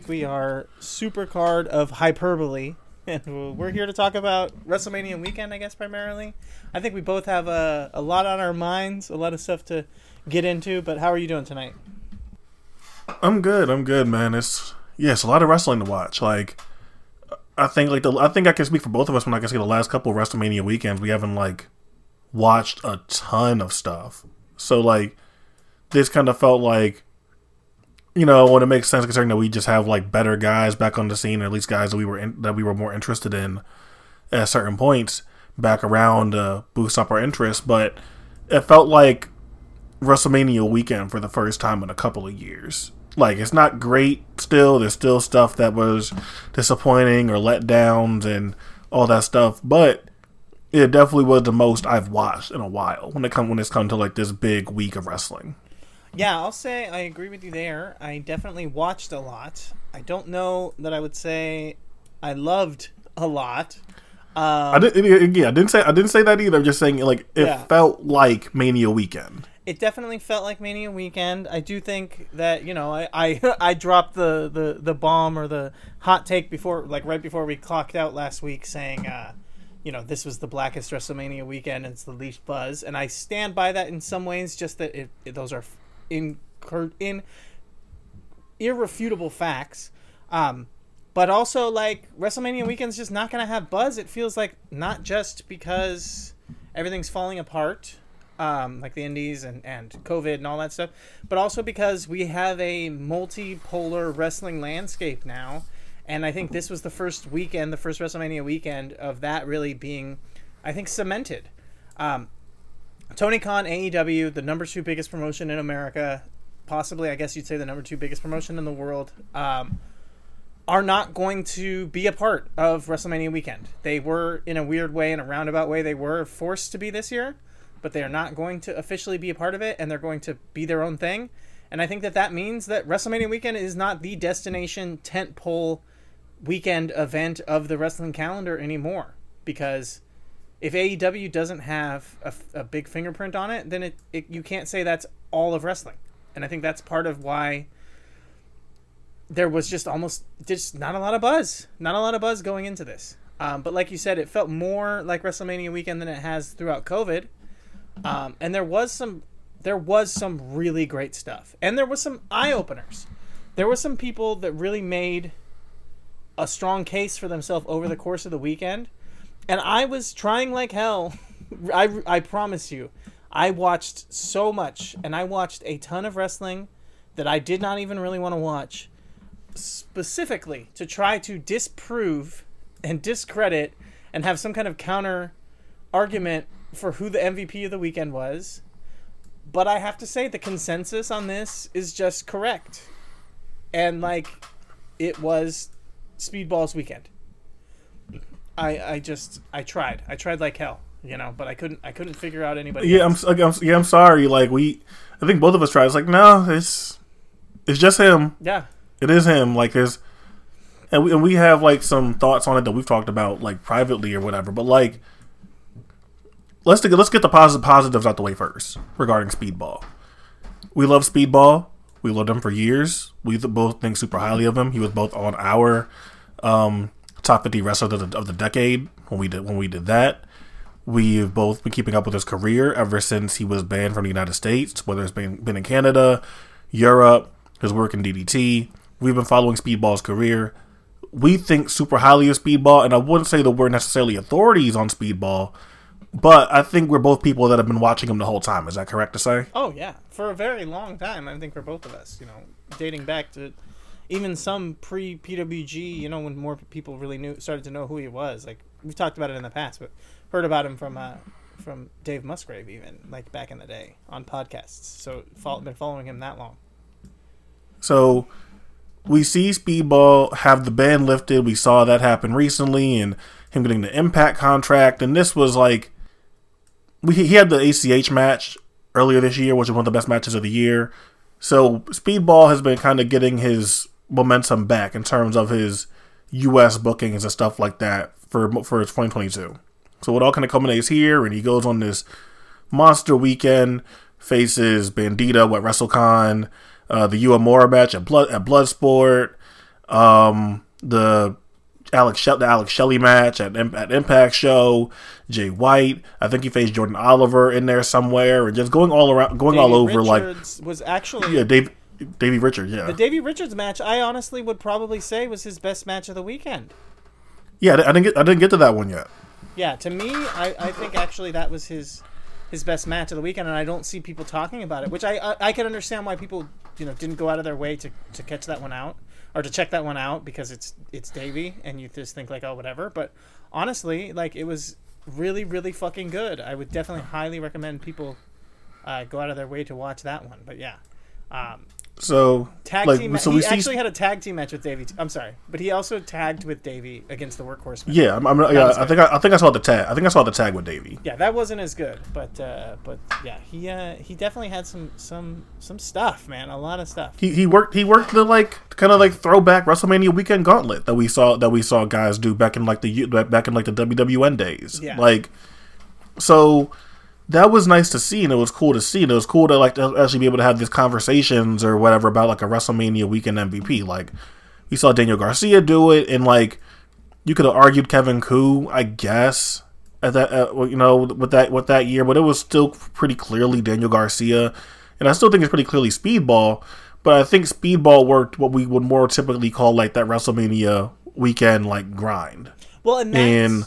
week we are Super Card of Hyperbole, and we're here to talk about WrestleMania weekend, I guess primarily. I think we both have a, a lot on our minds, a lot of stuff to get into. But how are you doing tonight? I'm good. I'm good, man. It's yes, a lot of wrestling to watch. Like, I think like the I think I can speak for both of us when I can say the last couple of WrestleMania weekends we haven't like watched a ton of stuff. So like, this kind of felt like you know, when it makes sense considering that we just have like better guys back on the scene, or at least guys that we were in, that we were more interested in at certain points back around to boost up our interest. But it felt like WrestleMania weekend for the first time in a couple of years. Like it's not great still. There's still stuff that was disappointing or letdowns and all that stuff, but it definitely was the most I've watched in a while when it come when it's come to like this big week of wrestling. Yeah, I'll say I agree with you there. I definitely watched a lot. I don't know that I would say I loved a lot. Um, I didn't. Yeah, I didn't say. I didn't say that either. I'm just saying, like, it yeah. felt like Mania weekend. It definitely felt like Mania weekend. I do think that you know, I I, I dropped the, the the bomb or the hot take before, like right before we clocked out last week, saying, uh, you know, this was the blackest WrestleMania weekend. And it's the least buzz, and I stand by that in some ways. Just that it, it those are in in irrefutable facts. Um, but also like WrestleMania weekend's just not gonna have buzz. It feels like not just because everything's falling apart, um, like the Indies and and COVID and all that stuff, but also because we have a multipolar wrestling landscape now, and I think this was the first weekend, the first WrestleMania weekend of that really being, I think, cemented. Um, Tony Khan, AEW, the number two biggest promotion in America, possibly, I guess you'd say the number two biggest promotion in the world, um, are not going to be a part of WrestleMania weekend. They were, in a weird way, in a roundabout way, they were forced to be this year, but they are not going to officially be a part of it, and they're going to be their own thing. And I think that that means that WrestleMania weekend is not the destination tentpole weekend event of the wrestling calendar anymore because if AEW doesn't have a, a big fingerprint on it, then it, it you can't say that's all of wrestling. And I think that's part of why there was just almost just not a lot of buzz, not a lot of buzz going into this. Um, but like you said, it felt more like WrestleMania weekend than it has throughout COVID. Um, and there was some there was some really great stuff, and there was some eye openers. There were some people that really made a strong case for themselves over the course of the weekend and I was trying like hell. I, I promise you, I watched so much, and I watched a ton of wrestling that I did not even really want to watch, specifically to try to disprove and discredit and have some kind of counter argument for who the MVP of the weekend was. But I have to say, the consensus on this is just correct. And, like, it was Speedball's weekend. I I just I tried. I tried like hell, you know, but I couldn't I couldn't figure out anybody. Yeah, I'm, I'm, yeah, I'm sorry. Like we, I think both of us tried. It's like no, it's it's just him. Yeah, it is him. Like there's, and we, and we have like some thoughts on it that we've talked about like privately or whatever. But like, let's let's get the positive positives out the way first regarding Speedball. We love Speedball. We loved him for years. We both think super highly of him. He was both on our um, top 50 wrestler of the, of the decade when we did when we did that. We've both been keeping up with his career ever since he was banned from the United States, whether it's been been in Canada, Europe, his work in DDT. We've been following Speedball's career. We think super highly of Speedball, and I wouldn't say that we're necessarily authorities on Speedball, but I think we're both people that have been watching him the whole time. Is that correct to say? Oh yeah, for a very long time. I think for both of us, you know, dating back to even some pre PWG, you know, when more people really knew started to know who he was. Like we've talked about it in the past, but heard about him from uh, from Dave Musgrave, even like back in the day on podcasts. So follow, been following him that long. So we see Speedball have the ban lifted. We saw that happen recently, and him getting the Impact contract. And this was like we he had the ACH match earlier this year, which was one of the best matches of the year. So Speedball has been kind of getting his momentum back in terms of his U.S. bookings and stuff like that for for 2022. So it all kind of culminates here, and he goes on this monster weekend, faces Bandito at WrestleCon, uh, the Uemura match at Blood at Bloodsport, um, the Alex she- the Alex Shelley match at at Impact Show, Jay White. I think he faced Jordan Oliver in there somewhere, and just going all around, going all over like was actually yeah, Dave, Davey Richards, yeah, the Davey Richards match. I honestly would probably say was his best match of the weekend. yeah. I didn't get I didn't get to that one yet. Yeah, to me, I, I think actually that was his his best match of the weekend, and I don't see people talking about it, which I I, I can understand why people you know didn't go out of their way to, to catch that one out or to check that one out because it's it's Davey, and you just think like oh whatever. But honestly, like it was really really fucking good. I would definitely highly recommend people uh, go out of their way to watch that one. But yeah. Um, So tag like team. so he actually had a tag team match with Davey. I'm sorry, but he also tagged with Davey against the Workhorsemen. yeah, I'm, I'm, yeah I think I, I think I saw the tag. I think I saw the tag with Davey. yeah, that wasn't as good, but uh, but yeah, he uh, he definitely had some some some stuff, man, a lot of stuff. He, he worked he worked the like kind of like throwback WrestleMania weekend gauntlet that we saw that we saw guys do back in like the back in like the WWN days. Yeah. Like so that was nice to see and it was cool to see and it was cool to like to actually be able to have these conversations or whatever about like a WrestleMania weekend MVP. Like we saw Daniel Garcia do it and like you could have argued Kevin Ku, I guess, at that uh, you know with that with that year, but it was still pretty clearly Daniel Garcia, and I still think it's pretty clearly Speedball. But I think Speedball worked what we would more typically call like that WrestleMania weekend like grind. Well, and And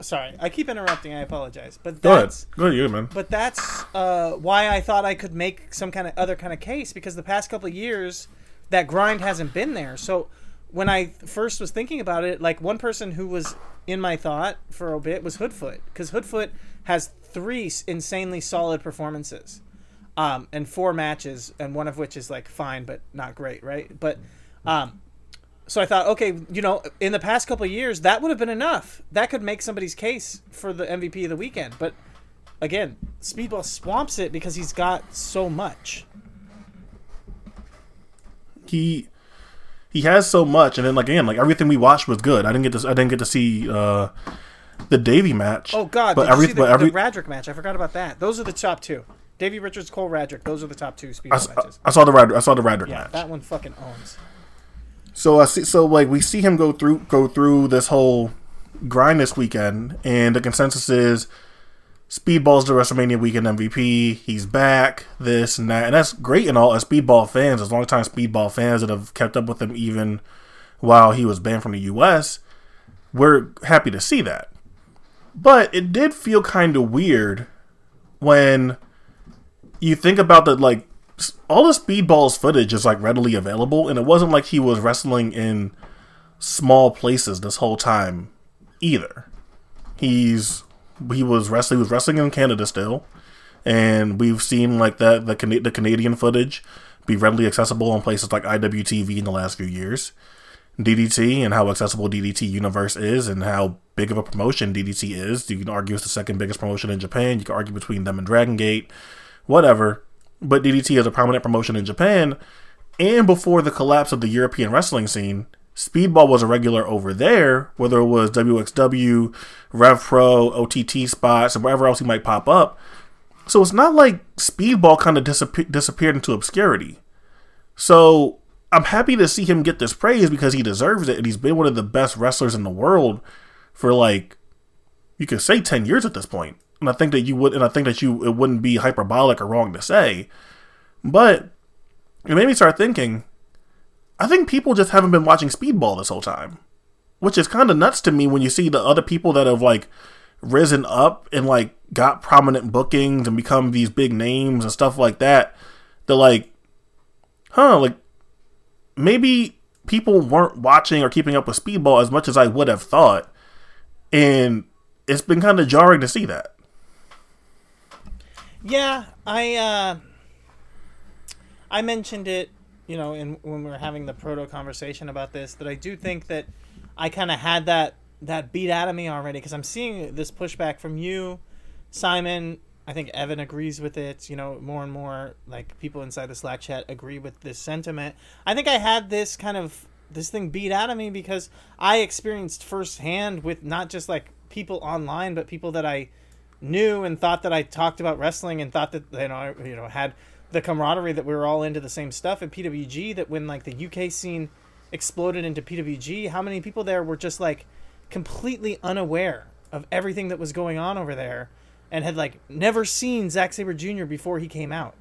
sorry, I keep interrupting. I apologize, but go ahead, that's go ahead, you man. but that's uh, why I thought I could make some kind of other kind of case because the past couple of years that grind hasn't been there. So when I first was thinking about it, like one person who was in my thought for a bit was Hoodfoot because Hoodfoot has three s- insanely solid performances, um, and four matches, and one of which is like fine but not great, right? But um, so I thought, okay, you know, in the past couple of years, that would have been enough. That could make somebody's case for the MVP of the weekend. But again, Speedball swamps it because he's got so much. He he has so much, and then like again, like everything we watched was good. I didn't get to I didn't get to see uh, the Davey match. Oh God! but did every you see the, but every the Radrick match? I forgot about that. Those are the top two. Davey Richards, Cole Radrick. Those are the top two I, Speedball s- matches. I saw the Rad, I saw the Radrick Yeah, match. that one fucking owns. So I see. So like we see him go through go through this whole grind this weekend, and the consensus is Speedball's the WrestleMania weekend MVP. He's back, this and that, and that's great and all as Speedball fans, as long time Speedball fans that have kept up with him even while he was banned from the U.S. We're happy to see that, but it did feel kind of weird when you think about the like all the speedballs footage is like readily available and it wasn't like he was wrestling in small places this whole time either he's he was wrestling he was wrestling in canada still and we've seen like that the, Cana- the canadian footage be readily accessible on places like iwtv in the last few years DDT and how accessible DDT Universe is and how big of a promotion DDT is. You can argue it's the second biggest promotion in Japan. You can argue between them and Dragon Gate, whatever. But DDT is a prominent promotion in Japan. And before the collapse of the European wrestling scene, Speedball was a regular over there, whether it was WXW, Rev Pro, OTT spots, or wherever else he might pop up. So it's not like Speedball kind of disappe- disappeared into obscurity. So I'm happy to see him get this praise because he deserves it, and he's been one of the best wrestlers in the world for like you could say ten years at this point. And I think that you would, and I think that you it wouldn't be hyperbolic or wrong to say, but it made me start thinking. I think people just haven't been watching Speedball this whole time, which is kind of nuts to me when you see the other people that have like risen up and like got prominent bookings and become these big names and stuff like that. They're like, huh, like maybe people weren't watching or keeping up with Speedball as much as I would have thought. And it's been kind of jarring to see that. Yeah, I uh, I mentioned it, you know, in when we were having the proto conversation about this that I do think that I kind of had that that beat out of me already because I'm seeing this pushback from you, Simon. I think Evan agrees with it. You know, more and more like people inside the Slack chat agree with this sentiment. I think I had this kind of this thing beat out of me because I experienced firsthand with not just like people online, but people that I knew and thought that I talked about wrestling and thought that you know I, you know had the camaraderie that we were all into the same stuff at PWG that when like the UK scene exploded into PWG, how many people there were just like completely unaware of everything that was going on over there and had like never seen Zack Sabre Jr. before he came out.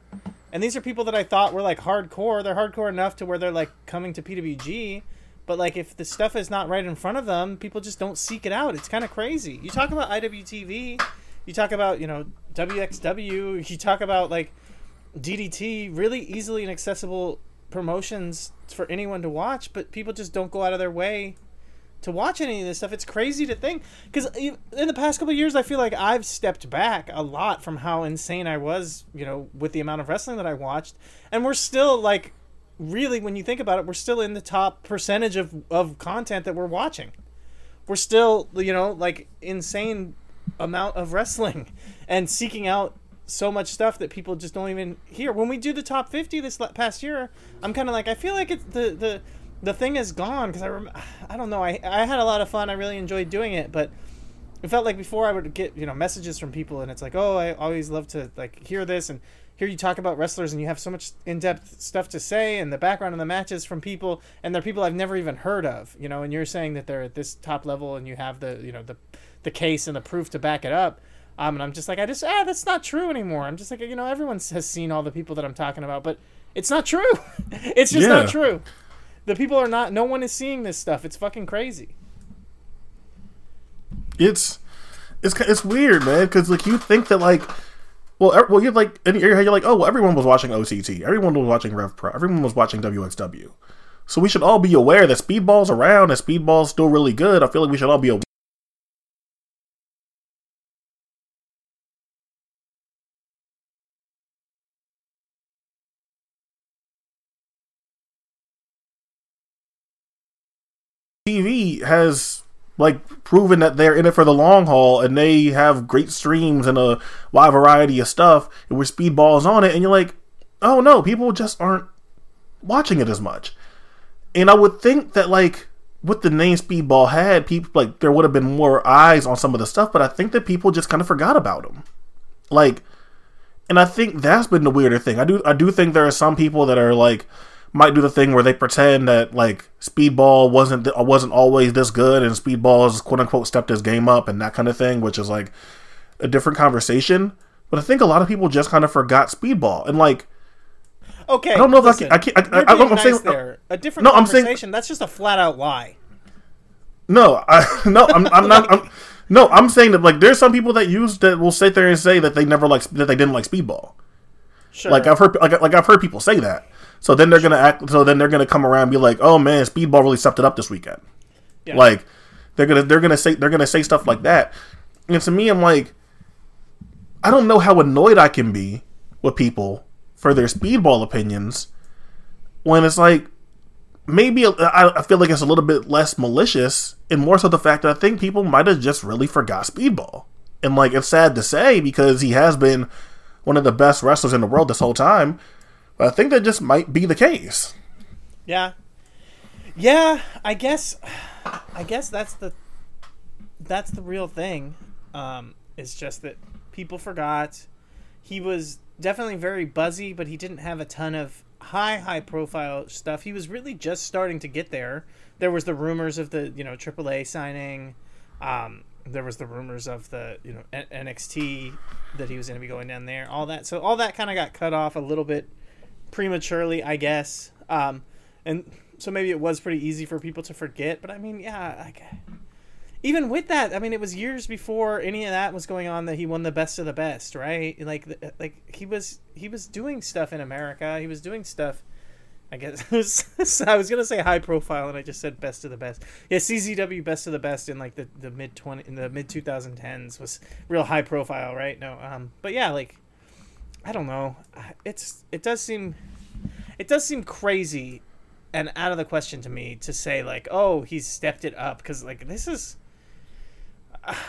And these are people that I thought were like hardcore. They're hardcore enough to where they're like coming to PWG, but like if the stuff is not right in front of them, people just don't seek it out. It's kind of crazy. You talk about IWTV, you talk about, you know, WXW, you talk about like DDT, really easily and accessible promotions for anyone to watch, but people just don't go out of their way to watch any of this stuff. It's crazy to think because in the past couple years, I feel like I've stepped back a lot from how insane I was, you know, with the amount of wrestling that I watched, and we're still like, really, when you think about it, we're still in the top percentage of of content that we're watching. We're still, you know, like insane amount of wrestling and seeking out so much stuff that people just don't even hear. When we do the top 50 this past year, I'm kind of like I feel like it's the the the thing is gone because I rem- I don't know I I had a lot of fun. I really enjoyed doing it, but it felt like before I would get you know messages from people and it's like oh I always love to like hear this and hear you talk about wrestlers and you have so much in-depth stuff to say and the background of the matches from people and they're people I've never even heard of you know and you're saying that they're at this top level and you have the you know the the case and the proof to back it up um, and I'm just like I just ah that's not true anymore I'm just like you know everyone has seen all the people that I'm talking about but it's not true it's just Yeah. not true the people are not no one is seeing this stuff it's fucking crazy it's it's it's weird, man. Because like you think that like, well, well, you're like in your head, you're like, oh, well, everyone was watching OTT, everyone was watching Rev Pro, everyone was watching WXW. So we should all be aware that Speedball's around and Speedball's still really good. I feel like we should all be aware. Has like proven that they're in it for the long haul and they have great streams and a wide variety of stuff and with speedballs on it and you're like oh no people just aren't watching it as much. And i would think that like with the name speedball had people like there would have been more eyes on some of the stuff but i think that people just kind of forgot about them like and i think that's been the weirder thing. I do i do think there are some people that are like might do the thing where they pretend that like Speedball wasn't th- wasn't always this good and Speedball has quote unquote stepped his game up and that kind of thing, which is like a different conversation. But I think a lot of people just kind of forgot Speedball and like okay I don't know if I can- I can't- I- I- being I'm nice saying- there a different No, I'm saying- that's just a flat out lie no, I no, I'm I'm not. I'm, no, I'm saying that like there's some people that use that will sit there and say that they never like that they didn't like Speedball. sure Like I've heard like, like I've heard people say that. So then they're gonna act. So then they're gonna come around and be like, "Oh man, Speedball really stepped it up this weekend." Yeah. Like they're gonna they're gonna say they're gonna say stuff like that. And to me, I'm like, I don't know how annoyed I can be with people for their Speedball opinions when it's like maybe I, I feel like it's a little bit less malicious and more so the fact that I think people might have just really forgot Speedball. And like it's sad to say because he has been one of the best wrestlers in the world this whole time. But I think that just might be the case. Yeah. Yeah, I guess I guess that's the that's the real thing. Um it's just that people forgot he was definitely very buzzy, but he didn't have a ton of high high profile stuff. He was really just starting to get there. There was the rumors of the, you know, AAA signing. Um there was the rumors of the, you know, NXT that he was going to be going down there. All that. So all that kind of got cut off a little bit prematurely, I guess. Um, and so maybe it was pretty easy for people to forget. But I mean, yeah, like, even with that, I mean, it was years before any of that was going on that he won the best of the best, right? Like, like he was he was doing stuff in America. He was doing stuff. I guess I was gonna say high profile, and I just said best of the best. Yeah, CZW best of the best in like the, the mid twenty in the mid two thousand tens was real high profile, right? No, um, but yeah, like I don't know. It's it does seem it does seem crazy and out of the question to me to say like, oh, he's stepped it up because like this is.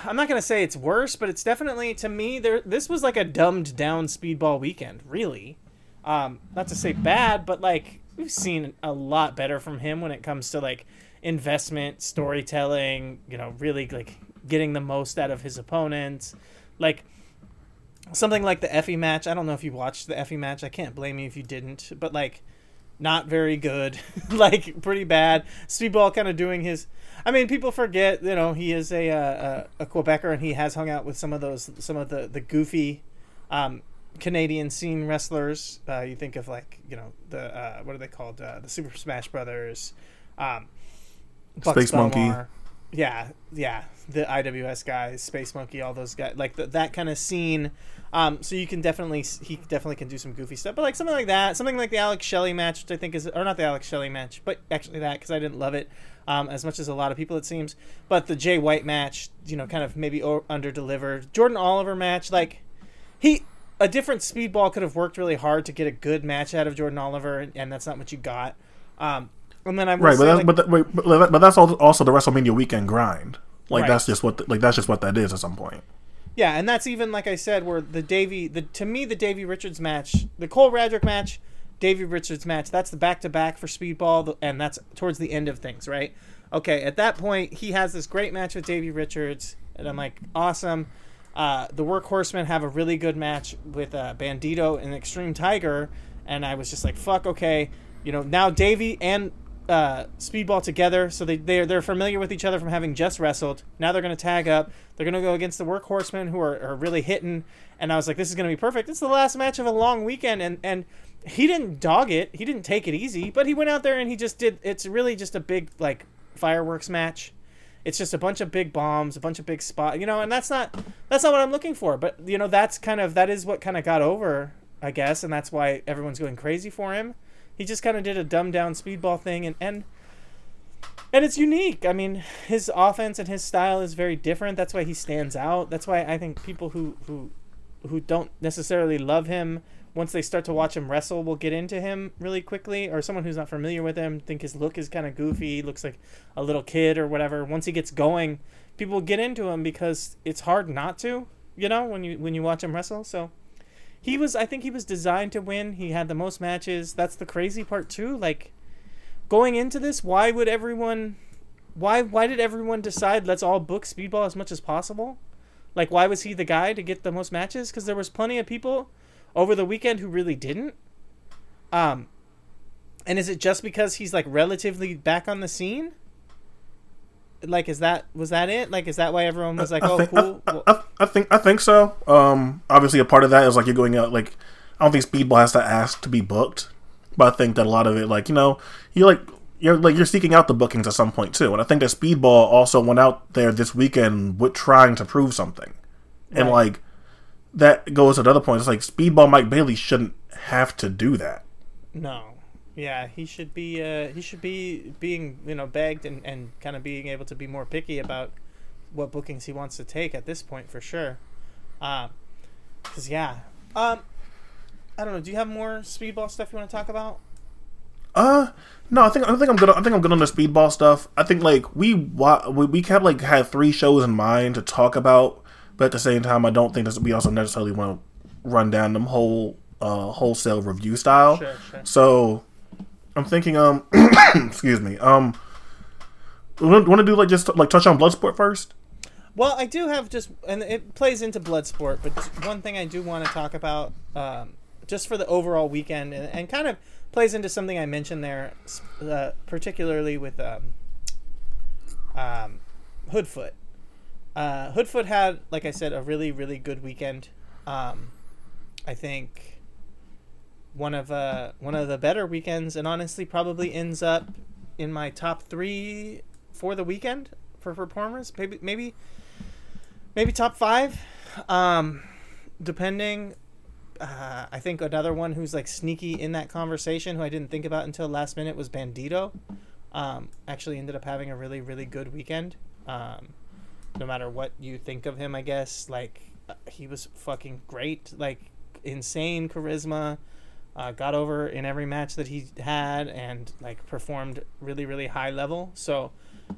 I'm not gonna say it's worse, but it's definitely to me there. This was like a dumbed down speedball weekend, really. Um, not to say bad, but like we've seen a lot better from him when it comes to like investment, storytelling. You know, really like getting the most out of his opponents. Like something like the Effy match. I don't know if you watched the Effy match. I can't blame you if you didn't, but like not very good, like pretty bad. Speedball kind of doing his. I mean, people forget, you know, he is a, uh, a a Quebecer and he has hung out with some of those some of the the goofy um, Canadian scene wrestlers. Uh, you think of like you know the uh, what are they called? Uh, the Super Smash Brothers, um, Space Monkey. Yeah, yeah, the IWS guys, Space Monkey, all those guys, like the, that kind of scene. Um, so you can definitely he definitely can do some goofy stuff, but like something like that, something like the Alex Shelley match, which I think is or not the Alex Shelley match, but actually that because I didn't love it um, as much as a lot of people it seems. But the Jay White match, you know, kind of maybe under delivered. Jordan Oliver match, like he a different speedball could have worked really hard to get a good match out of Jordan Oliver, and, and that's not what you got. Um, and then I Right, but that's, like, but, that, wait, but, that's also the WrestleMania weekend grind. Like Right. that's just what the, like that's just what that is at some point. Yeah, and that's even like I said, where the Davey, the to me the Davey Richards match, the Cole Radrick match, Davey Richards match, that's the back to back for Speedball, and that's towards the end of things, right? Okay, at that point he has this great match with Davey Richards, and I'm like, awesome. Uh, the Workhorsemen have a really good match with uh, Bandito and Extreme Tiger, and I was just like, fuck, okay, you know, now Davey and uh, Speedball together, so they they're they're familiar with each other from having just wrestled. Now they're gonna tag up. They're gonna go against the Workhorsemen, who are, are really hitting. And I was like, this is gonna be perfect. It's the last match of a long weekend, and and he didn't dog it. He didn't take it easy, but he went out there and he just did. It's really just a big like fireworks match. It's just a bunch of big bombs, a bunch of big spot, you know, and that's not that's not what I'm looking for. But you know, that's kind of that is what kind of got over, I guess, and that's why everyone's going crazy for him. He just kind of did a dumbed down speedball thing, and and and it's unique. I mean, his offense and his style is very different. That's why he stands out. That's why I think people who who who don't necessarily love him once they start to watch him wrestle will get into him really quickly or someone who's not familiar with him think his look is kind of goofy he looks like a little kid or whatever once he gets going people get into him because it's hard not to you know when you when you watch him wrestle so he was i think he was designed to win. He had the most matches. That's the crazy part too. Like going into this why would everyone why why did everyone decide let's all book speedball as much as possible? Like why was he the guy to get the most matches? Because there was plenty of people over the weekend who really didn't. Um and is it just because he's like relatively back on the scene like is that was that it like is that why everyone was like I oh think, cool I, I, I think I think so. Um, obviously, a part of that is like you're going out. Like, I don't think Speedball has to ask to be booked, but I think that a lot of it, like you know, you're like you're like you're seeking out the bookings at some point too. And I think that Speedball also went out there this weekend with trying to prove something, and like that goes to another point. It's like Speedball Mike Bailey shouldn't have to do that. no yeah he should be uh he should be being you know begged and and kind of being able to be more picky about what bookings he wants to take at this point for sure um because yeah um i don't know do you have more speedball stuff you want to talk about Uh, no, I think I think I'm good. I think I'm good on the speedball stuff. I think like we wa- we we kept like had three shows in mind to talk about, but at the same time, I don't think that we also necessarily want to run down them whole uh wholesale review style. Sure, sure. So I'm thinking, um, excuse me, um, want to do like just like touch on Bloodsport first? Well, I do have just, and it plays into Bloodsport, but one thing I do want to talk about, um, just for the overall weekend, and, and kind of plays into something I mentioned there, uh, particularly with um, um, Hoodfoot. Uh, Hoodfoot had, like I said, a really, really good weekend. Um, I think one of uh, one of the better weekends, and honestly, probably ends up in my top three for the weekend for performers. Maybe, maybe, maybe top five, um, depending. Uh, I think another one who's like sneaky in that conversation, who I didn't think about until last minute, was Bandito. Um, actually, ended up having a really, really good weekend. Um, no matter what you think of him, I guess like uh, he was fucking great, like insane charisma. Uh, got over in every match that he had and like performed really, really high level. So,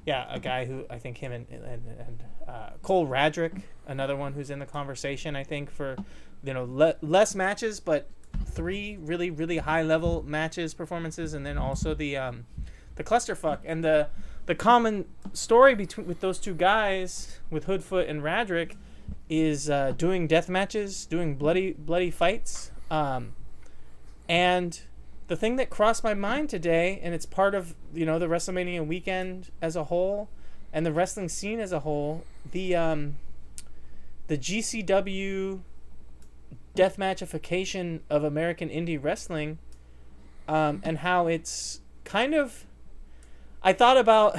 yeah, a guy who I think him and and, and uh, Cole Radrick, another one who's in the conversation. I think for you know le- less matches, but three really, really high level matches performances, and then also the um, the clusterfuck and the the common story between with those two guys with Hoodfoot and Radrick is uh, doing death matches, doing bloody bloody fights. Um, and the thing that crossed my mind today, and it's part of you know the WrestleMania weekend as a whole, and the wrestling scene as a whole, the um, the GCW deathmatchification of American indie wrestling, um, and how it's kind of. I thought about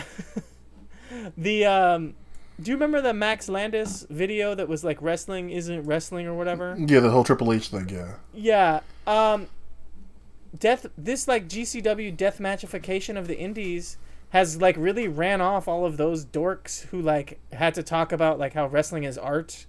the. Um, do you remember the Max Landis video that was like wrestling isn't wrestling or whatever? Yeah, the whole Triple H thing. Yeah. Yeah. Um, death. This like GCW death matchification of the indies has like really ran off all of those dorks who like had to talk about like how wrestling is art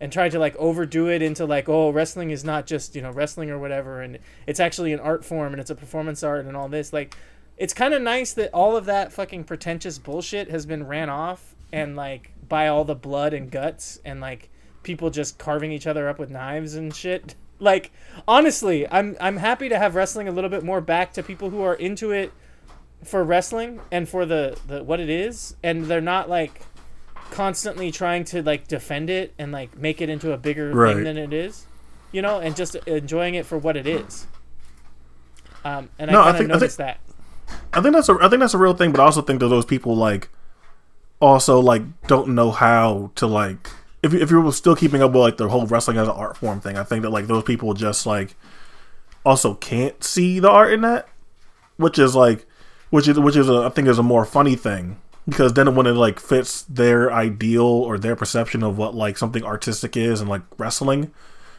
and tried to like overdo it into like oh wrestling is not just you know wrestling or whatever and it's actually an art form and it's a performance art and all this like it's kind of nice that all of that fucking pretentious bullshit has been ran off and like by all the blood and guts and like people just carving each other up with knives and shit like honestly i'm i'm happy to have wrestling a little bit more back to people who are into it for wrestling and for the, the what it is. And they're not like constantly trying to like defend it and like make it into a bigger Right. thing than it is you know and just enjoying it for what it is. Um, and No, I i kind of think- I noticed think- that. I think that's a I think that's a real thing, but I also think that those people like also like don't know how to like if if you're still keeping up with like the whole wrestling as an art form thing. I think that like those people just like also can't see the art in that, which is like which is which is a, I think is a more funny thing because then when it like fits their ideal or their perception of what like something artistic is and like wrestling,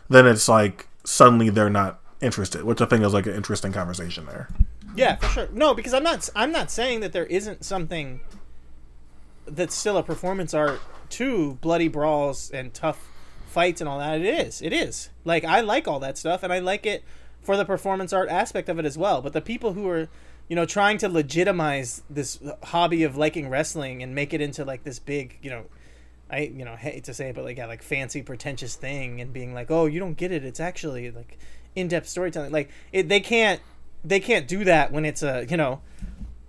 then it's like suddenly they're not interested, which I think is like an interesting conversation there. Yeah, for sure. No, because I'm not. I'm not saying that there isn't something that's still a performance art to bloody brawls and tough fights and all that. It is. It is. Like I like all that stuff, and I like it for the performance art aspect of it as well. But the people who are, you know, trying to legitimize this hobby of liking wrestling and make it into like this big, you know. I you know hate to say it, but like yeah, like fancy pretentious thing and being like, oh, you don't get it. It's actually like in-depth storytelling. Like it, they can't they can't do that when it's a you know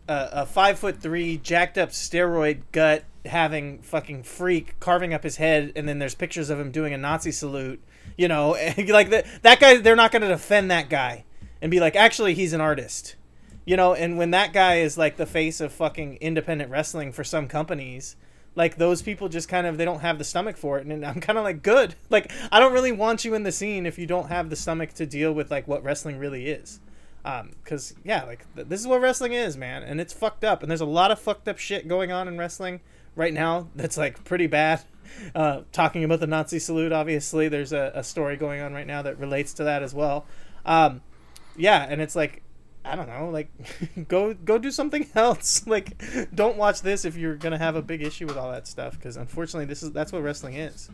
a, a five foot three jacked up steroid gut having fucking freak carving up his head and then there's pictures of him doing a Nazi salute. You know, like that that guy. They're not going to defend that guy and be like, actually, he's an artist. You know, and when that guy is like the face of fucking independent wrestling for some companies, like those people just kind of they don't have the stomach for it and i'm kind of like good like i don't really want you in the scene if you don't have the stomach to deal with like what wrestling really is um because yeah like th- this is what wrestling is man and it's fucked up and there's a lot of fucked up shit going on in wrestling right now that's like pretty bad uh talking about the nazi salute obviously there's a, a story going on right now that relates to that as well um yeah and it's like I don't know, like go go do something else. Like don't watch this if you're gonna have a big issue with all that stuff because unfortunately this is that's what wrestling is.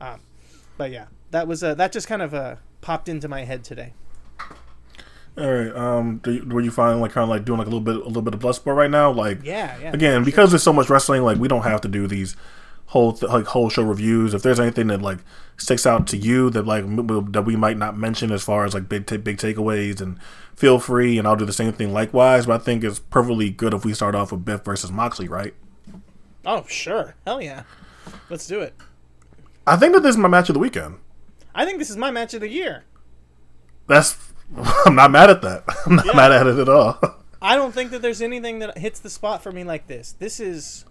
Um, but yeah, that was uh, that just kind of uh, popped into my head today. All right. Um, do you, were you finding like kind of like doing like a little bit, a little bit of blood sport right now? Like, Yeah, yeah. again, because there's so much wrestling, like we don't have to do these whole th- like whole show reviews. If there's anything that like sticks out to you that like m- that we might not mention as far as like big ta- big takeaways, and feel free, and I'll do the same thing likewise. But I think it's perfectly good if we start off with Biff versus Moxley, right? Oh sure, hell yeah, let's do it. I think that this is my match of the weekend. I think this is my match of the year. That's I'm not mad at that. I'm not Yeah. mad at it at all. I don't think that there's anything that hits the spot for me like this. This is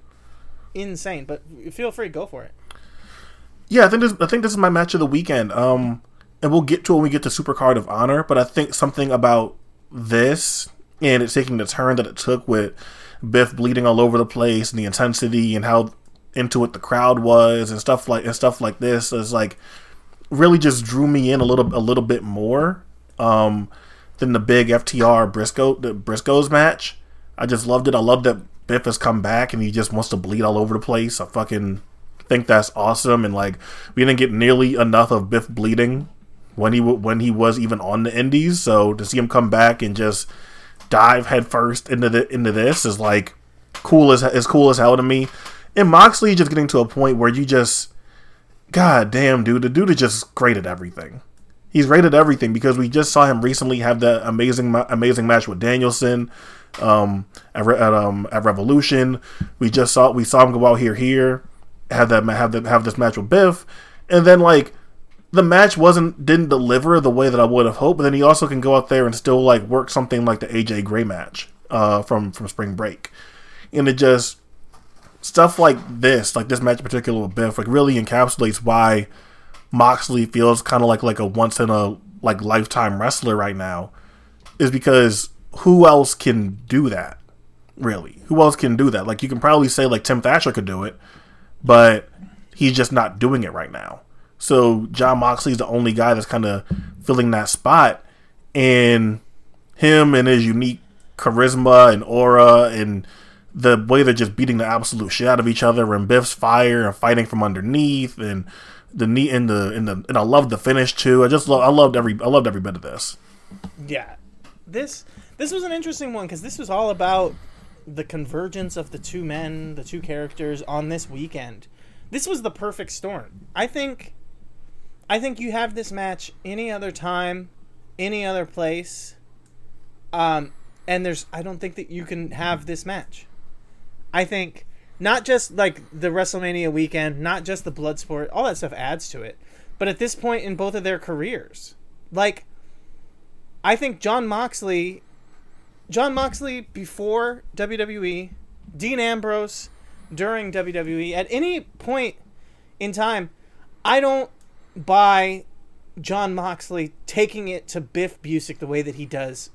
insane. But feel free, go for it. Yeah, I think this. I think this is my match of the weekend. Um, and we'll get to it when we get to Super Card of Honor. But I think something about this and it taking the turn that it took with Biff bleeding all over the place and the intensity and how into it the crowd was and stuff like and stuff like this is like really just drew me in a little a little bit more um, than the big FTR Briscoe the Briscoes match. I just loved it. I love that Biff has come back and he just wants to bleed all over the place. I fucking think that's awesome. And like we didn't get nearly enough of Biff bleeding when he w- when he was even on the Indies. So to see him come back and just dive headfirst into the into this is like cool as is cool as hell to me. And Moxley just getting to a point where you just, god damn, dude, the dude is just great at everything. He's rated everything because we just saw him recently have that amazing amazing match with Danielson um, at, at um at Revolution. We just saw we saw him go out here here have that have that have this match with Biff, and then like the match wasn't didn't deliver the way that I would have hoped. But then he also can go out there and still like work something like the AJ Gray match uh, from from Spring Break, and it just stuff like this, like this match in particular with Biff, like really encapsulates why Moxley feels kind of like like a once in a like lifetime wrestler right now, is because who else can do that? Really, who else can do that? Like you can probably say like Tim Thatcher could do it, but he's just not doing it right now. So Jon Moxley's the only guy that's kind of filling that spot, and him and his unique charisma and aura and the way they're just beating the absolute shit out of each other and Biff's fire and fighting from underneath and the knee in the in the and I love the finish too. I just I loved every I loved every bit of this. Yeah, this this was an interesting one because this was all about the convergence of the two men, the two characters on this weekend. This was the perfect storm. I think I think you have this match any other time, any other place. Um, and there's I don't think that you can have this match. I think not just like the WrestleMania weekend, not just the blood sport, all that stuff adds to it. But at this point in both of their careers, like I think Jon Moxley Jon Moxley before WWE, Dean Ambrose during WWE, at any point in time, I don't buy Jon Moxley taking it to Biff Busick the way that he does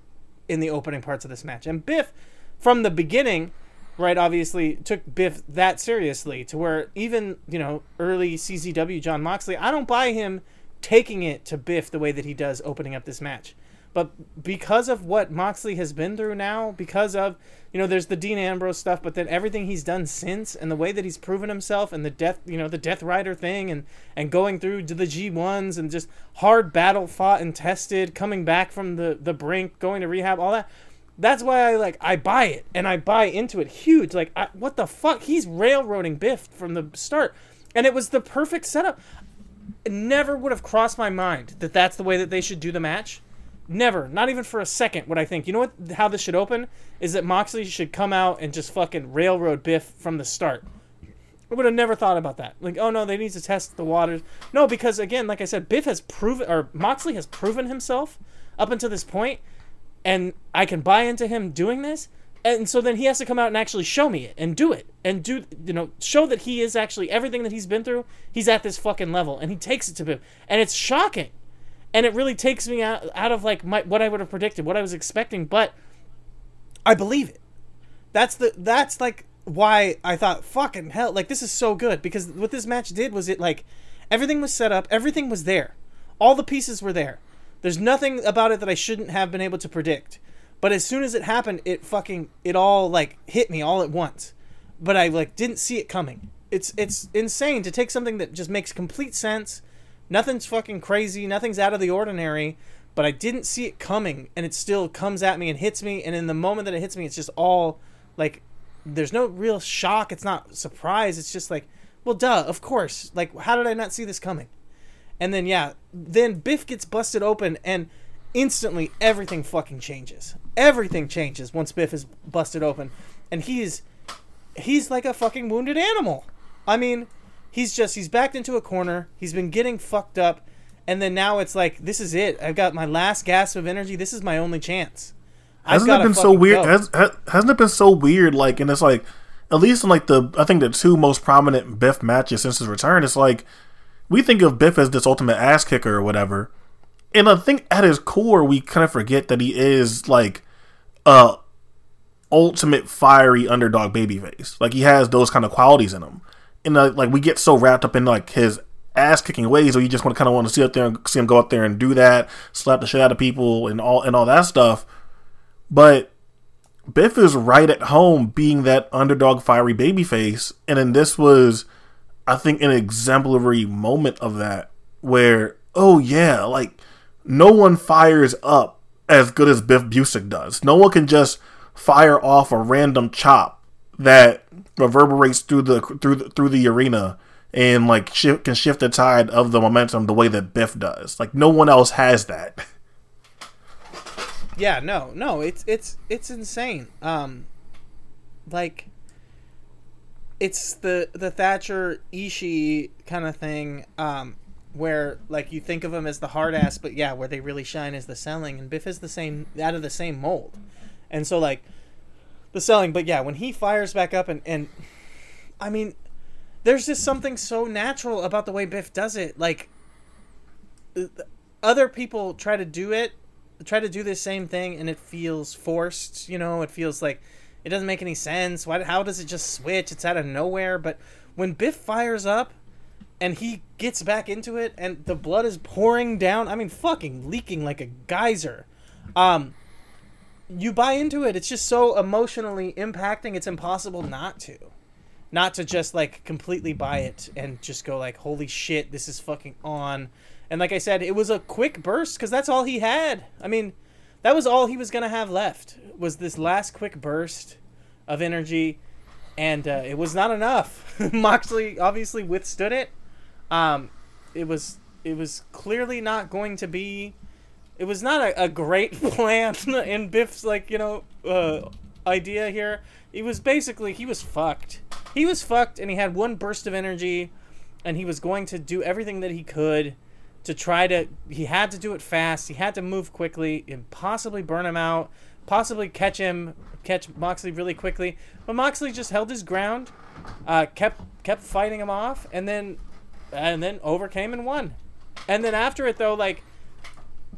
in the opening parts of this match. And Biff, from the beginning, right, obviously took Biff that seriously to where even, you know, early CZW Jon Moxley, I don't buy him taking it to Biff the way that he does opening up this match. But because of what Moxley has been through now, because of you know, there's the Dean Ambrose stuff, but then everything he's done since, and the way that he's proven himself, and the death, you know, the Death Rider thing, and and going through to the G ones, and just hard battle fought and tested, coming back from the the brink, going to rehab, all that. That's why I like I buy it and I buy into it huge. Like I, what the fuck? He's railroading Biff from the start, and it was the perfect setup. It never would have crossed my mind that that's the way that they should do the match Never, not even for a second, would I think. You know what? How this should open is that Moxley should come out and just fucking railroad Biff from the start. I would have never thought about that. Like, oh no, they need to test the waters. No, because again, like I said, Biff has proven, or Moxley has proven himself up until this point, and I can buy into him doing this. And so then he has to come out and actually show me it and do it and do you know show that he is actually everything that he's been through. He's at this fucking level and he takes it to Biff, and it's shocking and it really takes me out, out of like my, what I would have predicted, what I was expecting, but I believe it. That's the that's like why I thought fucking hell like this is so good because what this match did was it like everything was set up, everything was there. All the pieces were there. There's nothing about it that I shouldn't have been able to predict. But as soon as it happened, it fucking it all like hit me all at once. But I like didn't see it coming. It's it's insane to take something that just makes complete sense Nothing's fucking crazy, nothing's out of the ordinary, but I didn't see it coming and it still comes at me and hits me and in the moment that it hits me it's just all like there's no real shock, it's not surprise, it's just like, well duh, of course. Like how did I not see this coming? And then yeah, then Biff gets busted open and instantly everything fucking changes. Everything changes once Biff is busted open and he's he's like a fucking wounded animal. I mean, he's just he's backed into a corner. He's been getting fucked up, and then now it's like this is it. I've got my last gasp of energy. This is my only chance. Hasn't it been so weird? Has, hasn't it been so weird? Like, and it's like, at least in like the I think the two most prominent Biff matches since his return, it's like we think of Biff as this ultimate ass kicker or whatever, and I think at his core we kind of forget that he is like a ultimate fiery underdog babyface. Like he has those kind of qualities in him and uh, like we get so wrapped up in like his ass kicking ways, or you just want to kind of want to see out there and see him go out there and do that, slap the shit out of people, and all and all that stuff. But Biff is right at home being that underdog, fiery babyface, and then this was, I think, an exemplary moment of that, where oh yeah, like no one fires up as good as Biff Busick does. No one can just fire off a random chop that reverberates through the through the, through the arena and like shift, can shift the tide of the momentum the way that Biff does. Like no one else has that. Yeah, no, no, it's it's it's insane. Um, like it's the the Thatcher Ishii kind of thing. Um, where like you think of them as the hard ass, but yeah, where they really shine is the selling, and Biff is the same out of the same mold, and so like the selling, but yeah, when he fires back up and and I mean, there's just something so natural about the way Biff does it, like other people try to do it, try to do the same thing, and it feels forced. You know, it feels like it doesn't make any sense. Why? How does it just switch? It's out of nowhere. But when Biff fires up, and he gets back into it, and the blood is pouring down. I mean, fucking leaking like a geyser. Um, you buy into it. It's just so emotionally impacting. It's impossible not to, not to just like completely buy it and just go like, "Holy shit, this is fucking on." And like I said, it was a quick burst because that's all he had. I mean, that was all he was gonna have left was this last quick burst of energy, and uh, it was not enough. Moxley obviously withstood it. Um, it was it was clearly not going to be. It was not a, a great plan in Biff's like you know uh, idea here. It was basically he was fucked. He was fucked, and he had one burst of energy, and he was going to do everything that he could to try to he had to do it fast. He had to move quickly and possibly burn him out possibly catch him catch moxley really quickly. But moxley just held his ground uh, kept kept fighting him off and then and then overcame and won. And then after it though like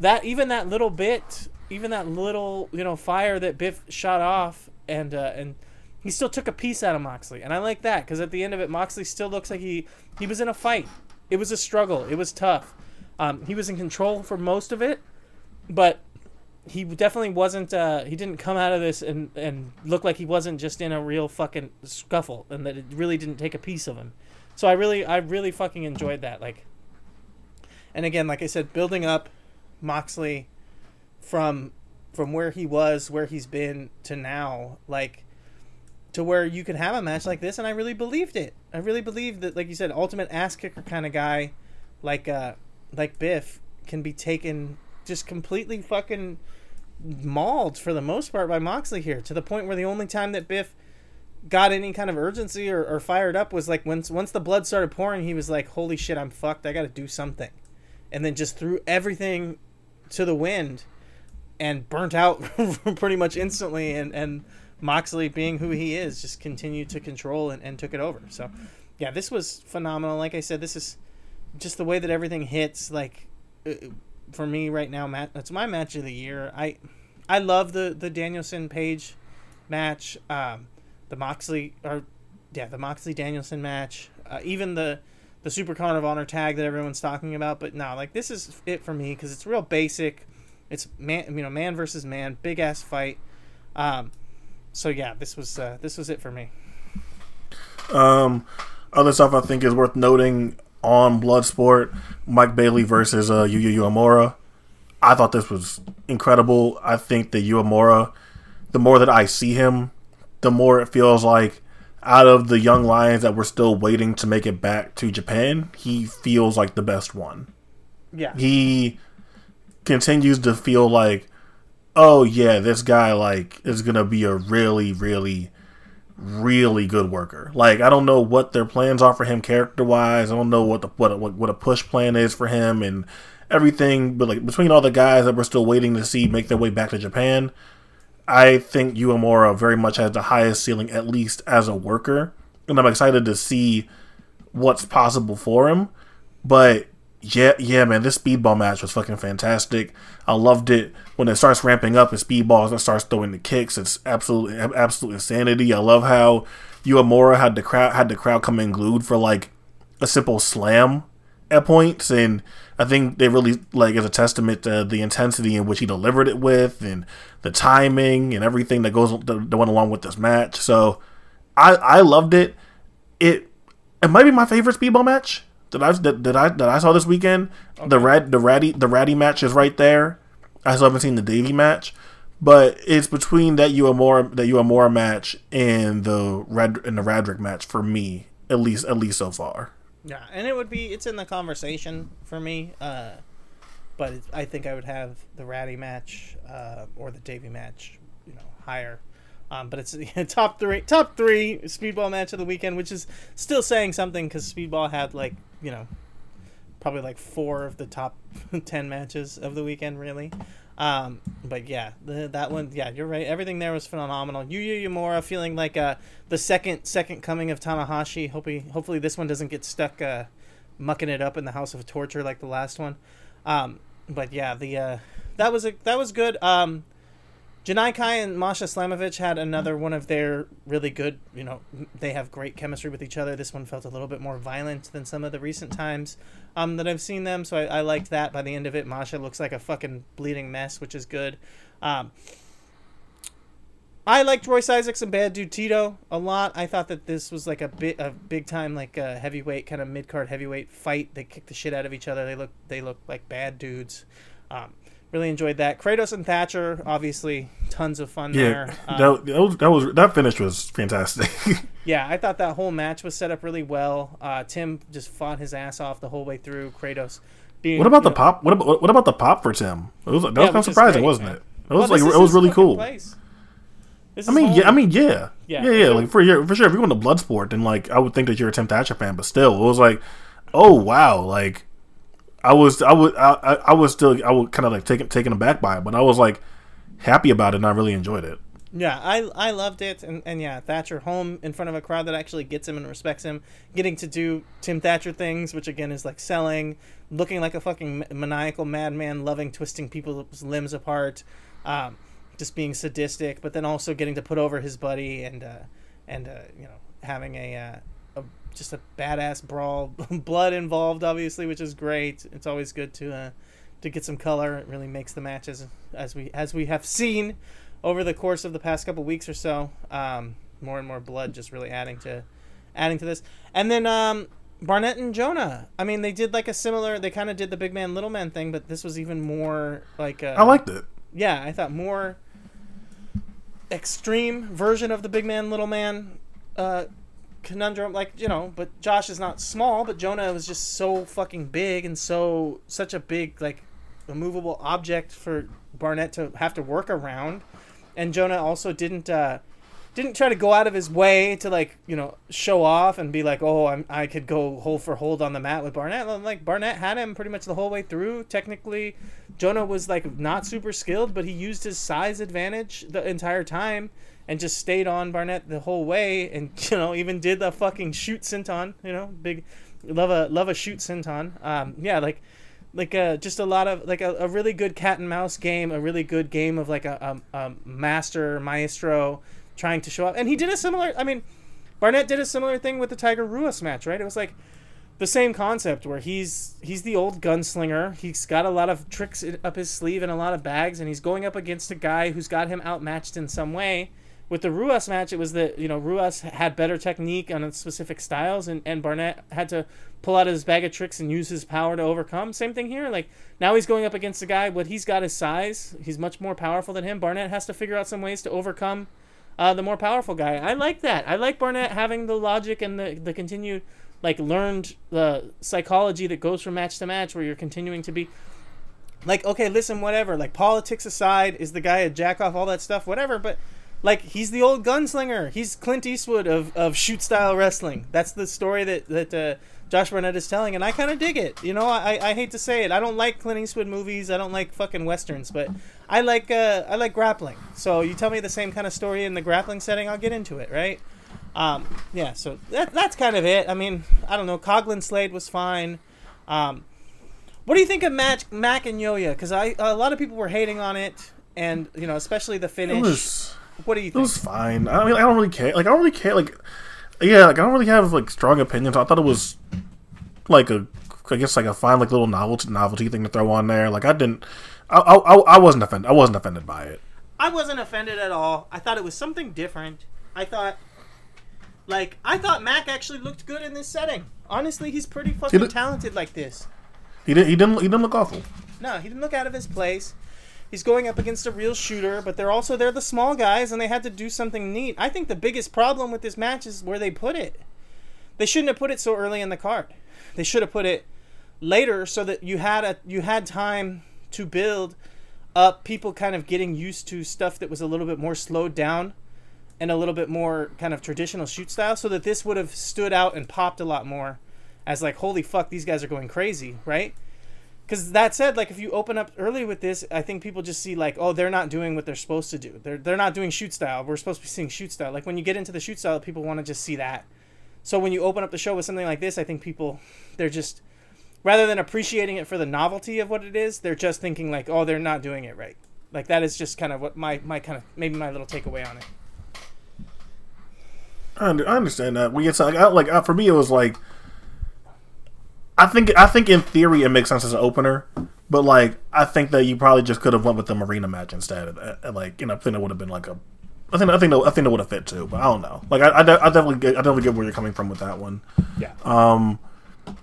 that even that little bit even that little you know fire that biff shot off and uh, and he still took a piece out of moxley. And i like that because at the end of it moxley still looks like he he was in a fight. It was a struggle. It was tough um, he was in control for most of it, but he definitely wasn't. Uh, he didn't come out of this and and look like he wasn't just in a real fucking scuffle, and that it really didn't take a piece of him. So I really, I really fucking enjoyed that. Like, and again, like I said, building up Moxley from from where he was, where he's been to now, like to where you could have a match like this, and I really believed it. I really believed that, like you said, ultimate ass kicker kind of guy, like uh, like Biff can be taken just completely fucking mauled for the most part by Moxley here to the point where the only time that Biff got any kind of urgency or, or fired up was like once once the blood started pouring he was like holy shit I'm fucked. I got to do something. And then just threw everything to the wind and burnt out pretty much instantly and and Moxley being who he is just continued to control and, and took it over. So yeah this was phenomenal. Like I said this is just the way that everything hits like uh, for me right now matt that's my match of the year. I i love the the danielson page match um the moxley or yeah the moxley danielson match uh, even the the Super Card of Honor tag that everyone's talking about but no like this is it for me because it's real basic. It's man you know man versus man big ass fight. Um so yeah this was uh, this was it for me. Um other stuff i think is worth noting on Bloodsport, Mike Bailey versus uh, Yuya Uemura. I thought this was incredible. I think that Uemura, the more that I see him, the more it feels like out of the young lions that were still waiting to make it back to Japan, he feels like the best one. Yeah. He continues to feel like, oh yeah, this guy like is gonna be a really, really really good worker. Like I don't know what their plans are for him character wise. I don't know what the what what, what a push plan is for him and everything. But like between all the guys that we're still waiting to see make their way back to Japan, I think Uemura very much has the highest ceiling, at least as a worker, and I'm excited to see what's possible for him. But yeah, yeah, man, this speedball match was fucking fantastic. I loved it when it starts ramping up and speedballs and starts throwing the kicks. It's absolutely absolute insanity. I love how Uemura had the crowd had the crowd come in glued for like a simple slam at points, and I think they really like as a testament to the intensity in which he delivered it with, and the timing and everything that goes that went along with this match. So I I loved it. It it might be my favorite speedball match that I that, that I that I saw this weekend. Okay. The rad the ratty the ratty match is right there. I still haven't seen the Davey match, but it's between that Uemura that Uemura match and the Red and the Radrick match for me at least at least so far. Yeah, and it would be it's in the conversation for me. Uh, but it, I think I would have the Ratty match uh, or the Davey match, you know, higher. Um, but it's top three, top three speedball match of the weekend, which is still saying something because speedball had like you know probably like four of the top ten matches of the weekend, really. Um, but yeah, the, that one, yeah, you're right. Everything there was phenomenal. Yuya Uemura feeling like uh, the second second coming of Tanahashi. Hopefully, hopefully this one doesn't get stuck uh, mucking it up in the House of Torture like the last one. Um, but yeah, the uh, that was a that was good. Um, Janai Kai and Masha Slamovich had another one of their really good, you know, they have great chemistry with each other. This one felt a little bit more violent than some of the recent times um, that I've seen them, so I, I liked that. By the end of it, Masha looks like a fucking bleeding mess, which is good. Um, I liked Royce Isaacs and Bad Dude Tito a lot. I thought that this was like a bit a big time like a heavyweight kind of mid card heavyweight fight. They kicked the shit out of each other. They look they look like bad dudes. Um, really enjoyed that. Kratos and Thatcher, obviously, tons of fun Yeah, there. Um, that, that was that finish was fantastic. yeah, I thought that whole match was set up really well. Uh, Tim just fought his ass off the whole way through. Kratos. Being, what about the know- pop? What about what about the pop for Tim? It was that Yeah, was kind of surprising, great, wasn't man. it? It was Well, like it was really cool. place. I mean, yeah, I mean, yeah, Yeah, yeah, yeah, Like for for sure, if you're going to Bloodsport, then like I would think that you're a Tim Thatcher fan, but still, it was like, oh wow, like I was, I would, I, I, was still, I was kind of like taken taken aback by it, but I was like happy about it, and I really enjoyed it. Yeah, I I loved it, and, and yeah, Thatcher home in front of a crowd that actually gets him and respects him, getting to do Tim Thatcher things, which again is like selling, looking like a fucking maniacal madman, loving twisting people's limbs apart, um, just being sadistic, but then also getting to put over his buddy and uh, and uh, you know having a, uh, just a badass brawl, blood involved, obviously, which is great. It's always good to uh, to get some color. It really makes the matches as we as we have seen over the course of the past couple weeks or so. Um, more and more blood just really adding to adding to this. And then um, Barnett and Jonah. I mean, they did like a similar. They kind of did the big man little man thing, but this was even more like. Uh, I liked it. yeah, I thought more extreme version of the big man little man uh, conundrum. Like you know, but Josh is not small, but Jonah was just so fucking big and so such a big like immovable object for Barnett to have to work around. And Jonah also didn't uh, didn't try to go out of his way to like you know show off and be like oh I'm, I could go hold for hold on the mat with Barnett like Barnett had him pretty much the whole way through technically Jonah was like not super skilled but he used his size advantage the entire time and just stayed on Barnett the whole way and you know even did the fucking shoot senton you know big love a love a shoot senton um yeah like like uh, just a lot of like a, a really good cat and mouse game, a really good game of like a, a, a master maestro trying to show up. And he did a similar. I mean, Barnett did a similar thing with the Tiger Ruas match, right? It was like the same concept where he's he's the old gunslinger. He's got a lot of tricks up his sleeve and a lot of bags, and he's going up against a guy who's got him outmatched in some way. With the Ruas match, it was that you know Ruas had better technique on specific styles, and, and Barnett had to pull out his bag of tricks and use his power to overcome. Same thing here. Like now he's going up against a guy, but he's got his size. He's much more powerful than him. Barnett has to figure out some ways to overcome uh, the more powerful guy. I like that. I like Barnett having the logic and the the continued like learned the psychology that goes from match to match, where you're continuing to be like, okay, listen, whatever. Like politics aside, is the guy a jack off, all that stuff, whatever. But like he's the old gunslinger. He's Clint Eastwood of, of shoot style wrestling. That's the story that that uh, Josh Barnett is telling, and I kind of dig it. You know, I, I hate to say it, I don't like Clint Eastwood movies. I don't like fucking westerns, but I like uh, I like grappling. So you tell me the same kind of story in the grappling setting, I'll get into it, right? Um, yeah, so that, that's kind of it. I mean, I don't know. Coughlin Slade was fine. Um, what do you think of Mac, Mac and Yoya? Because I a lot of people were hating on it, and you know, especially the finish. It was what do you think? it was fine. I mean, I don't really care. Like I don't really care. Like yeah, like I don't really have like strong opinions. I thought it was like a I guess like a fine like little novelty novelty thing to throw on there. Like I didn't. I, I, I wasn't offended. I wasn't offended by it. I wasn't offended at all. I thought it was something different. I thought, like, I thought Mac actually looked good in this setting. Honestly, he's pretty fucking look- talented like this. He didn't. He didn't. He didn't look awful. No, he didn't look out of his place. He's going up against a real shooter, but they're also they're the small guys, and they had to do something neat. I think the biggest problem with this match is where they put it. They shouldn't have put it so early in the card. They should have put it later so that you had a you had time to build up people kind of getting used to stuff that was a little bit more slowed down and a little bit more kind of traditional shoot style so that this would have stood out and popped a lot more as like holy fuck these guys are going crazy, right? Because that said, like if you open up early with this, I think people just see like, oh, they're not doing what they're supposed to do. They're they're not doing shoot style. We're supposed to be seeing shoot style. Like when you get into the shoot style, people want to just see that. So when you open up the show with something like this, I think people they're just rather than appreciating it for the novelty of what it is, they're just thinking like, oh, they're not doing it right. Like that is just kind of what my my kind of maybe my little takeaway on it. I, understand that. We get like, like for me, it was like I think I think in theory it makes sense as an opener, but like I think that you probably just could have went with the Marina match instead. Of, uh, like you know, I think it would have been like a. I think I think that, I think it would have fit too, but I don't know. Like I, I, I definitely get I definitely get where you're coming from with that one. Yeah. Um,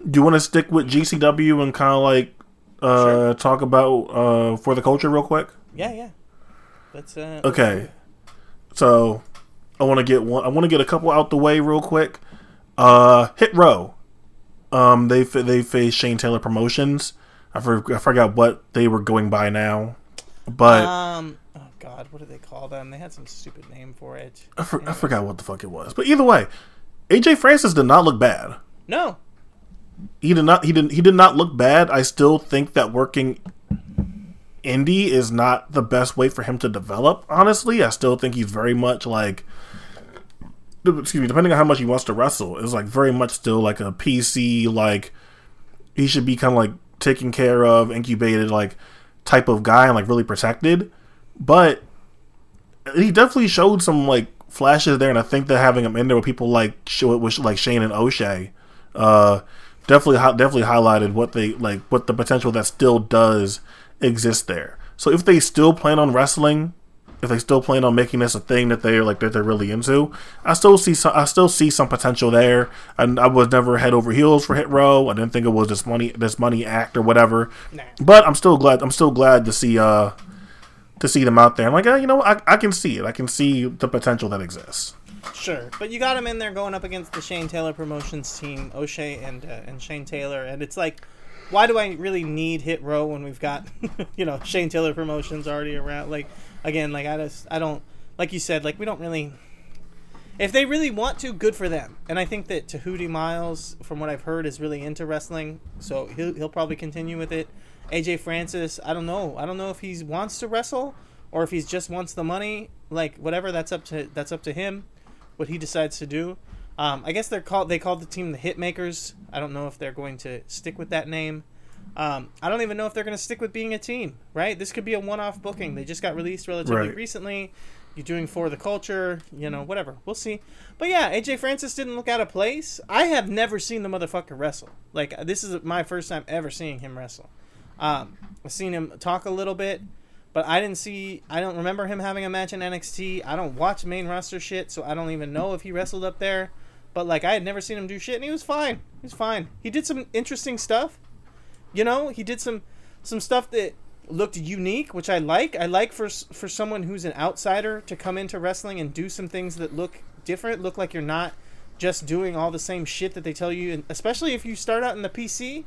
do you want to stick with GCW and kind of like uh Sure. talk about uh for the culture real quick? Yeah, yeah. That's uh. Okay. So I want to get one. I want to get a couple out the way real quick. Uh, Hit Row. Um, they they face Shane Taylor Promotions. I, for, I forgot what they were going by now, but Um. Oh God, what do they call them? They had some stupid name for it. I, for, I forgot what the fuck it was. But either way, AJ Francis did not look bad. No. He did not. He didn't. He did not look bad. I still think that working indie is not the best way for him to develop. Honestly, I still think he's very much like. Excuse me. Depending on how much he wants to wrestle, is like very much still like a PC. Like he should be kind of like taken care of, incubated, like type of guy, and like really protected. But he definitely showed some like flashes there, and I think that having him in there with people like was like Shane and O'Shay, uh, definitely definitely highlighted what they like what the potential that still does exist there. So if they still plan on wrestling, if they still plan on making this a thing that they're like that they're really into, I still see some I still see some potential there. And I was never head over heels for Hit Row. I didn't think it was this money this money act or whatever. Nah. But I'm still glad I'm still glad to see uh to see them out there. I'm like, uh, you know, I, I can see it. I can see the potential that exists. Sure, but you got them in there going up against the Shane Taylor Promotions team, O'Shay and uh, and Shane Taylor, and it's like, why do I really need Hit Row when we've got, you know, Shane Taylor Promotions already around? Like, again, like I just I don't like you said, like we don't really. If they really want to, good for them. And I think that Tehuti Miles, from what I've heard, is really into wrestling, so he'll he'll probably continue with it. AJ Francis, I don't know. I don't know if he wants to wrestle or if he just wants the money. Like whatever, that's up to that's up to him what he decides to do. Um, I guess they're called. They called the team the Hitmakers. I don't know if they're going to stick with that name. Um, I don't even know if they're going to stick with being a team. Right? This could be a one-off booking. They just got released relatively Right. recently. You're doing for the culture. You know, whatever. We'll see. But yeah, AJ Francis didn't look out of place. I have never seen the motherfucker wrestle. Like this is my first time ever seeing him wrestle. Um, I've seen him talk a little bit. But I didn't see. I don't remember him having a match in NXT. I don't watch main roster shit, so I don't even know if he wrestled up there. But like, I had never seen him do shit, and he was fine. He was fine. He did some interesting stuff. You know, he did some some stuff that looked unique, which I like. I like for for someone who's an outsider to come into wrestling and do some things that look different, look like you're not just doing all the same shit that they tell you. And especially if you start out in the PC,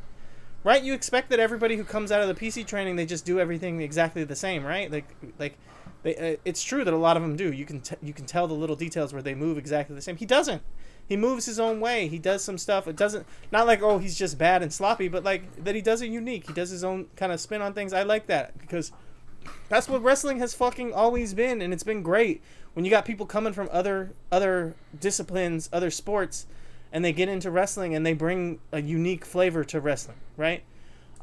right? You expect that everybody who comes out of the PC training they just do everything exactly the same, right? Like like they, uh, it's true that a lot of them do. You can t- you can tell the little details where they move exactly the same. He doesn't. He moves his own way. He does some stuff. It doesn't not like oh he's just bad and sloppy, but like that he does it unique. He does his own kind of spin on things. I like that because that's what wrestling has fucking always been, and it's been great when you got people coming from other other disciplines, other sports, and they get into wrestling and they bring a unique flavor to wrestling, right?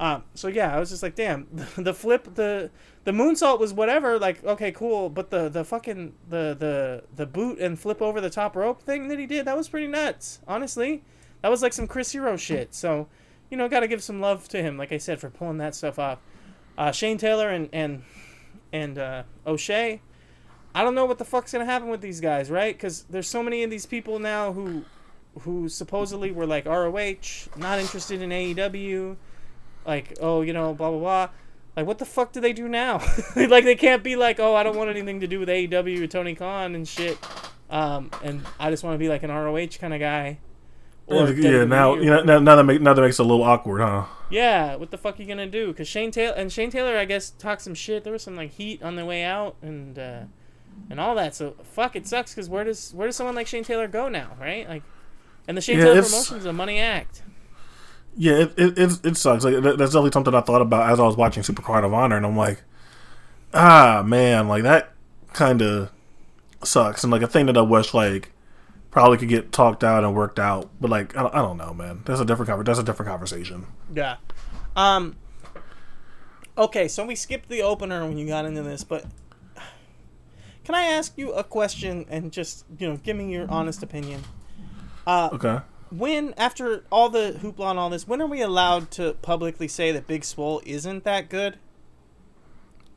Um, so yeah, I was just like, damn, the flip, the the moonsault was whatever, like okay, cool, but the the fucking the the the boot and flip over the top rope thing that he did, that was pretty nuts, honestly. That was like some Chris Hero shit. So, you know, got to give some love to him, like I said, for pulling that stuff off. Uh, Shane Taylor and and and uh, O'Shay. I don't know what the fuck's gonna happen with these guys, right? Because there's so many of these people now who who supposedly were like ROH, not interested in AEW, like oh you know blah blah blah. Like what the fuck do they do now? like they can't be like oh I don't want anything to do with AEW or Tony Khan and shit, um, and I just want to be like an ROH kind of guy. yeah, WWE now or you know, now, now that make, now that makes it a little awkward, huh? yeah, what the fuck are you gonna do? Because Shane Taylor and Shane Taylor, I guess, talked some shit. There was some like heat on the way out and uh, and all that. So fuck, it sucks. Because where does where does someone like Shane Taylor go now, right? Like, and the Shane Yeah, Taylor promotion is a money act. Yeah, it it, it, it sucks. Like, that's definitely something I thought about as I was watching Super Card of Honor, and I'm like, ah, man, like that kind of sucks, and like a thing that I wish like probably could get talked out and worked out, but like I, I don't know, man. That's a different conver- That's a different conversation. Yeah. Um. Okay, so we skipped the opener when you got into this, but can I ask you a question and just you know give me your honest opinion? Uh, Okay. When after all the hoopla and all this, when are we allowed to publicly say that Big Swole isn't that good?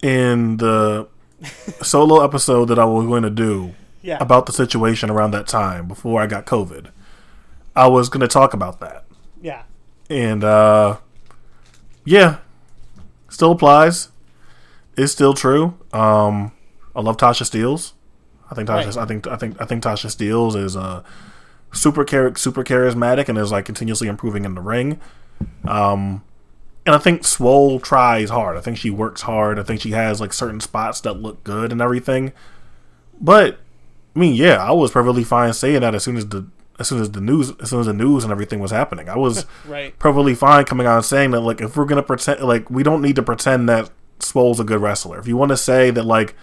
In the solo episode that I was going to do Yeah. about the situation around that time before I got COVID, I was going to talk about that. yeah. And uh yeah, still applies. It's still true. Um I love Tasha Steelz. I think Tasha Right. I think I think I think Tasha Steelz is uh super char- super charismatic and is like continuously improving in the ring. Um and I think Swole tries hard. I think she works hard. I think she has like certain spots that look good and everything. But I mean, yeah, I was perfectly fine saying that as soon as the as soon as the news as soon as the news and everything was happening. I was Right. perfectly fine coming out and saying that like if we're gonna pretend like we don't need to pretend that Swole's a good wrestler. If you want to say that like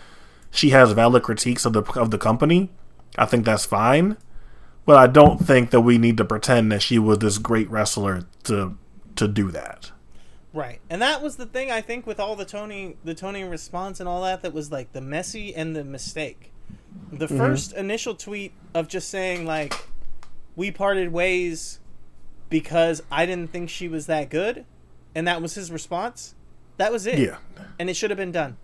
she has valid critiques of the of the company, I think that's fine. But I don't think that we need to pretend that she was this great wrestler to to do that. Right. And that was the thing I think with all the Tony the Tony response and all that that was like the messy and the mistake. The mm-hmm. first initial tweet of just saying like we parted ways because I didn't think she was that good and that was his response. That was it. Yeah. And it should have been done.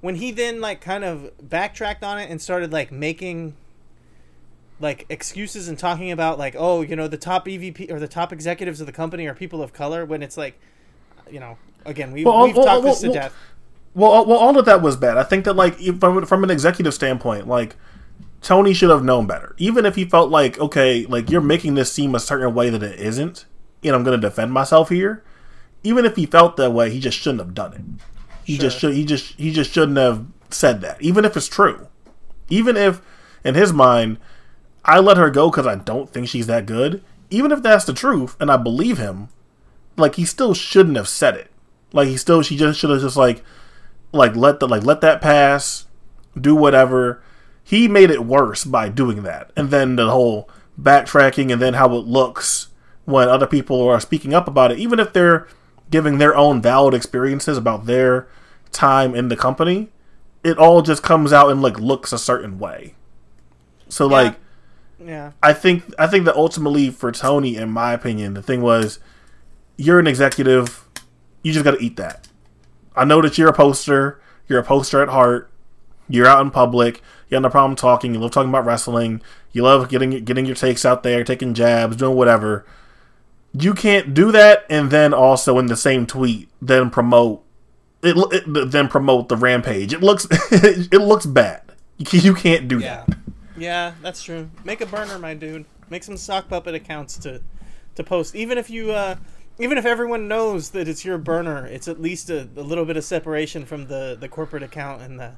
When he then like kind of backtracked on it and started like making like excuses and talking about like oh you know the top EVP or the top executives of the company are people of color when it's like you know again we, Well, we've well, talked well, this to well, death Well, all- well, all of that was bad. I think that like from from an executive standpoint, like Tony should have known better. Even if he felt like okay, like you're making this seem a certain way that it isn't, and I'm going to defend myself here. Even if he felt that way, he just shouldn't have done it. He just should. He just he just shouldn't have said that. Even if it's true. Even if in his mind, I let her go because I don't think she's that good. Even if that's the truth, and I believe him, like he still shouldn't have said it. Like he still, she just should have just like, like let the like let that pass, do whatever. He made it worse by doing that, and then the whole backtracking, and then how it looks when other people are speaking up about it, even if they're giving their own valid experiences about their time in the company, it all just comes out and like looks a certain way. So Yeah. like. Yeah I think I think that ultimately for Tony, in my opinion, the thing was you're an executive, you just got to eat that. I know that you're a poster, you're a poster at heart, you're out in public, you have no problem talking, you love talking about wrestling, you love getting getting your takes out there, taking jabs, doing whatever. You can't do that and then also in the same tweet then promote it, it then promote the rampage. It looks it looks bad. You can't- do yeah that. Yeah that's true. Make a burner my dude. Make some sock puppet accounts to to post. Even if you uh even if everyone knows that it's your burner it's at least a, a little bit of separation from the the corporate account and the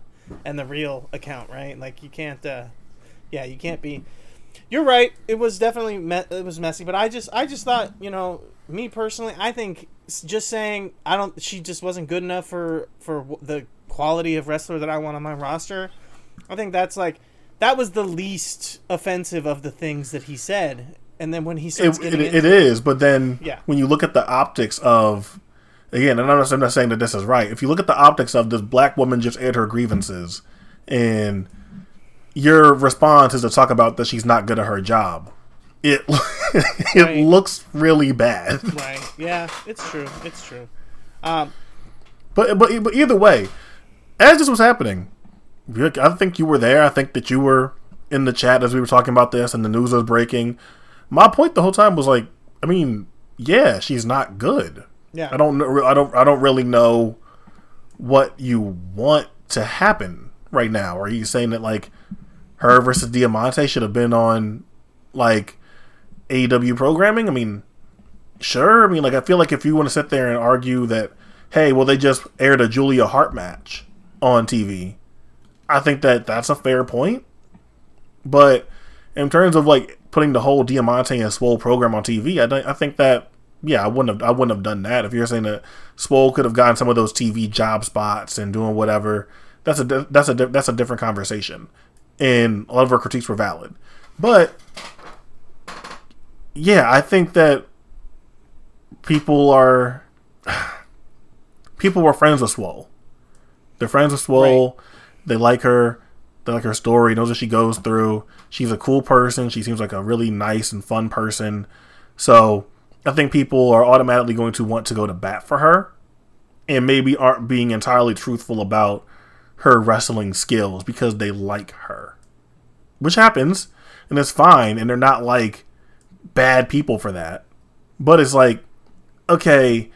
and the real account right? Like you can't uh yeah you can't be you're right. It was definitely me- it was messy but i just i just thought you know me personally i think just saying i don't she just wasn't good enough for for the quality of wrestler that i want on my roster i think that's like that was the least offensive of the things that he said and then when he starts it, it, it is, but then Yeah. when you look at the optics of again, and I'm not, I'm not saying that this is right. If you look at the optics of this black woman just aired her grievances, and your response is to talk about that she's not good at her job, it it Right. looks really bad. right yeah it's true it's true um But but but either way, as this was happening, I think you were there. I think that you were in the chat as we were talking about this, and the news was breaking. My point the whole time was like, I mean, yeah, she's not good. yeah I don't know. I don't. I don't really know what you want to happen right now. Are you saying that like her versus Diamante should have been on like AEW programming? I mean, sure. I mean, like I feel like if you want to sit there and argue that, hey, well, they just aired a Julia Hart match on TV, I think that that's a fair point. But in terms of like putting the whole Diamante and Swole program on TV, I, I think that yeah, I wouldn't have I wouldn't have done that. If you're saying that Swole could have gotten some of those TV job spots and doing whatever, that's a that's a that's a different conversation. And a lot of our critiques were valid, but yeah, I think that people are people were friends with Swole. They're friends with Swole. Right. They like her. They like her story. Knows what she goes through. She's a cool person. She seems like a really nice and fun person. So I think people are automatically going to want to go to bat for her, and maybe aren't being entirely truthful about her wrestling skills because they like her, which happens, and it's fine. And they're not like bad people for that. But it's like, okay,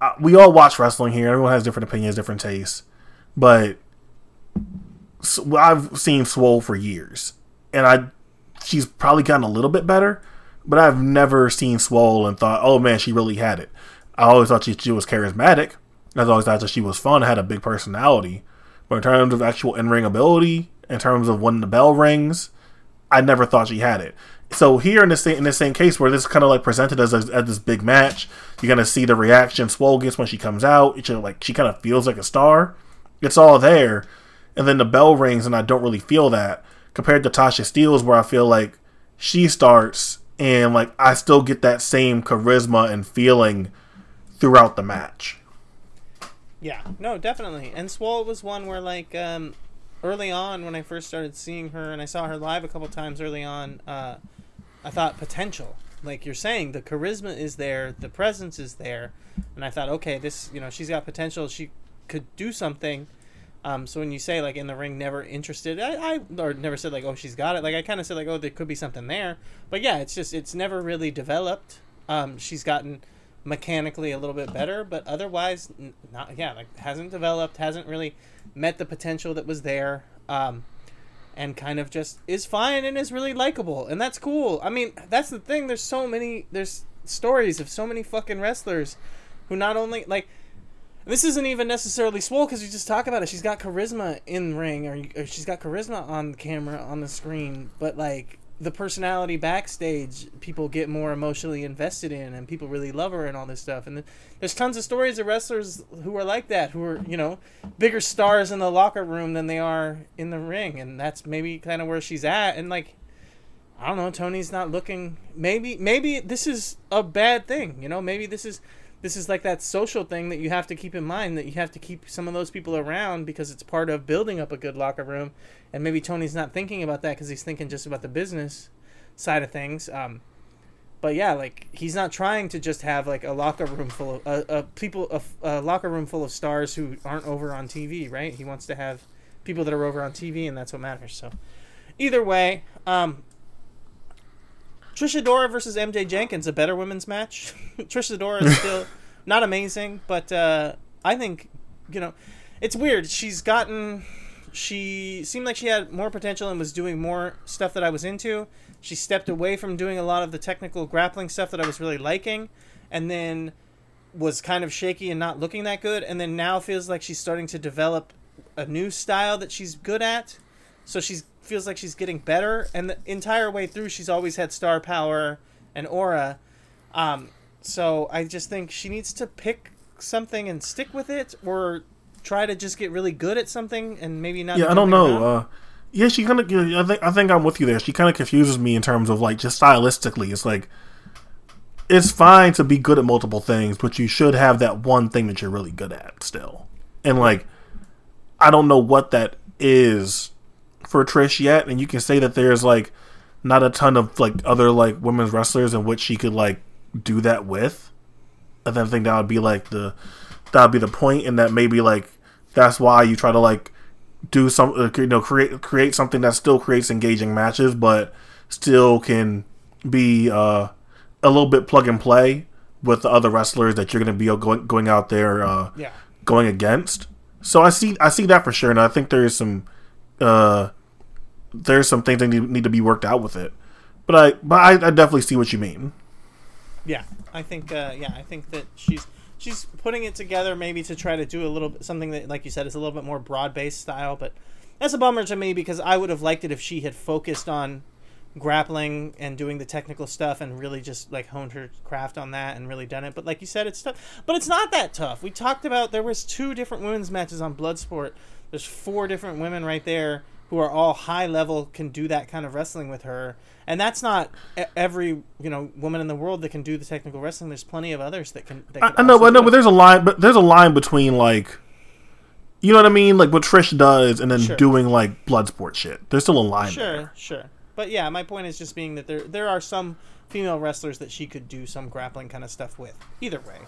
uh, we all watch wrestling here. Everyone has different opinions, different tastes. But I've seen Swole for years, and I she's probably gotten a little bit better, but I've never seen Swole and thought, oh man, she really had it. I always thought she, she was charismatic. I always thought that she was fun, had a big personality. But in terms of actual in ring ability, in terms of when the bell rings, I never thought she had it so here in same in the same case where this is kind of like presented as, a, as this big match, you're gonna see the reaction Swole gets when she comes out. It's like she kind of feels like a star. It's all there, and then the bell rings, and I don't really feel that compared to Tasha Steelz, where I feel like she starts and like I still get that same charisma and feeling throughout the match. Yeah, no, definitely. And Swole was one where like um, early on when I first started seeing her, and I saw her live a couple times early on. Uh, I thought potential. Like you're saying, the charisma is there, the presence is there, and I thought, okay, this, you know, she's got potential. She could do something. Um, so when you say like in the ring, never interested, I, I or never said like, oh, she's got it. Like I kind of said like, oh, there could be something there. But yeah, it's just it's never really developed. Um, she's gotten mechanically a little bit better, but otherwise, not yeah, like hasn't developed, hasn't really met the potential that was there. Um, and kind of just is fine and is really likable and that's cool i mean that's the thing there's so many there's stories of so many fucking wrestlers who not only like this isn't even necessarily swole because you just talk about it. She's got charisma in ring or, or she's got charisma on the camera on the screen but like the personality backstage people get more emotionally invested in and people really love her and all this stuff. And there's tons of stories of wrestlers who are like that who are you know bigger stars in the locker room than they are in the ring. And that's maybe kind of where she's at. And like i don't know tony's not looking maybe maybe this is a bad thing you know? Maybe this is this is like that social thing that you have to keep in mind that you have to keep some of those people around because it's part of building up a good locker room. And maybe tony's not thinking about that because he's thinking just about the business side of things. Um, but yeah like he's not trying to just have like a locker room full of uh, uh, people a, a locker room full of stars who aren't over on tv right? He wants to have people that are over on tv and that's what matters. So either way um, Trish Adora versus MJ Jenkins, a better women's match. Trish Adora is still not amazing, but uh, I think you know it's weird. She's gotten. She seemed like she had more potential and was doing more stuff that I was into. She stepped away from doing a lot of the technical grappling stuff that I was really liking, and then was kind of shaky and not looking that good. And then now feels like she's starting to develop a new style that she's good at. So she's feels like she's getting better, and the entire way through, she's always had star power and aura. Um, so I just think she needs to pick something and stick with it, or try to just get really good at something and maybe not. Yeah, I don't know. Uh, yeah, she kind of. I think I think I'm with you there. She kind of confuses me in terms of like just stylistically. It's like it's fine to be good at multiple things, but you should have that one thing that you're really good at still. And like, I don't know what that is for Trish yet, and you can say that there's like not a ton of like other like women's wrestlers in which she could like do that with. And then think that would be like the that would be the point, and that maybe like that's why you try to like do some uh, you know create create something that still creates engaging matches, but still can be uh, a little bit plug and play with the other wrestlers that you're going to be going going out there uh, yeah. going against. So I see I see that for sure, and I think there is some uh, there's some things that need, need to be worked out with it. But I but I, I definitely see what you mean. Yeah, I think uh, yeah, I think that she's she's putting it together maybe to try to do a little something that like you said is a little bit more broad based style, but that's a bummer to me because I would have liked it if she had focused on grappling and doing the technical stuff and really just like honed her craft on that and really done it. But like you said, it's tough. But it's not that tough. We talked about there was two different women's matches on Bloodsport. There's four different women right there who are all high level can do that kind of wrestling with her. And that's not every you know woman in the world that can do the technical wrestling. There's plenty of others that can. That I, can I know, also but but there's a line, but there's a line between like, you know what I mean, like what Trish does, and then Sure. doing like blood sport shit. There's still a line Sure, there. sure. But yeah, my point is just being that there there are some female wrestlers that she could do some grappling kind of stuff with. Either way.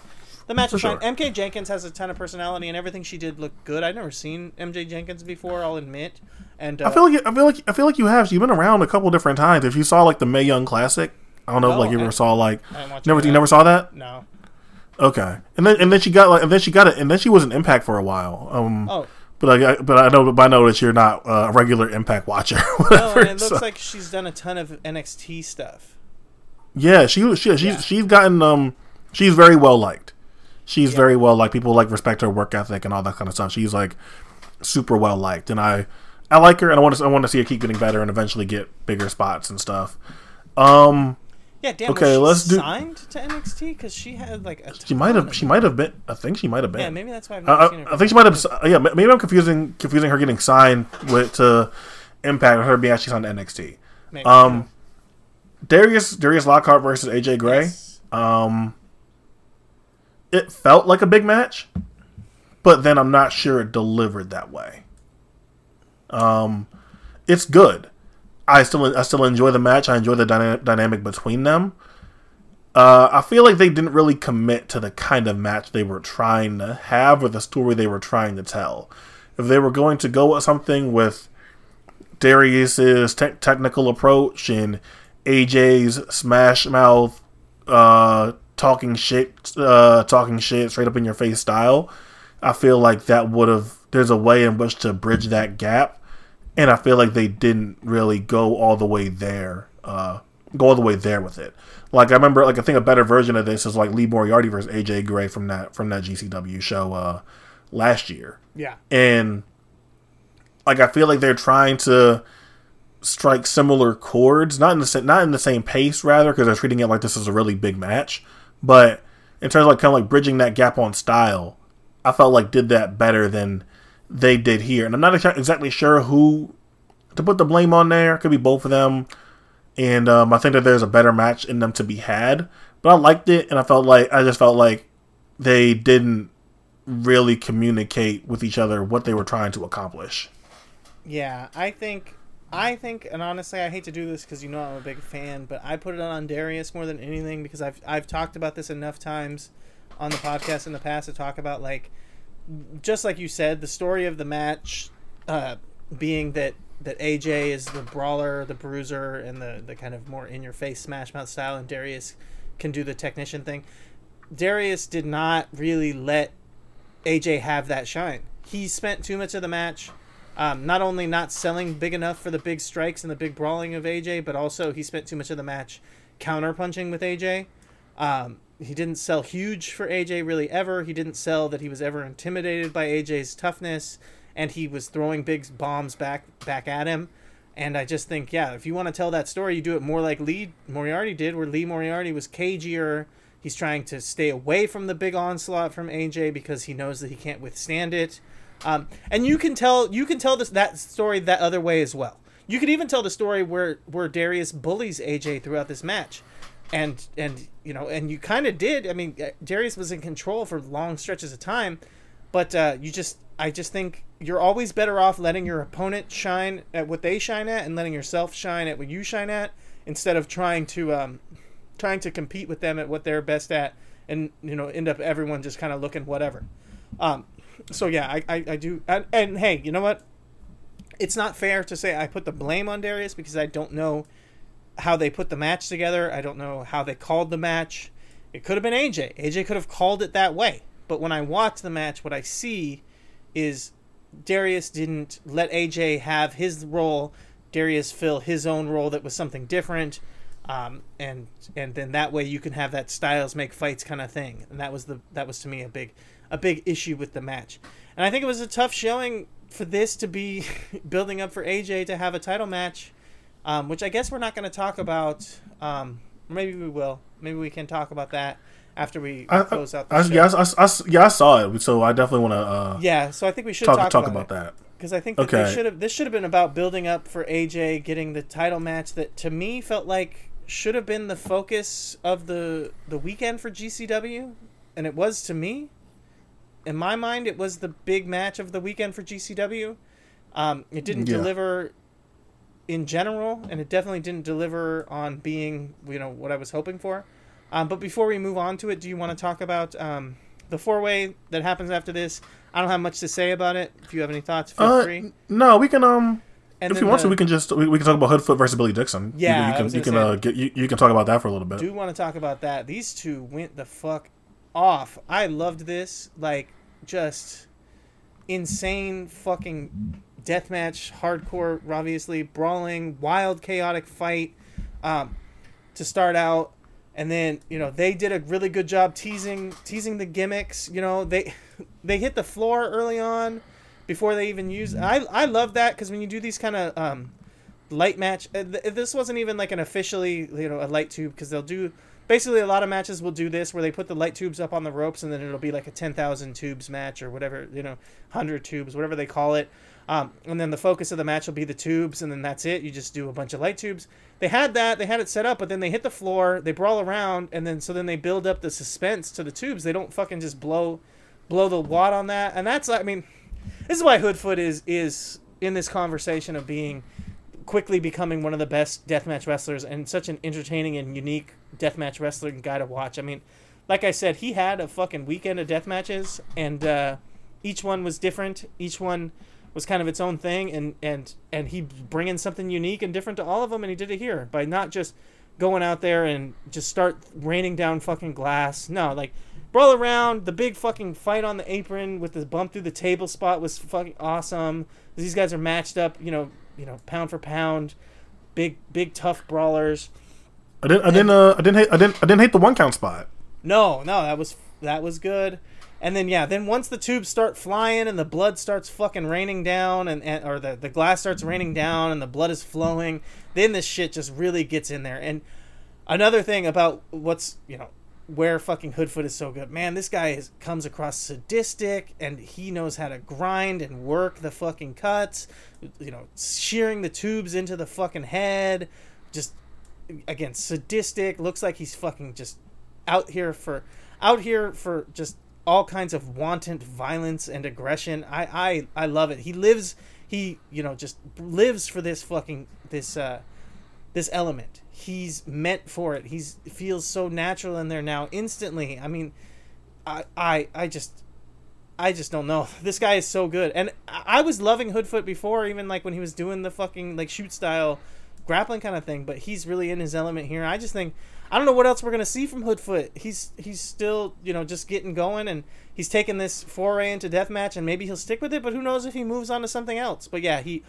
The match was fine. sure. MJ Jenkins has a ton of personality and everything she did looked good. I've never seen MJ Jenkins before, I'll admit. And uh, I feel like you, I feel like I feel like you have. You've been around a couple different times. If you saw like the Mae Young Classic, I don't know, if Oh, like you I- ever saw like I didn't watch never you never saw that. No. Okay, and then and then she got like and then she got it and then she was an Impact for a while. Um, Oh. but I but I know but I know that you're not uh, a regular Impact watcher. or No, and it looks so- like she's done a ton of NXT stuff. Yeah, she. She, she's Yeah. she's gotten um. She's very well liked. She's Yeah. very well liked. People like respect her work ethic and all that kind of stuff. She's like super well liked, and I I like her, and I want to I want to see her keep getting better and eventually get bigger spots and stuff. Um, Yeah, damn. Okay, let's do- signed to NXT because she had like a. she might have she might have been. I think she might have been. Yeah, maybe that's why I've never I, seen her. I, think she might have. Yeah, ma- maybe I'm confusing confusing her getting signed with to Impact her being actually signed to NXT. Maybe. Um, Darius Darius Lockhart versus AJ Gray. Yes. Um, it felt like a big match, but then I'm not sure it delivered that way. Um, it's good. I still I still enjoy the match. I enjoy the dyna- dynamic between them. Uh, I feel like they didn't really commit to the kind of match they were trying to have or the story they were trying to tell. If they were going to go with something with Darius's te- technical approach and AJ's smash mouth, uh, talking shit, uh, talking shit straight up in your face style, I feel like that would have. There's a way in which to bridge that gap, and I feel like they didn't really go all the way there. Uh, go all the way there with it. Like I remember, like I think a better version of this is like Lee Moriarty versus AJ Gray from that from that GCW show uh, last year yeah. and like I feel like they're trying to strike similar chords, not in the not in the same pace, rather, because they're treating it like this is a really big match. But in terms of like kind of like bridging that gap on style, I felt like did that better than they did here. And I'm not exa- exactly sure who to put the blame on there. Could be both of them. And um, I think that there's a better match in them to be had. But I liked it, and I felt like I just felt like they didn't really communicate with each other what they were trying to accomplish. Yeah, I think, I think, and honestly, I hate to do this because you know I'm a big fan, but I put it on Darius more than anything because I've I've talked about this enough times on the podcast in the past to talk about like, just like you said, the story of the match, uh, being that that AJ is the brawler, the bruiser, and the the kind of more in your face smash mouth style, and Darius can do the technician thing. Darius did not really let AJ have that shine. He spent too much of the match, um, not only not selling big enough for the big strikes and the big brawling of AJ, but also he spent too much of the match counter punching with AJ. Um, he didn't sell huge for AJ really ever. He didn't sell that he was ever intimidated by AJ's toughness, and he was throwing big bombs back back at him. And I just think, yeah, if you want to tell that story, you do it more like Lee Moriarty did, where Lee Moriarty was cagier. He's trying to stay away from the big onslaught from AJ because he knows that he can't withstand it. Um, and you can tell you can tell this that story that other way as well. You could even tell the story where where Darius bullies AJ throughout this match, and and you know and you kind of did. I mean, uh, Darius was in control for long stretches of time, but uh, you just I just think you're always better off letting your opponent shine at what they shine at and letting yourself shine at what you shine at instead of trying to um, trying to compete with them at what they're best at and you know end up everyone just kind of looking whatever. Um, so yeah, I, I, I do and, and hey, you know what? It's not fair to say I put the blame on Darius because I don't know how they put the match together. I don't know how they called the match. It could have been AJ. AJ could have called it that way. But when I watch the match, what I see is Darius didn't let AJ have his role. Darius fill his own role that was something different. Um, and and then that way you can have that styles make fights kind of thing. And that was the that was to me a big a big issue with the match. And I think it was a tough showing for this to be building up for AJ to have a title match. um, which I guess we're not going to talk about. Um, maybe we will. Maybe we can talk about that after we I, close out. The I, show. yeah, I, I, yeah, I saw it, so I definitely want to uh, Yeah, so I think we should talk talk, talk about, about that. because I think that Okay. should have. This should have been about building up for AJ getting the title match that to me felt like should have been the focus of the the weekend for GCW, and it was to me. In my mind, it was the big match of the weekend for GCW. Um, it didn't Yeah. deliver in general, and it definitely didn't deliver on being you know what I was hoping for. Um, but before we move on to it, do you want to talk about um, the four way that happens after this? I don't have much to say about it. If you have any thoughts, feel Uh, free. no, we can um. And if you want the- to, we can just we, we can talk about Hoodfoot versus Billy Dixon. You- Yeah, you, I can you can uh, get you, you can talk about that for a little bit. do want to talk about that. These two went the fuck off. I loved this. Like, just insane fucking deathmatch, hardcore, obviously, brawling, wild, chaotic fight um, to start out. And then, you know, they did a really good job teasing teasing the gimmicks. You know, they they hit the floor early on before they even use I I love that because when you do these kind of um, light match. uh, This wasn't even like an officially, you know, a light tube because they'll do basically a lot of matches will do this where they put the light tubes up on the ropes and then it'll be like a 10,000 tubes match or whatever, you know, 100 tubes, whatever they call it. Um, and then the focus of the match will be the tubes and then that's it. You just do a bunch of light tubes. They had that, they had it set up, but then they hit the floor, they brawl around and then so then they build up the suspense to the tubes. They don't fucking just blow blow the wad on that. And that's I mean, this is why Hoodfoot is is in this conversation of being quickly becoming one of the best deathmatch wrestlers and such an entertaining and unique deathmatch wrestling guy to watch. I mean, like I said, he had a fucking weekend of death matches, and uh, each one was different. Each one was kind of its own thing, and and and he bringing something unique and different to all of them, and he did it here by not just going out there and just start raining down fucking glass. No, like brawl around the big fucking fight on the apron with the bump through the table spot was fucking awesome. These guys are matched up, you know, you know, pound for pound, big big tough brawlers. I didn't I didn't uh, I didn't hate I didn't I didn't hate the one count spot. No, no, that was that was good. And then yeah, then once the tubes start flying and the blood starts fucking raining down and, and or the, the glass starts raining down and the blood is flowing, then this shit just really gets in there. And another thing about what's you know where fucking Hoodfoot is so good, man. This guy is, comes across sadistic and he knows how to grind and work the fucking cuts. You know, shearing the tubes into the fucking head, just again sadistic. Looks like he's fucking just out here for out here for just all kinds of wanton violence and aggression. I I I love it. He lives he you know just lives for this fucking this uh this element. He's meant for it. He's feels so natural in there now instantly. I mean, I I I just I just don't know. This guy is so good. And I was loving Hoodfoot before even like when he was doing the fucking like shoot style grappling kind of thing, but he's really in his element here. I just think I don't know what else we're gonna see from Hoodfoot. He's he's still you know just getting going, and he's taking this foray into deathmatch, and maybe he'll stick with it. But who knows if he moves on to something else? But yeah, he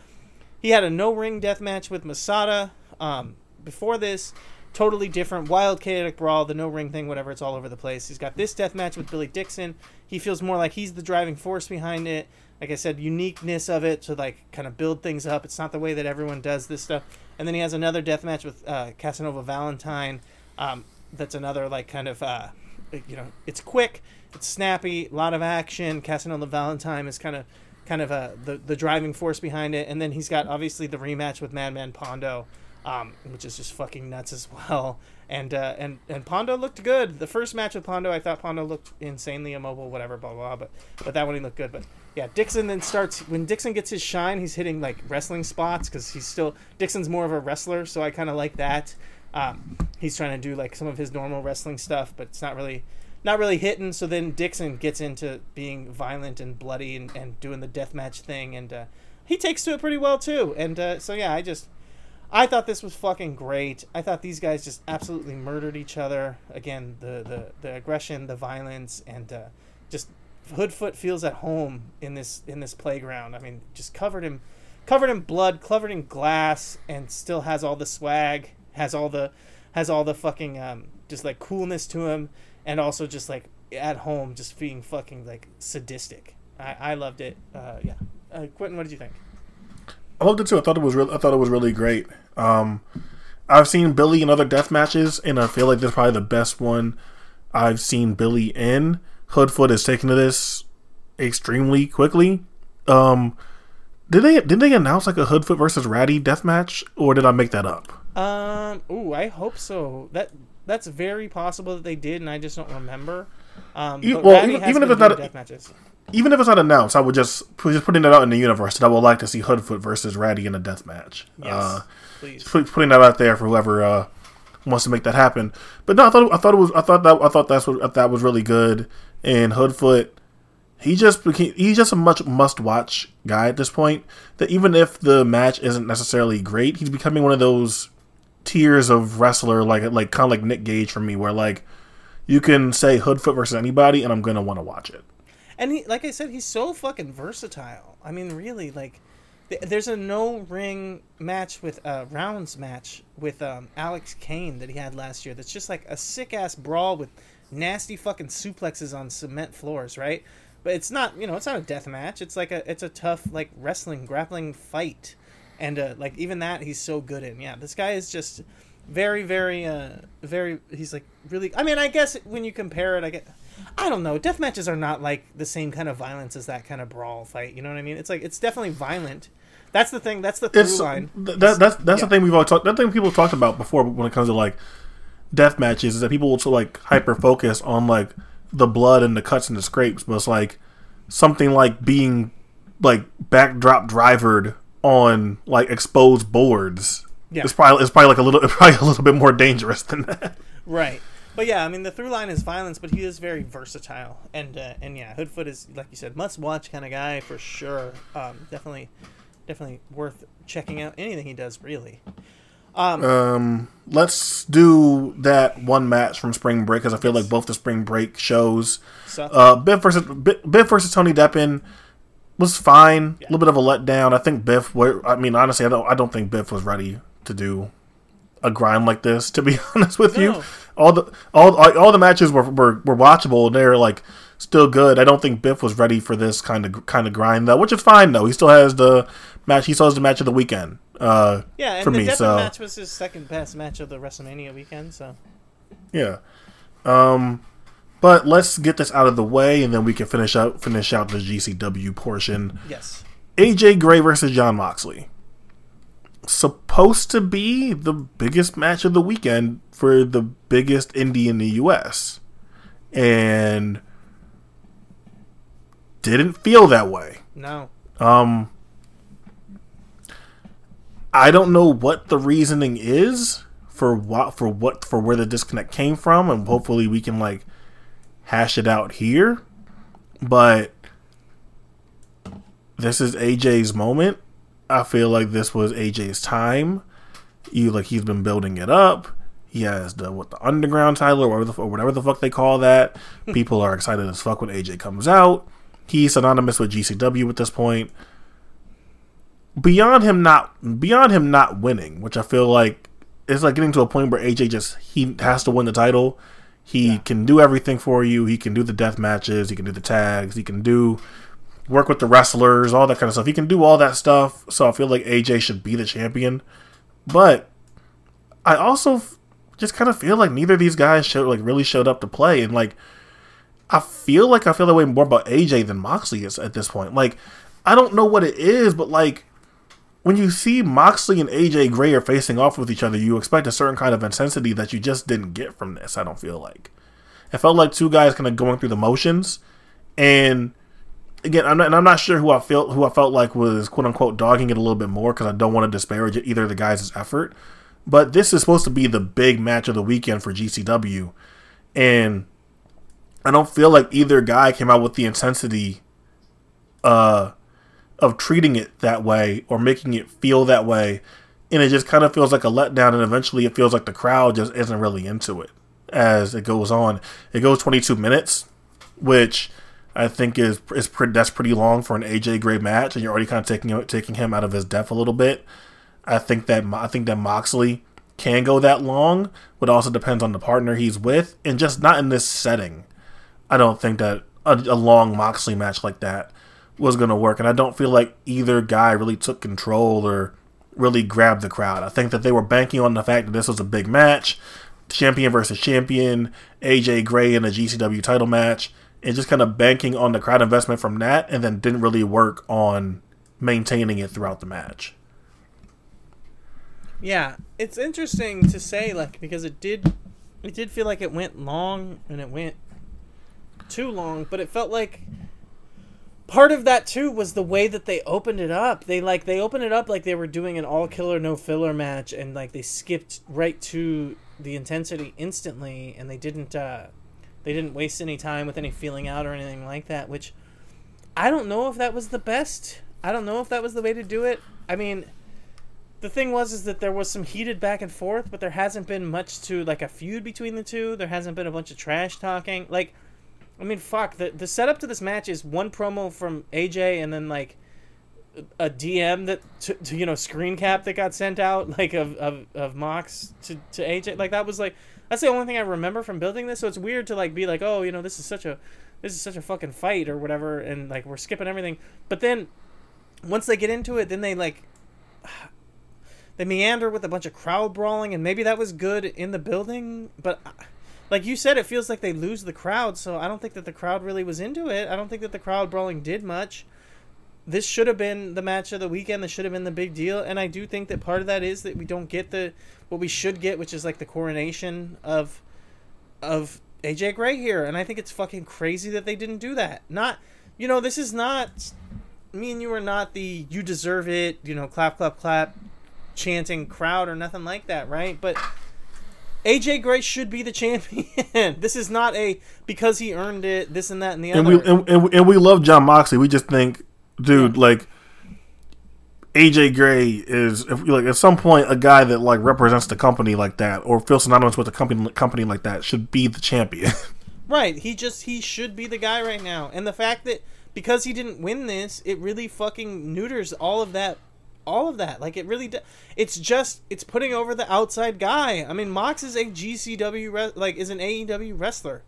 he had a no ring death match with Masada. Um, before this, totally different, wild chaotic brawl, the no ring thing, whatever. It's all over the place. He's got this death match with Billy Dixon. He feels more like he's the driving force behind it. Like I said, uniqueness of it to like kind of build things up. It's not the way that everyone does this stuff. And then he has another death match with uh, Casanova Valentine. Um, that's another like kind of uh, you know it's quick, it's snappy, a lot of action. Casanova Valentine is kind of kind of uh, the the driving force behind it. And then he's got obviously the rematch with Madman Pondo, um, which is just fucking nuts as well. And uh, and and Pondo looked good. The first match with Pondo, I thought Pondo looked insanely immobile, whatever, blah blah. blah but but that one he looked good. But yeah, Dixon then starts when Dixon gets his shine. He's hitting like wrestling spots because he's still Dixon's more of a wrestler, so I kind of like that. Um, he's trying to do like some of his normal wrestling stuff, but it's not really not really hitting. So then Dixon gets into being violent and bloody and, and doing the deathmatch thing, and uh, he takes to it pretty well too. And uh, so yeah, I just I thought this was fucking great. I thought these guys just absolutely murdered each other. Again, the the, the aggression, the violence, and uh, just Hoodfoot feels at home in this in this playground. I mean, just covered in covered in blood, covered in glass, and still has all the swag, has all the has all the fucking um, just like coolness to him, and also just like at home, just being fucking like sadistic. I, I loved it. Uh, yeah, uh, Quentin, what did you think? I loved it too. I thought it was real. I thought it was really great. Um, I've seen Billy in other death matches, and I feel like this is probably the best one I've seen Billy in. Hoodfoot is taking to this extremely quickly. Um, did they did they announce like a Hoodfoot versus Ratty death match, or did I make that up? Um. Ooh, I hope so. That that's very possible that they did, and I just don't remember. Um, E- well, even- even if it's not a- death matches. Even if it's not announced, I would just just putting that out in the universe that I would like to see Hoodfoot versus Ratty in a death match. Yes, Uh, please. putting that out there for whoever uh, wants to make that happen. But no, I thought I thought it was I thought that I thought that's what that was really good. And Hoodfoot, he just became he's just a much must watch guy at this point. That even if the match isn't necessarily great, he's becoming one of those tiers of wrestler like like kind of like Nick Gage for me, where like you can say Hoodfoot versus anybody, and I'm gonna want to watch it. And he, like I said, he's so fucking versatile. I mean, really, like, th- there's a no ring match with a uh, rounds match with um, Alex Kane that he had last year. That's just like a sick ass brawl with nasty fucking suplexes on cement floors, right? But it's not, you know, it's not a death match. It's like a, it's a tough like wrestling grappling fight, and uh, like even that he's so good in. Yeah, this guy is just very, very, uh, very. He's like really. I mean, I guess when you compare it, I get. I don't know. Death matches are not like the same kind of violence as that kind of brawl fight. You know what I mean? It's like it's definitely violent. That's the thing. That's the through it's uh, line. th- that, that's that's Yeah. the thing we've all talked. That thing people talked about before when it comes to like death matches is that people will like hyper focus on like the blood and the cuts and the scrapes, but it's like something like being like backdrop drivered on like exposed boards. Yeah. It's probably it's probably like a little it's probably a little bit more dangerous than that. Right. But yeah, I mean the through line is violence, but he is very versatile, and uh, and yeah, Hoodfoot is like you said, must watch kind of guy for sure. Um, definitely, definitely worth checking out anything he does. Really. Um, Um, let's do that one match from Spring Break because I feel like both the Spring Break shows so Uh, Biff versus Biff versus Tony Deppen was fine. A little bit of a letdown. I think Biff. Were, I mean, honestly, I don't. I don't think Biff was ready to do a grind like this. To be honest with you, No. All the all all the matches were were, were watchable. And they're like still good. I don't think Biff was ready for this kind of kind of grind though, which is fine though. He still has the match. He still has the match of the weekend. Uh, yeah, and for the me, Deppen so match was his second best match of the WrestleMania weekend. So Yeah. Um but let's get this out of the way and then we can finish out finish out the GCW portion. yes, AJ Gray versus Jon Moxley. Supposed to be the biggest match of the weekend for the biggest indie in the US. And didn't feel that way. no, Um, I don't know what the reasoning is for what for what for where the disconnect came from, and hopefully we can like hash it out here. But this is AJ's moment. I feel like this was AJ's time. You like he's been building it up. He has the what the underground title or whatever the, or whatever the fuck they call that. People are excited as fuck when AJ comes out. He's synonymous with GCW at this point. Beyond him not beyond him not winning, which I feel like it's like getting to a point where AJ just he has to win the title. He can do everything for you. He can do the death matches. He can do the tags. He can do work with the wrestlers, all that kind of stuff. He can do all that stuff. So I feel like AJ should be the champion. But I also just kind of feel like neither of these guys showed like really showed up to play, and like I feel like I feel that way more about AJ than Moxley is at this point. Like I don't know what it is, but like when you see Moxley and AJ Gray are facing off with each other, you expect a certain kind of intensity that you just didn't get from this. I don't feel like it felt like two guys kind of going through the motions, and again, I'm not, and I'm not sure who I felt who I felt like was quote unquote dogging it a little bit more because I don't want to disparage either of the guys' effort. But this is supposed to be the big match of the weekend for GCW, and I don't feel like either guy came out with the intensity uh, of treating it that way or making it feel that way, and it just kind of feels like a letdown. And eventually, it feels like the crowd just isn't really into it as it goes on. It goes 22 minutes, which I think is is pretty, that's pretty long for an AJ Gray match, and you're already kind of taking taking him out of his depth a little bit. I think that I think that Moxley can go that long, but also depends on the partner he's with, and just not in this setting. I don't think that a, a long Moxley match like that was going to work. And I don't feel like either guy really took control or really grabbed the crowd. I think that they were banking on the fact that this was a big match, champion versus champion, AJ Gray in a GCW title match, and just kind of banking on the crowd investment from that, and then didn't really work on maintaining it throughout the match. Yeah, it's interesting to say like because it did it did feel like it went long and it went too long, but it felt like part of that too was the way that they opened it up. They like they opened it up like they were doing an all killer no filler match and like they skipped right to the intensity instantly and they didn't uh they didn't waste any time with any feeling out or anything like that, which I don't know if that was the best. I don't know if that was the way to do it. I mean, the thing was is that there was some heated back and forth, but there hasn't been much to like a feud between the two. There hasn't been a bunch of trash talking. Like I mean, fuck. The the setup to this match is one promo from AJ and then like a DM that to, to you know screen cap that got sent out like of of, of Mox to, to AJ. Like that was like that's the only thing I remember from building this. So it's weird to like be like, oh, you know, this is such a this is such a fucking fight or whatever, and like we're skipping everything. But then once they get into it, then they like they meander with a bunch of crowd brawling, and maybe that was good in the building, but uh, like you said, it feels like they lose the crowd. So I don't think that the crowd really was into it. I don't think that the crowd brawling did much. This should have been the match of the weekend. This should have been the big deal. And I do think that part of that is that we don't get the what we should get, which is like the coronation of of AJ Gray here. And I think it's fucking crazy that they didn't do that. Not, you know, this is not me and you are not the you deserve it, you know, clap clap clap chanting crowd or nothing like that, right? But AJ Gray should be the champion. this is not a because he earned it, this and that and the and other. We, and, and, and we love Jon Moxley. We just think, dude, yeah. like AJ Gray is if like at some point a guy that like represents the company like that or feels synonymous with a company company like that should be the champion. right. He just he should be the guy right now. And the fact that because he didn't win this, it really fucking neuters all of that all of that. Like it really, do- it's just it's putting over the outside guy. I mean, Mox is a GCW re- like is an AEW wrestler.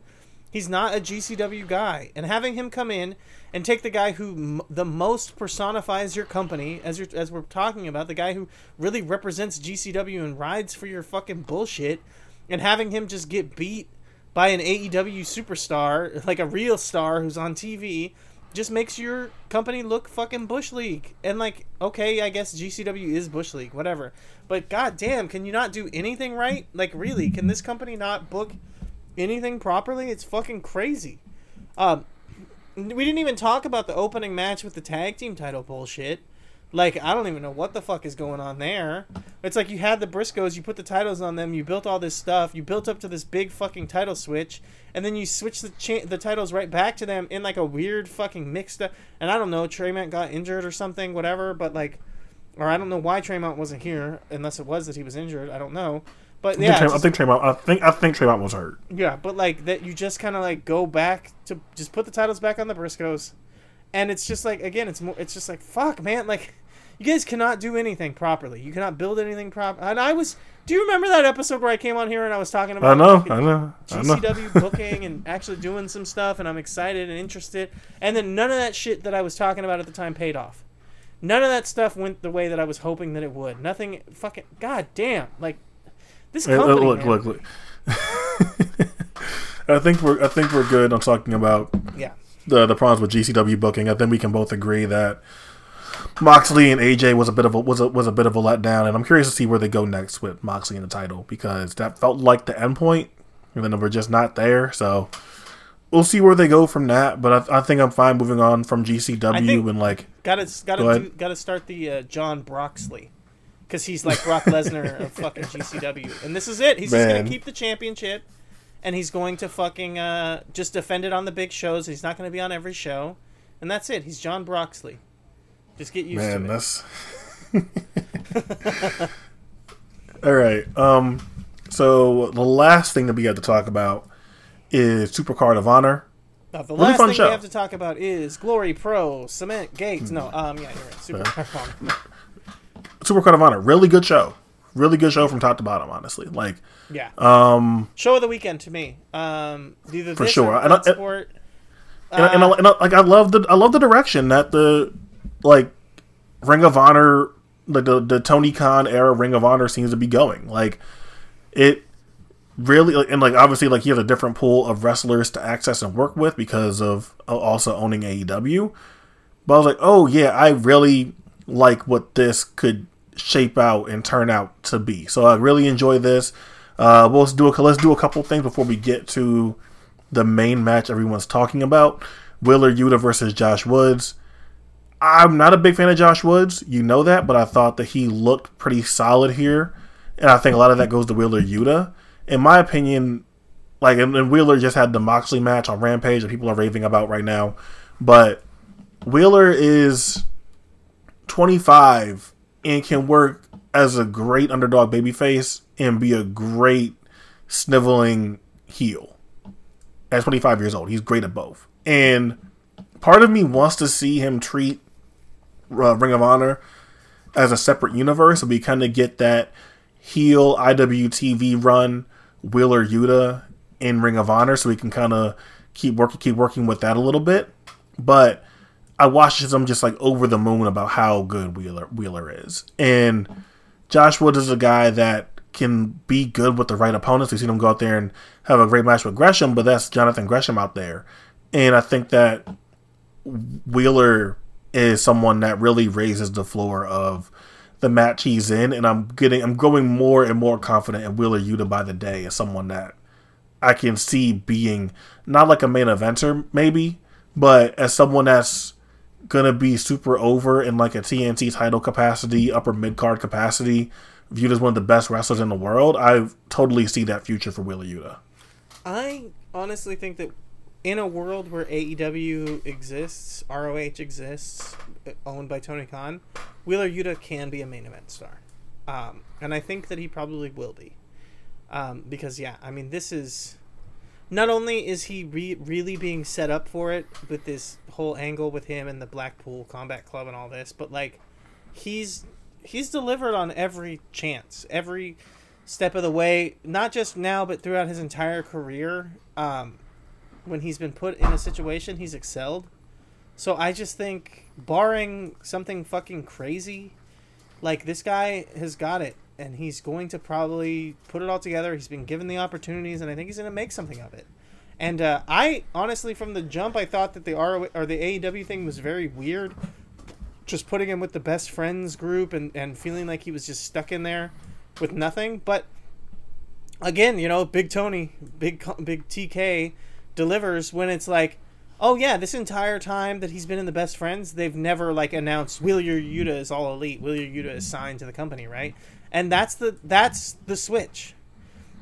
He's not a GCW guy, and having him come in and take the guy who m- the most personifies your company, as you're, as we're talking about, the guy who really represents GCW and rides for your fucking bullshit, and having him just get beat by an AEW superstar, like a real star who's on TV, just makes your company look fucking bush league. And like, okay, I guess GCW is bush league, whatever. But goddamn, can you not do anything right? Like, really, can this company not book anything properly? It's fucking crazy. Um, we didn't even talk about the opening match with the tag team title bullshit. Like, I don't even know what the fuck is going on there. It's like you had the Briscoes, you put the titles on them, you built all this stuff, you built up to this big fucking title switch, and then you switch the cha- the titles right back to them in like a weird fucking mixed up. And I don't know, Tremont got injured or something, whatever, but like, or I don't know why Tremont wasn't here, unless it was that he was injured. I don't know. But yeah, I think Tremont. I think I think Tremont was hurt. Yeah, but like that, you just kind of like go back to just put the titles back on the Briscoes, and it's just like again, it's more. It's just like fuck, man. Like you guys cannot do anything properly. You cannot build anything proper. And I was. Do you remember that episode where I came on here and I was talking about? I know, I know, GCW I know. booking and actually doing some stuff, and I'm excited and interested. And then none of that shit that I was talking about at the time paid off. None of that stuff went the way that I was hoping that it would. Nothing. Fucking. God damn. Like this company. look, look, look. I think we're. I think we're good on talking about. Yeah. The the problems with GCW booking. I think we can both agree that Moxley and AJ was a bit of a was a was a bit of a letdown, and I'm curious to see where they go next with Moxley in the title because that felt like the end point, and then we're just not there. So we'll see where they go from that. But I, I think I'm fine moving on from GCW and like gotta gotta go do, gotta start the uh, Jon Broxley because he's like Brock Lesnar of fucking GCW, and this is it. He's Man. just gonna keep the championship, and he's going to fucking uh, just defend it on the big shows. He's not going to be on every show, and that's it. He's John Broxley. Just get used Man, to it. that's. All right. Um. So the last thing that we have to talk about is Supercard of Honor. Now, the really last thing show. we have to talk about is Glory Pro Cement Gates. No, um, yeah, you're right. Supercard of Honor. Supercard of Honor, really good show. Really good show from top to bottom, honestly. Like, yeah. Um, show of the weekend to me. Um, either for sure. I don't, sport. and, and, I, and I, like I love the I love the direction that the like Ring of Honor like the the Tony Khan era Ring of Honor seems to be going. Like it really and like obviously like he has a different pool of wrestlers to access and work with because of also owning AEW. But I was like, oh yeah, I really like what this could shape out and turn out to be. So I really enjoy this. Uh, we'll let's do a let's do a couple things before we get to the main match everyone's talking about. Wheeler Yuta versus Josh Woods. I'm not a big fan of Josh Woods, you know that, but I thought that he looked pretty solid here, and I think a lot of that goes to Wheeler Yuta. In my opinion, like and, and Wheeler just had the Moxley match on Rampage that people are raving about right now, but Wheeler is 25 and can work as a great underdog babyface and be a great sniveling heel. At 25 years old, he's great at both. And part of me wants to see him treat uh, Ring of Honor as a separate universe, so we kind of get that heel IWTV run Wheeler Yuta in Ring of Honor, so we can kind of keep working keep working with that a little bit. But I watched him just like over the moon about how good Wheeler Wheeler is, and Josh Wood is a guy that can be good with the right opponents. We've seen him go out there and have a great match with Gresham, but that's Jonathan Gresham out there, and I think that Wheeler is someone that really raises the floor of the match he's in, and I'm getting I'm growing more and more confident in Wheeler Yuta by the day as someone that I can see being not like a main eventer maybe, but as someone that's gonna be super over in like a TNT title capacity, upper mid card capacity, viewed as one of the best wrestlers in the world. I totally see that future for Wheeler Yuta. I honestly think that in a world where AEW exists, ROH exists, owned by Tony Khan, Wheeler Yuta can be a main event star. Um, and I think that he probably will be. Um, because, yeah, I mean, this is. Not only is he re- really being set up for it with this whole angle with him and the Blackpool Combat Club and all this, but, like, he's he's delivered on every chance, every step of the way, not just now, but throughout his entire career. Um, when he's been put in a situation, he's excelled. So I just think, barring something fucking crazy, like this guy has got it, and he's going to probably put it all together. He's been given the opportunities, and I think he's going to make something of it. And uh, I honestly, from the jump, I thought that the or the AEW thing was very weird. Just putting him with the best friends group and, and feeling like he was just stuck in there with nothing. But again, you know, Big Tony, Big Big TK delivers when it's like, oh yeah, this entire time that he's been in the best friends, they've never like announced Wheeler Yuta is all elite. Wheeler Yuta is signed to the company, right? And that's the that's the switch.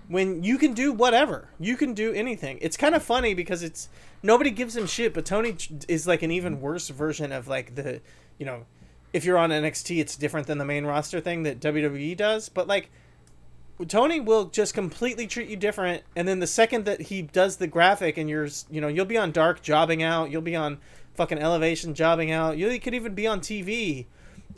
When you can do whatever, you can do anything. It's kind of funny because it's nobody gives him shit, but Tony is like an even worse version of like the, you know, if you're on NXT, it's different than the main roster thing that WWE does, but like Tony will just completely treat you different, and then the second that he does the graphic, and you're, you know, you'll be on Dark jobbing out, you'll be on fucking Elevation jobbing out, you could even be on TV,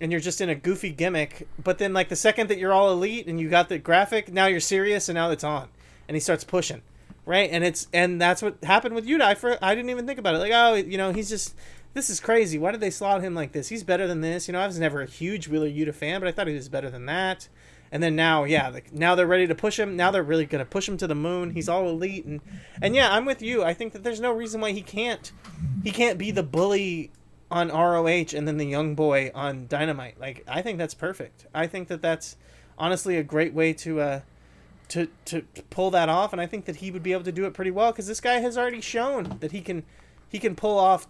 and you're just in a goofy gimmick. But then, like the second that you're all elite and you got the graphic, now you're serious, and now it's on, and he starts pushing, right? And it's and that's what happened with Yuta. I for, I didn't even think about it. Like, oh, you know, he's just this is crazy. Why did they slot him like this? He's better than this. You know, I was never a huge Wheeler Yuta fan, but I thought he was better than that. And then now, yeah, like now they're ready to push him. Now they're really gonna push him to the moon. He's all elite, and and yeah, I'm with you. I think that there's no reason why he can't he can't be the bully on ROH and then the young boy on Dynamite. Like I think that's perfect. I think that that's honestly a great way to uh to to, to pull that off, and I think that he would be able to do it pretty well because this guy has already shown that he can he can pull off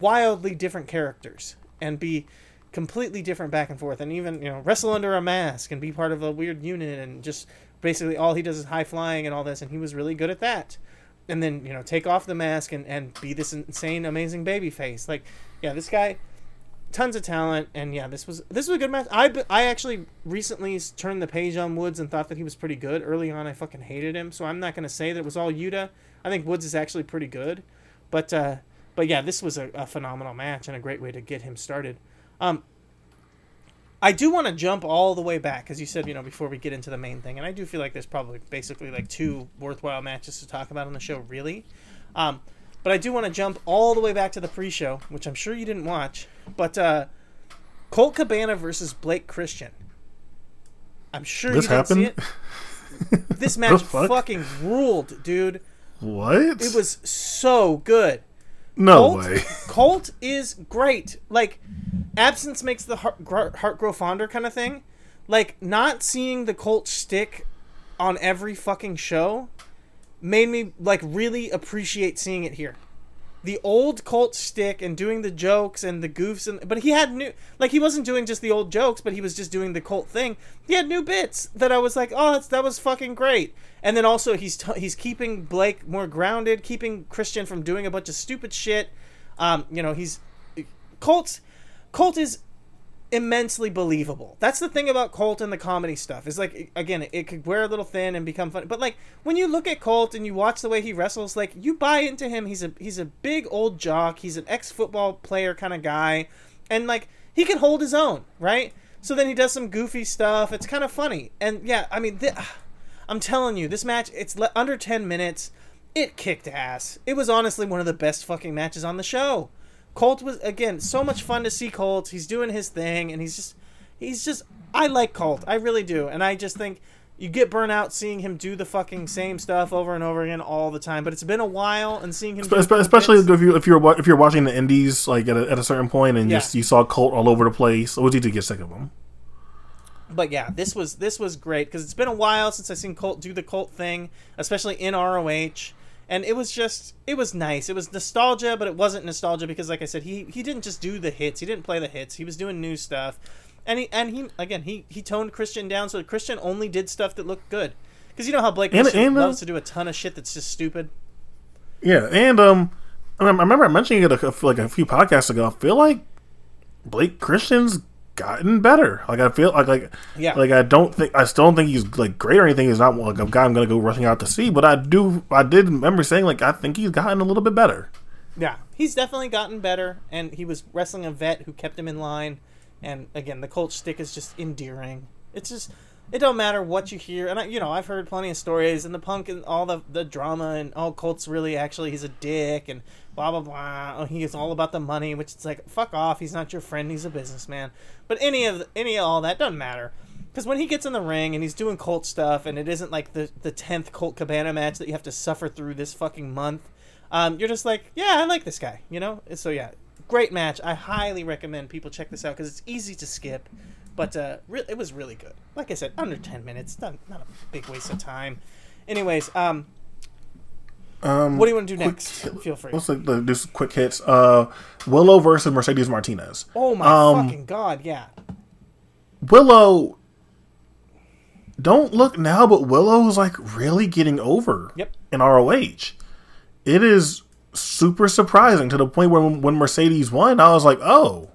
wildly different characters and be completely different back and forth and even you know wrestle under a mask and be part of a weird unit and just basically all he does is high flying and all this and he was really good at that and then you know take off the mask and, and be this insane amazing baby face. Like yeah this guy tons of talent and yeah this was this was a good match. I i actually recently turned the page on woods and thought that he was pretty good. Early on i fucking hated him so i'm not going to say that it was all yuta. I think woods is actually pretty good but uh but yeah this was a, a phenomenal match and a great way to get him started. Um, I do want to jump all the way back, as you said, you know, before we get into the main thing, and I do feel like there's probably basically like two worthwhile matches to talk about on the show, really. Um, But I do want to jump all the way back to the pre-show, which I'm sure you didn't watch. But uh, Colt Cabana versus Blake Christian. I'm sure This you didn't see it. This match fuck? fucking ruled, dude. What? It was so good. No Colt, way. Colt is great. Like, absence makes the heart, gr- heart grow fonder kind of thing. Like, not seeing the Colt stick on every fucking show made me, like, really appreciate seeing it here. The old Colt stick and doing the jokes and the goofs, and but he had new, like, he wasn't doing just the old jokes, but he was just doing the Colt thing. He had new bits that I was like, oh, that was fucking great. And then also he's t- he's keeping Blake more grounded, keeping Christian from doing a bunch of stupid shit. Um, you know, he's Colt. Colt is immensely believable. That's the thing about Colt and the comedy stuff. Is like again, it could wear a little thin and become funny, but like when you look at Colt and you watch the way he wrestles, like you buy into him. He's a he's a big old jock. He's an ex football player kind of guy, and like he can hold his own, right? So then he does some goofy stuff. It's kind of funny, and yeah, I mean, th- I'm telling you, this match it's le- under ten minutes. It kicked ass. It was honestly one of the best fucking matches on the show. Colt was again so much fun to see Colt. He's doing his thing and he's just he's just I like Colt. I really do. And I just think you get burnt out seeing him do the fucking same stuff over and over again all the time. But it's been a while and seeing him Espe- Especially if you're if you're if you're watching the indies like at a, at a certain point and Yeah. just you saw Colt all over the place, it was easy to get sick of him. but yeah, this was this was great because it's been a while since I've seen Colt do the Colt thing, especially in ROH, and it was just it was nice. It was nostalgia, but it wasn't nostalgia because, like I said, he he didn't just do the hits. He didn't play the hits. He was doing new stuff, and he and he again he he toned Christian down so Christian only did stuff that looked good. Because you know how Blake And- Christian and, uh, loves to do a ton of shit that's just stupid. Yeah, and um, I rem- I remember mentioning it a- like a few podcasts ago. I feel like Blake Christian's gotten better. Like I feel like like Yeah. like I don't think I still don't think he's like great or anything. He's not like a guy I'm gonna go rushing out to see. But I do I did remember saying like I think he's gotten a little bit better. Yeah, he's definitely gotten better, and he was wrestling a vet who kept him in line. And again, the Colt stick is just endearing. It's just it don't matter what you hear, and I, you know I've heard plenty of stories and the punk and all the the drama and oh Colt's really actually he's a dick and blah blah blah. Oh, he is all about the money, which it's like fuck off. He's not your friend. He's a businessman. But any of any of all that doesn't matter. Because when he gets in the ring and he's doing Colt stuff, and it isn't like the the tenth Colt Cabana match that you have to suffer through this fucking month, um, you're just like, yeah, I like this guy, you know. So yeah, great match. I highly recommend people check this out because it's easy to skip, but uh, re- it was really good. Like I said, under ten minutes, not not a big waste of time. Anyways, um, Um, what do you want to do next? Feel free. Let's like just quick hits. Uh, Willow versus Mercedes Martinez. Oh my um, fucking god, yeah. Willow. Don't look now, but Willow's like really getting over. Yep. In ROH, it is super surprising to the point where when, when Mercedes won, I was like, "Oh,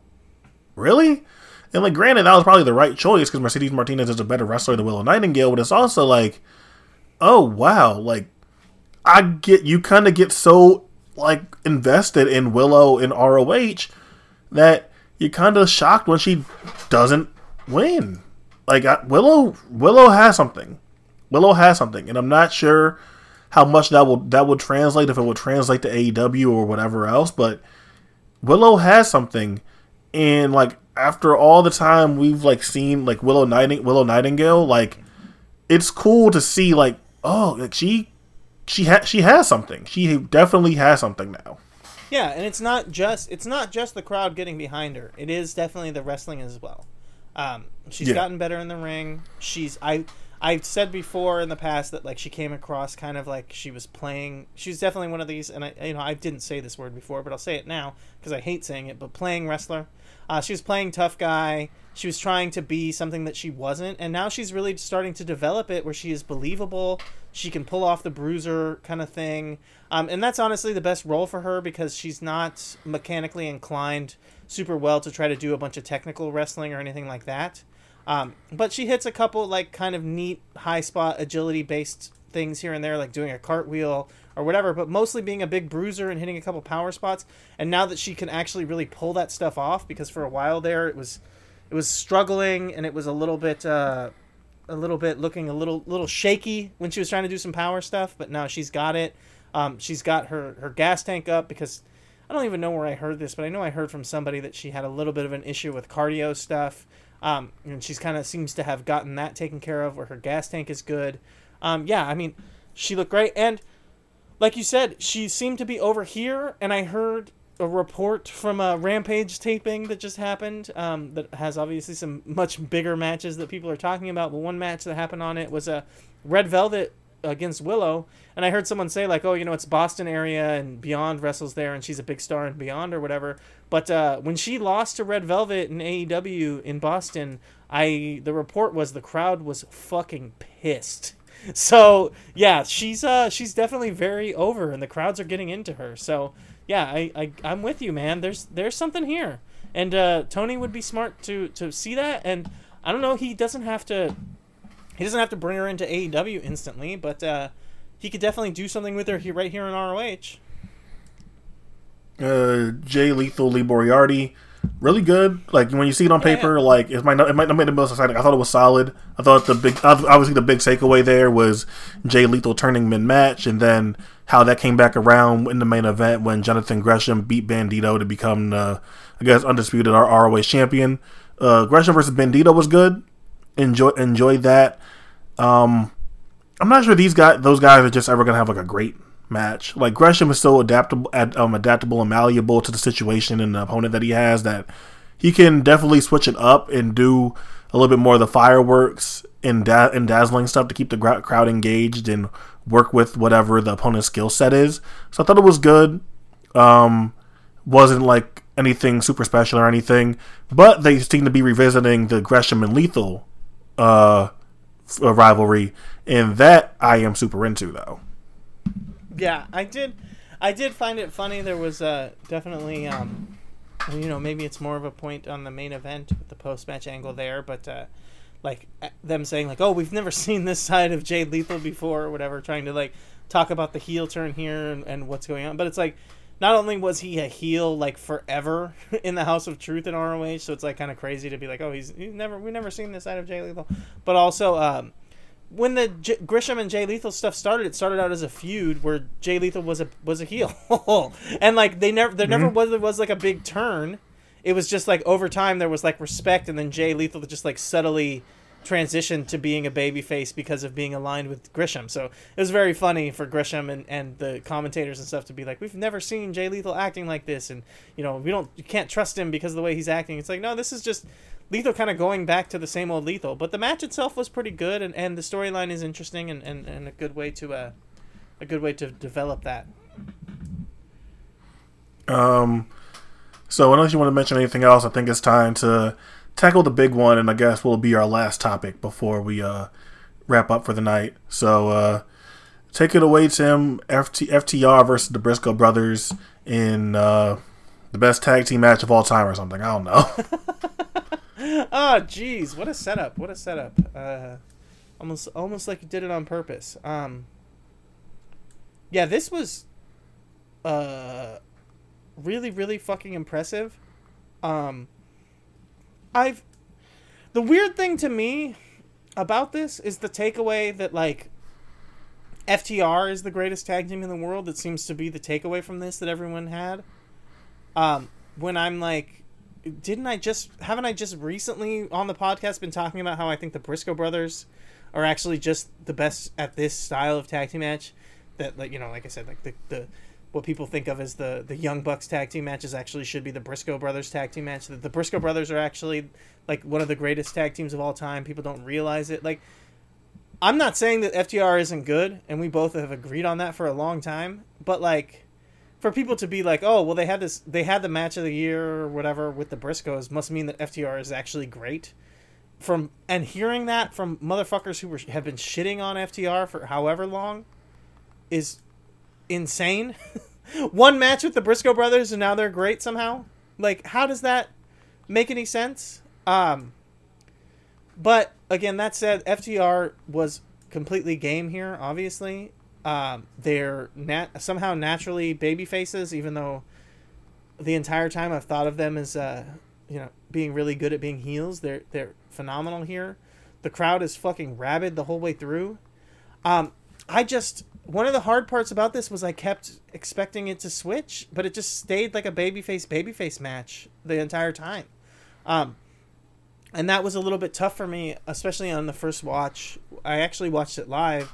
really?" And like, granted, that was probably the right choice because Mercedes Martinez is a better wrestler than Willow Nightingale, but it's also like, "Oh wow!" Like, I get you kind of get so like invested in Willow in ROH that you're kind of shocked when she doesn't win. Like I, Willow, Willow has something. Willow has something, and I'm not sure how much that will that would translate if it would translate to AEW or whatever else. But Willow has something, and like after all the time we've like seen like Willow Nighting Willow Nightingale, like it's cool to see like oh like she she ha- she has something. She definitely has something now. Yeah, and it's not just it's not just the crowd getting behind her. It is definitely the wrestling as well. Um, she's Yeah. gotten better in the ring. She's I I've said before in the past that like she came across kind of like she was playing. She's definitely one of these, and I you know I didn't say this word before, but I'll say it now because I hate saying it. But playing wrestler, uh, she was playing tough guy. She was trying to be something that she wasn't, and now she's really starting to develop it where she is believable. She can pull off the bruiser kind of thing, um, and that's honestly the best role for her because she's not mechanically inclined super well to try to do a bunch of technical wrestling or anything like that. Um, but she hits a couple like kind of neat high spot agility based things here and there, like doing a cartwheel or whatever. But mostly being a big bruiser and hitting a couple power spots. And now that she can actually really pull that stuff off, because for a while there it was it was struggling and it was a little bit uh, a little bit looking a little little shaky when she was trying to do some power stuff. But now she's got it. Um, she's got her her gas tank up because I don't even know where I heard this, but I know I heard from somebody that she had a little bit of an issue with cardio stuff. Um, and she's kind of seems to have gotten that taken care of, where her gas tank is good. Um, yeah, I mean, she looked great, and like you said, she seemed to be over here. And I heard a report from a Rampage taping that just happened um, that has obviously some much bigger matches that people are talking about. But one match that happened on it was a Red Velvet against Willow, and I heard someone say like, "Oh, you know, it's Boston area and Beyond wrestles there, and she's a big star in Beyond or whatever." But uh, when she lost to Red Velvet in AEW in Boston, I the report was the crowd was fucking pissed. So yeah, she's uh she's definitely very over, and the crowds are getting into her. So yeah, I, I I'm with you, man. There's there's something here, and uh, Tony would be smart to to see that. And I don't know, he doesn't have to he doesn't have to bring her into AEW instantly, but uh, he could definitely do something with her here, right here in ROH. Uh, Jay Lethal, Lee Moriarty, really good. Like when you see it on Yeah, paper, yeah. like it might not, it might not make the most exciting. I thought it was solid. I thought the big, obviously the big takeaway there was Jay Lethal turning mid match, and then how that came back around in the main event when Jonathan Gresham beat Bandito to become, uh, I guess, undisputed our ROH champion. Uh, Gresham versus Bandito was good. Enjoy enjoyed that. Um, I'm not sure these guys, those guys, are just ever gonna have like a great match. Like Gresham is so adaptable, ad, um, adaptable and malleable to the situation and the opponent that he has that he can definitely switch it up and do a little bit more of the fireworks and, da- and dazzling stuff to keep the gra- crowd engaged and work with whatever the opponent's skill set is. So I thought it was good. Um, wasn't like anything super special or anything, but they seem to be revisiting the Gresham and Lethal uh, rivalry, and that I am super into though. Yeah, I did. I did find it funny. There was uh, definitely, um, you know, maybe it's more of a point on the main event with the post match angle there, but uh, like them saying like, "Oh, we've never seen this side of Jay Lethal before," or whatever, trying to like talk about the heel turn here and, and what's going on. But it's like, not only was he a heel like forever in the House of Truth in ROH, so it's like kind of crazy to be like, "Oh, he's, he's never we've never seen this side of Jay Lethal," but also. Um, when the J- Gresham and Jay Lethal stuff started, it started out as a feud where Jay Lethal was a was a heel, and like they never there never was was like a big turn. It was just like over time there was like respect, and then Jay Lethal just like subtly transitioned to being a babyface because of being aligned with Gresham. So it was very funny for Gresham and, and the commentators and stuff to be like, we've never seen Jay Lethal acting like this, and you know we don't you can't trust him because of the way he's acting. It's like no, this is just Lethal kind of going back to the same old Lethal. But the match itself was pretty good, and, and the storyline is interesting and, and, and a good way to uh, a good way to develop that. Um, so unless you want to mention anything else, I think it's time to tackle the big one, and I guess will be our last topic before we uh, wrap up for the night. So uh, take it away, Tim. FT- FTR versus the Briscoe brothers in uh, the best tag team match of all time, or something. I don't know. Oh, jeez, what a setup! What a setup! Uh, almost almost like you did it on purpose. Um, yeah, this was uh, really really fucking impressive. Um, I've the weird thing to me about this is the takeaway that like FTR is the greatest tag team in the world. That seems to be the takeaway from this that everyone had. Um, when I'm like, didn't I just haven't I just recently on the podcast been talking about how I think the Briscoe brothers are actually just the best at this style of tag team match? That like you know, like I said, like the the what people think of as the the Young Bucks tag team matches actually should be the Briscoe brothers tag team match. That the Briscoe brothers are actually like one of the greatest tag teams of all time. People don't realize it. Like I'm not saying that FTR isn't good, and we both have agreed on that for a long time. But like, for people to be like, "Oh, well, they had this, they had the match of the year or whatever with the Briscoes," must mean that FTR is actually great. From and hearing that from motherfuckers who were have been shitting on FTR for however long, is insane. One match with the Briscoe brothers, and now they're great somehow. Like, how does that make any sense? Um, but again, that said, FTR was completely game here. Obviously, um, they're nat- somehow naturally baby faces, even though the entire time I've thought of them as uh, you know being really good at being heels. They're they're phenomenal here. The crowd is fucking rabid the whole way through. Um, I just one of the hard parts about this was I kept expecting it to switch, but it just stayed like a babyface babyface match the entire time. Um, and that was a little bit tough for me, especially on the first watch. I actually watched it live,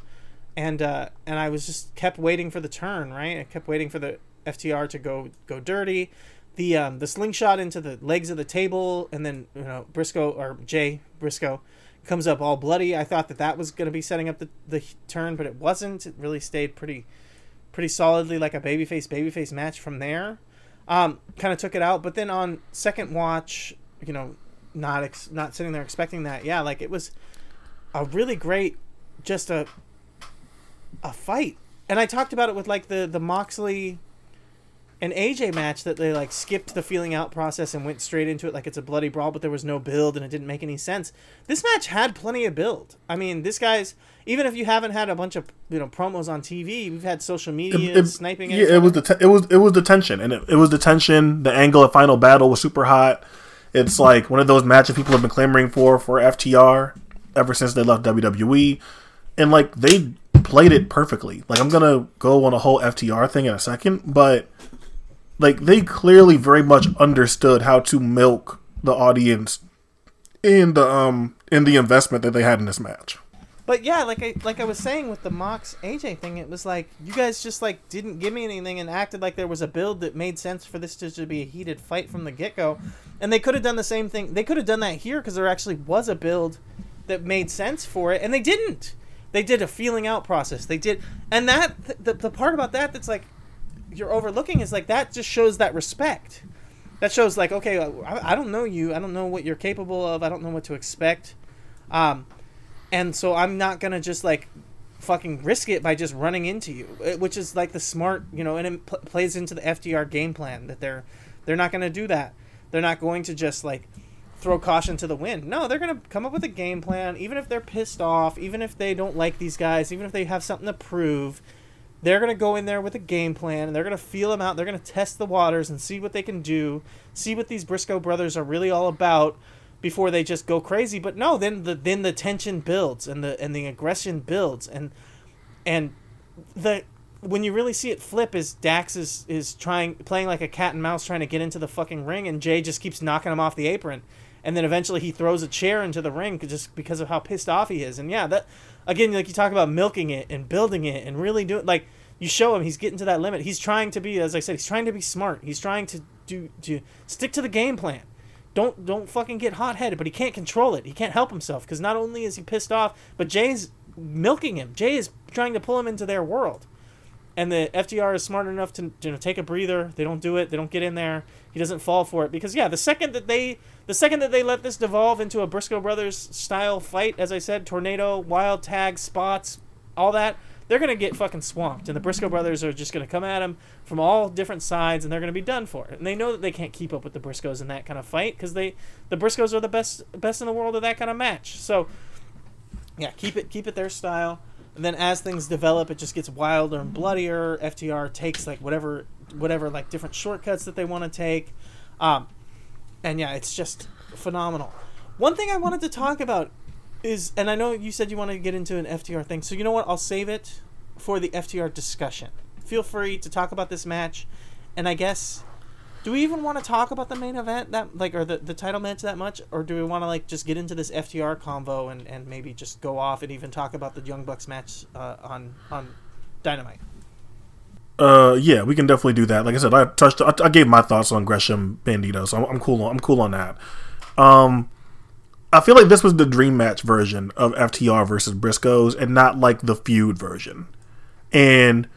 and uh, and I was just kept waiting for the turn. Right, I kept waiting for the FTR to go go dirty, the um, the slingshot into the legs of the table, and then you know Briscoe or Jay Briscoe comes up all bloody. I thought that that was going to be setting up the, the turn, but it wasn't. It really stayed pretty pretty solidly like a babyface babyface match from there. Um, kind of took it out, but then on second watch, you know, not ex- not sitting there expecting that. Yeah, like it was a really great, just a a fight. And I talked about it with like the the Moxley and AJ match that they like skipped the feeling out process and went straight into it like it's a bloody brawl, but there was no build and it didn't make any sense. This match had plenty of build. I mean, this guy's even if you haven't had a bunch of you know promos on TV, we've had social media It- it- sniping. Yeah, it was the te- it was it was the tension, and it, it was the tension. The angle of final battle was super hot. It's like one of those matches people have been clamoring for for FTR ever since they left WWE, and like they played it perfectly. Like I'm gonna go on a whole FTR thing in a second, but like they clearly very much understood how to milk the audience in the um in the investment that they had in this match. But yeah, like I like I was saying with the Mox AJ thing, it was like you guys just like didn't give me anything and acted like there was a build that made sense for this to, to be a heated fight from the get go, and they could have done the same thing. They could have done that here because there actually was a build that made sense for it, and they didn't. They did a feeling out process. They did, and that the the part about that that's like you're overlooking is like that just shows that respect. That shows like okay, I, I don't know you. I don't know what you're capable of. I don't know what to expect. Um, and so I'm not gonna just like fucking risk it by just running into you, eh, which is like the smart, you know, and it pl- plays into the FTR game plan that they're they're not gonna do that. They're not going to just like throw caution to the wind. No, they're gonna come up with a game plan, even if they're pissed off, even if they don't like these guys, even if they have something to prove. They're gonna go in there with a game plan, and they're gonna feel them out. They're gonna test the waters and see what they can do, see what these Briscoe brothers are really all about before they just go crazy. But no, then the then the tension builds and the and the aggression builds and and the when you really see it flip is Dax is is trying playing like a cat and mouse trying to get into the fucking ring and Jay just keeps knocking him off the apron. And then eventually he throws a chair into the ring just because of how pissed off he is. And yeah, that again, like you talk about milking it and building it and really doing like you show him he's getting to that limit. He's trying to be, as I said, he's trying to be smart. He's trying to do to stick to the game plan don't don't fucking get hot headed, but he can't control it. He can't help himself because not only is he pissed off, but Jay's milking him. Jay is trying to pull him into their world, and the FTR is smart enough to you know take a breather. They don't do it. They don't get in there. He doesn't fall for it because yeah, the second that they the second that they let this devolve into a Briscoe brothers style fight, as I said, tornado, wild tag, spots, all that. They're gonna get fucking swamped, and the Briscoe brothers are just gonna come at him from all different sides, and they're gonna be done for. And they know that they can't keep up with the Briscoes in that kind of fight because they, the Briscoes are the best best in the world at that kind of match. So, yeah, keep it keep it their style. And then as things develop, it just gets wilder and bloodier. FTR takes like whatever whatever like different shortcuts that they want to take, um, and yeah, it's just phenomenal. One thing I wanted to talk about is, and I know you said you wanted to get into an FTR thing, so you know what? I'll save it for the FTR discussion. Feel free to talk about this match, and I guess, do we even want to talk about the main event that like or the, the title match that much, or do we want to like just get into this FTR convo and, and maybe just go off and even talk about the Young Bucks match uh, on on Dynamite? Uh, yeah, we can definitely do that. Like I said, I touched, I, I gave my thoughts on Gresham Bandito, so I'm, I'm cool on, I'm cool on that. Um, I feel like this was the dream match version of FTR versus Briscoes, and not like the feud version. And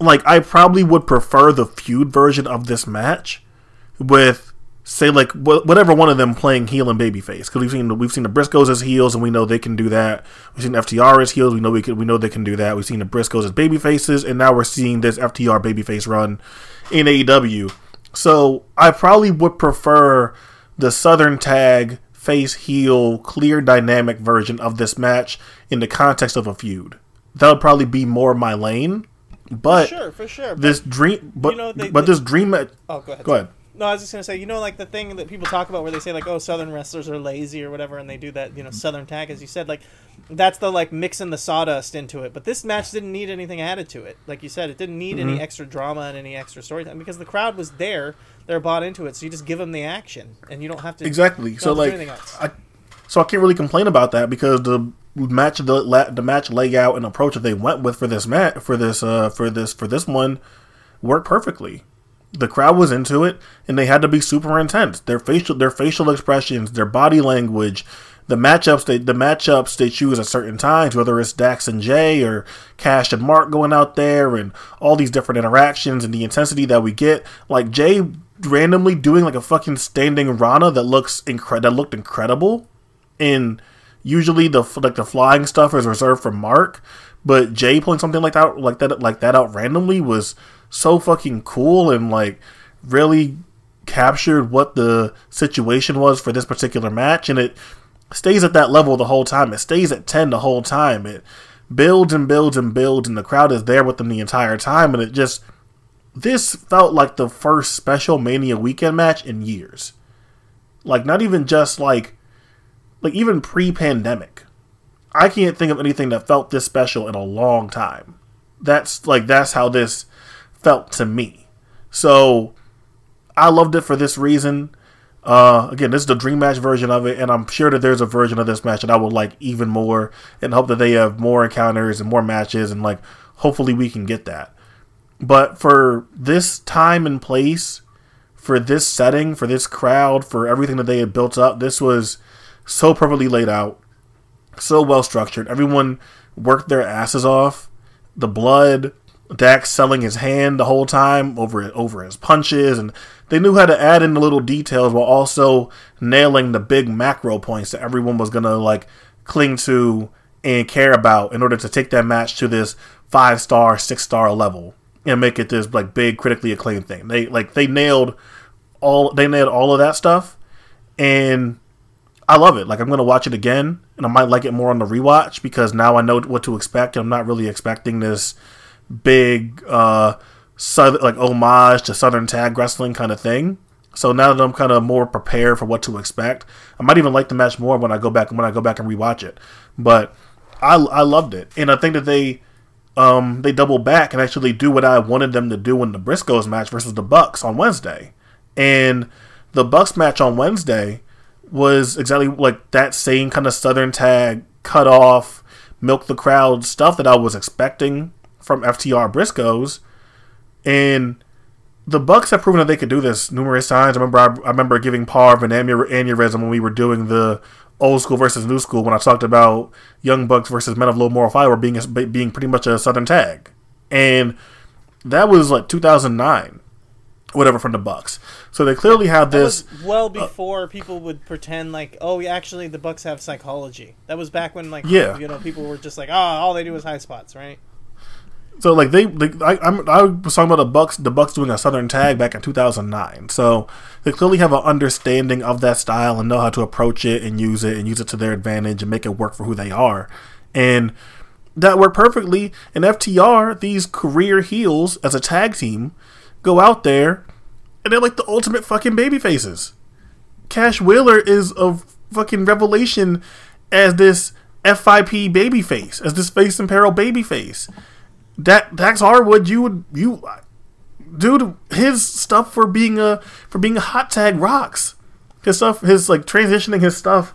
like, I probably would prefer the feud version of this match with say like wh- whatever one of them playing heel and babyface because we've seen we've seen the Briscoes as heels and we know they can do that. We've seen FTR as heels, we know we can we know they can do that. We've seen the Briscoes as babyfaces, and now we're seeing this FTR babyface run in AEW. So I probably would prefer the Southern Tag face heel clear dynamic version of this match in the context of a feud. That would probably be more my lane. But sure, for sure. this dream, but you know, they- but they- this dream match. oh, go ahead. Go ahead. No, I was just gonna say, you know, like the thing that people talk about where they say like, oh, Southern wrestlers are lazy or whatever, and they do that, you know, Southern tag, as you said, like that's the like mixing the sawdust into it. But this match didn't need anything added to it. Like you said, it didn't need any Mhm. extra drama and any extra storytelling because the crowd was there. They're bought into it, so you just give them the action, and you don't have to Exactly. So don't have to like, anything else. I, so I can't really complain about that because the match, the the match layout and approach that they went with for this match, for this, uh, for this, for this one, worked perfectly. The crowd was into it, and they had to be super intense. Their facial, their facial expressions, their body language, the matchups they, the matchups they choose at certain times, whether it's Dax and Jay or Cash and Mark going out there, and all these different interactions and the intensity that we get. Like Jay randomly doing like a fucking standing Rana that looks incre- that looked incredible, and usually the like the flying stuff is reserved for Mark, but Jay pulling something like that like that like that out randomly was so fucking cool and like really captured what the situation was for this particular match and it stays at that level the whole time. It stays at 10 the whole time. It builds and builds and builds and the crowd is there with them the entire time and it just this felt like the first special Mania weekend match in years. Like not even just like like even pre-pandemic. I can't think of anything that felt this special in a long time. That's like that's how this felt to me. So I loved it for this reason. Uh, again, this is the dream match version of it, and I'm sure that there's a version of this match that I would like even more, and hope that they have more encounters and more matches, and like hopefully we can get that. But for this time and place, for this setting, for this crowd, for everything that they had built up, this was so perfectly laid out, so well structured. Everyone worked their asses off. The blood, Dax selling his hand the whole time over over his punches, and they knew how to add in the little details while also nailing the big macro points that everyone was gonna like cling to and care about in order to take that match to this five star, six star level and make it this like big critically acclaimed thing. They like they nailed all they nailed all of that stuff, and I love it. Like I'm gonna watch it again, and I might like it more on the rewatch because now I know what to expect. I'm not really expecting this big uh southern like homage to southern tag wrestling kind of thing. So now that I'm kind of more prepared for what to expect, I might even like the match more when I go back when I go back and rewatch it. But I I loved it, and I think that they um they double back and actually do what I wanted them to do in the Briscoes match versus the Bucks on Wednesday, and the Bucks match on Wednesday was exactly like that same kind of southern tag cut off milk the crowd stuff that I was expecting from FTR Briscoes. And the Bucks have proven that they could do this numerous times. I remember I, I remember giving Parv an aneur- aneurysm when we were doing the old school versus new school when I talked about Young Bucks versus Men of Low Moral Fiber being being pretty much a southern tag, and that was like 2009, whatever from the Bucks. So they clearly have this. was well before people would pretend like, oh, yeah, actually, the Bucks have psychology. That was back when, like, Yeah. you know, people were just like, oh, all they do is high spots, right? So like they, they I, I'm, I was talking about the Bucks, the Bucks doing a Southern tag back in 2009. So they clearly have an understanding of that style and know how to approach it and use it and use it to their advantage and make it work for who they are. And that worked perfectly. In FTR, these career heels as a tag team go out there and they're like the ultimate fucking baby faces. Cash Wheeler is a fucking revelation as this FIP baby face, as this face and peril baby face. Da- Dax Harwood, you would you, dude, his stuff for being a for being a hot tag rocks. His stuff, his like transitioning his stuff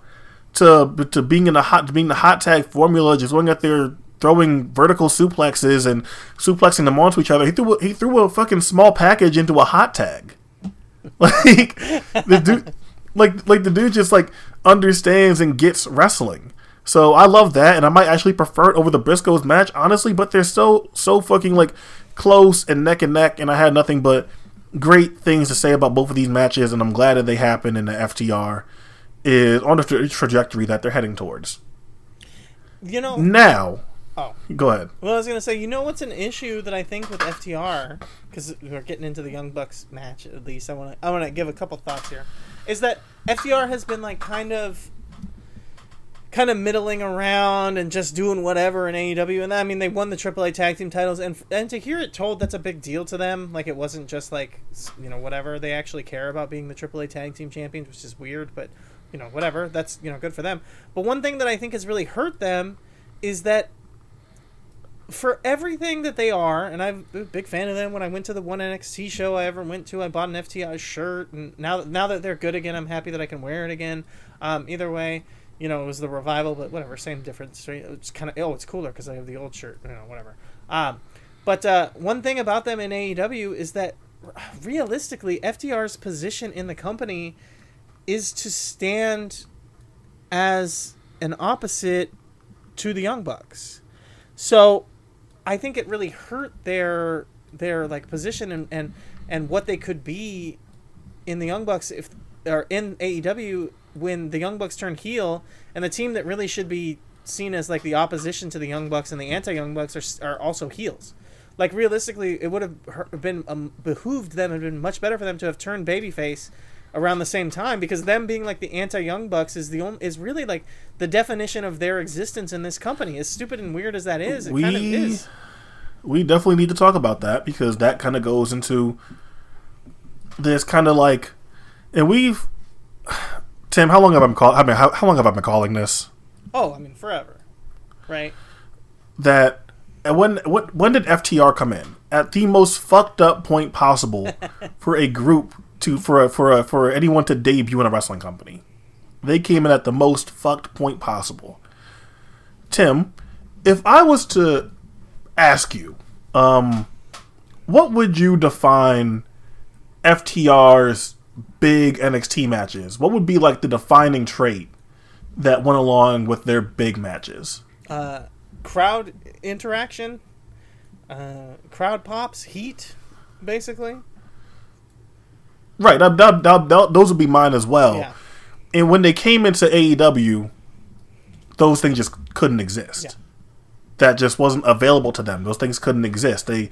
to to being in the hot to being the hot tag formula, just going out there throwing vertical suplexes and suplexing them onto each other. He threw a, he threw a fucking small package into a hot tag. Like the dude, like like the dude just like understands and gets wrestling. So I love that, and I might actually prefer it over the Briscoes match, honestly. But they're so so fucking like close and neck and neck, and I had nothing but great things to say about both of these matches, and I'm glad that they happened. And the FTR is on the tra- trajectory that they're heading towards. You know, Now, oh, go ahead. well, I was gonna say, you know, what's an issue that I think with FTR because we're getting into the Young Bucks match. At least I want to, I want to give a couple thoughts here. Is that FTR has been like kind of kind of middling around and just doing whatever in AEW. And I mean, they won the AAA tag team titles, and and to hear it told, that's a big deal to them. Like it wasn't just like you know whatever. They actually care about being the AAA tag team champions, which is weird, but you know whatever. That's you know good for them. But one thing that I think has really hurt them is that for everything that they are, and I'm a big fan of them. When I went to the one NXT show I ever went to, I bought an FTR shirt, and now now that they're good again, I'm happy that I can wear it again. Um, either way, you know, it was the revival, but whatever, same difference. It's kind of oh, it's cooler because I have the old shirt, you know, whatever. Um, but uh, one thing about them in AEW is that realistically, FTR's position in the company is to stand as an opposite to the Young Bucks. So I think it really hurt their their like position and and and what they could be in the Young Bucks if or in AEW when the Young Bucks turn heel, and the team that really should be seen as like the opposition to the Young Bucks and the anti Young Bucks are, are also heels. Like realistically, it would have been um, behooved them and been much better for them to have turned babyface around the same time because them being like the anti Young Bucks is the only is really like the definition of their existence in this company. As stupid and weird as that is, it we, kind of is. We definitely need to talk about that because that kind of goes into this kind of like, and we've Tim, how long have I been call? I mean, how, how long have I been calling this? Oh, I mean, forever, right? That and when what when did FTR come in at the most fucked up point possible for a group to for a, for a, for anyone to debut in a wrestling company? They came in at the most fucked point possible. Tim, if I was to ask you, um, what would you define FTR's big NXT matches, what would be like the defining trait that went along with their big matches? Uh, crowd interaction, uh, crowd pops, heat, basically. Right, that, that, that, those would be mine as well. Yeah. And when they came into AEW, those things just couldn't exist. Yeah. That just wasn't available to them. Those things couldn't exist. They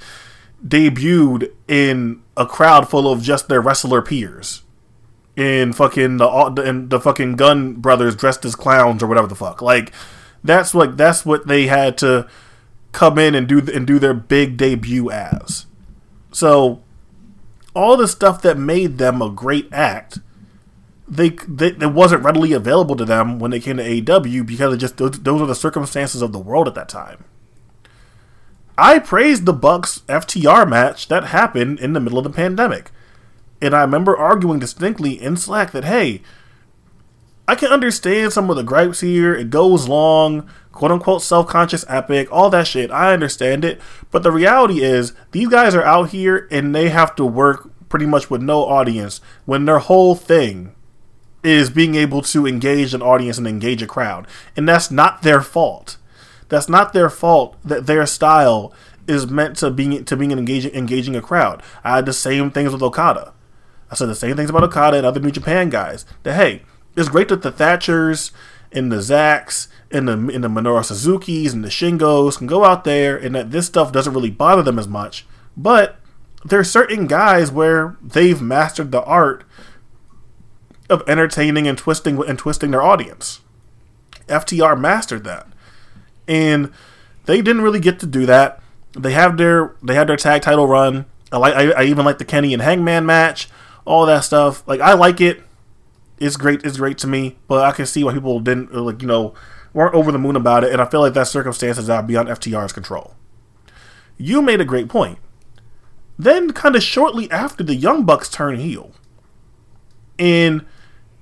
debuted in a crowd full of just their wrestler peers in fucking the in the fucking Gunn brothers dressed as clowns or whatever the fuck. Like that's like that's what they had to come in and do and do their big debut as. So all the stuff that made them a great act, they, they it wasn't readily available to them when they came to AEW because just those, those are the circumstances of the world at that time. I praised the Bucks FTR match that happened in the middle of the pandemic. And I remember arguing distinctly in Slack that, hey, I can understand some of the gripes here. It goes long, quote unquote self conscious epic, all that shit. I understand it. But the reality is, these guys are out here and they have to work pretty much with no audience when their whole thing is being able to engage an audience and engage a crowd. And that's not their fault. That's not their fault that their style is meant to being to being engaging engaging a crowd. I had the same things with Okada. I said the same things about Okada and other New Japan guys. That hey, it's great that the Thatchers and the Zacks and the and the Minoru Suzuki's and the Shingos can go out there and that this stuff doesn't really bother them as much. But there's certain guys where they've mastered the art of entertaining and twisting and twisting their audience. FTR mastered that, and they didn't really get to do that. They have their they had their tag title run. I like I, I even like the Kenny and Hangman match all that stuff. Like I like it. It's great. It's great to me, but I can see why people didn't uh, like you know weren't over the moon about it, and I feel like that circumstances are beyond FTR's control. You made a great point. Then, kind of shortly after, the Young Bucks turn heel, and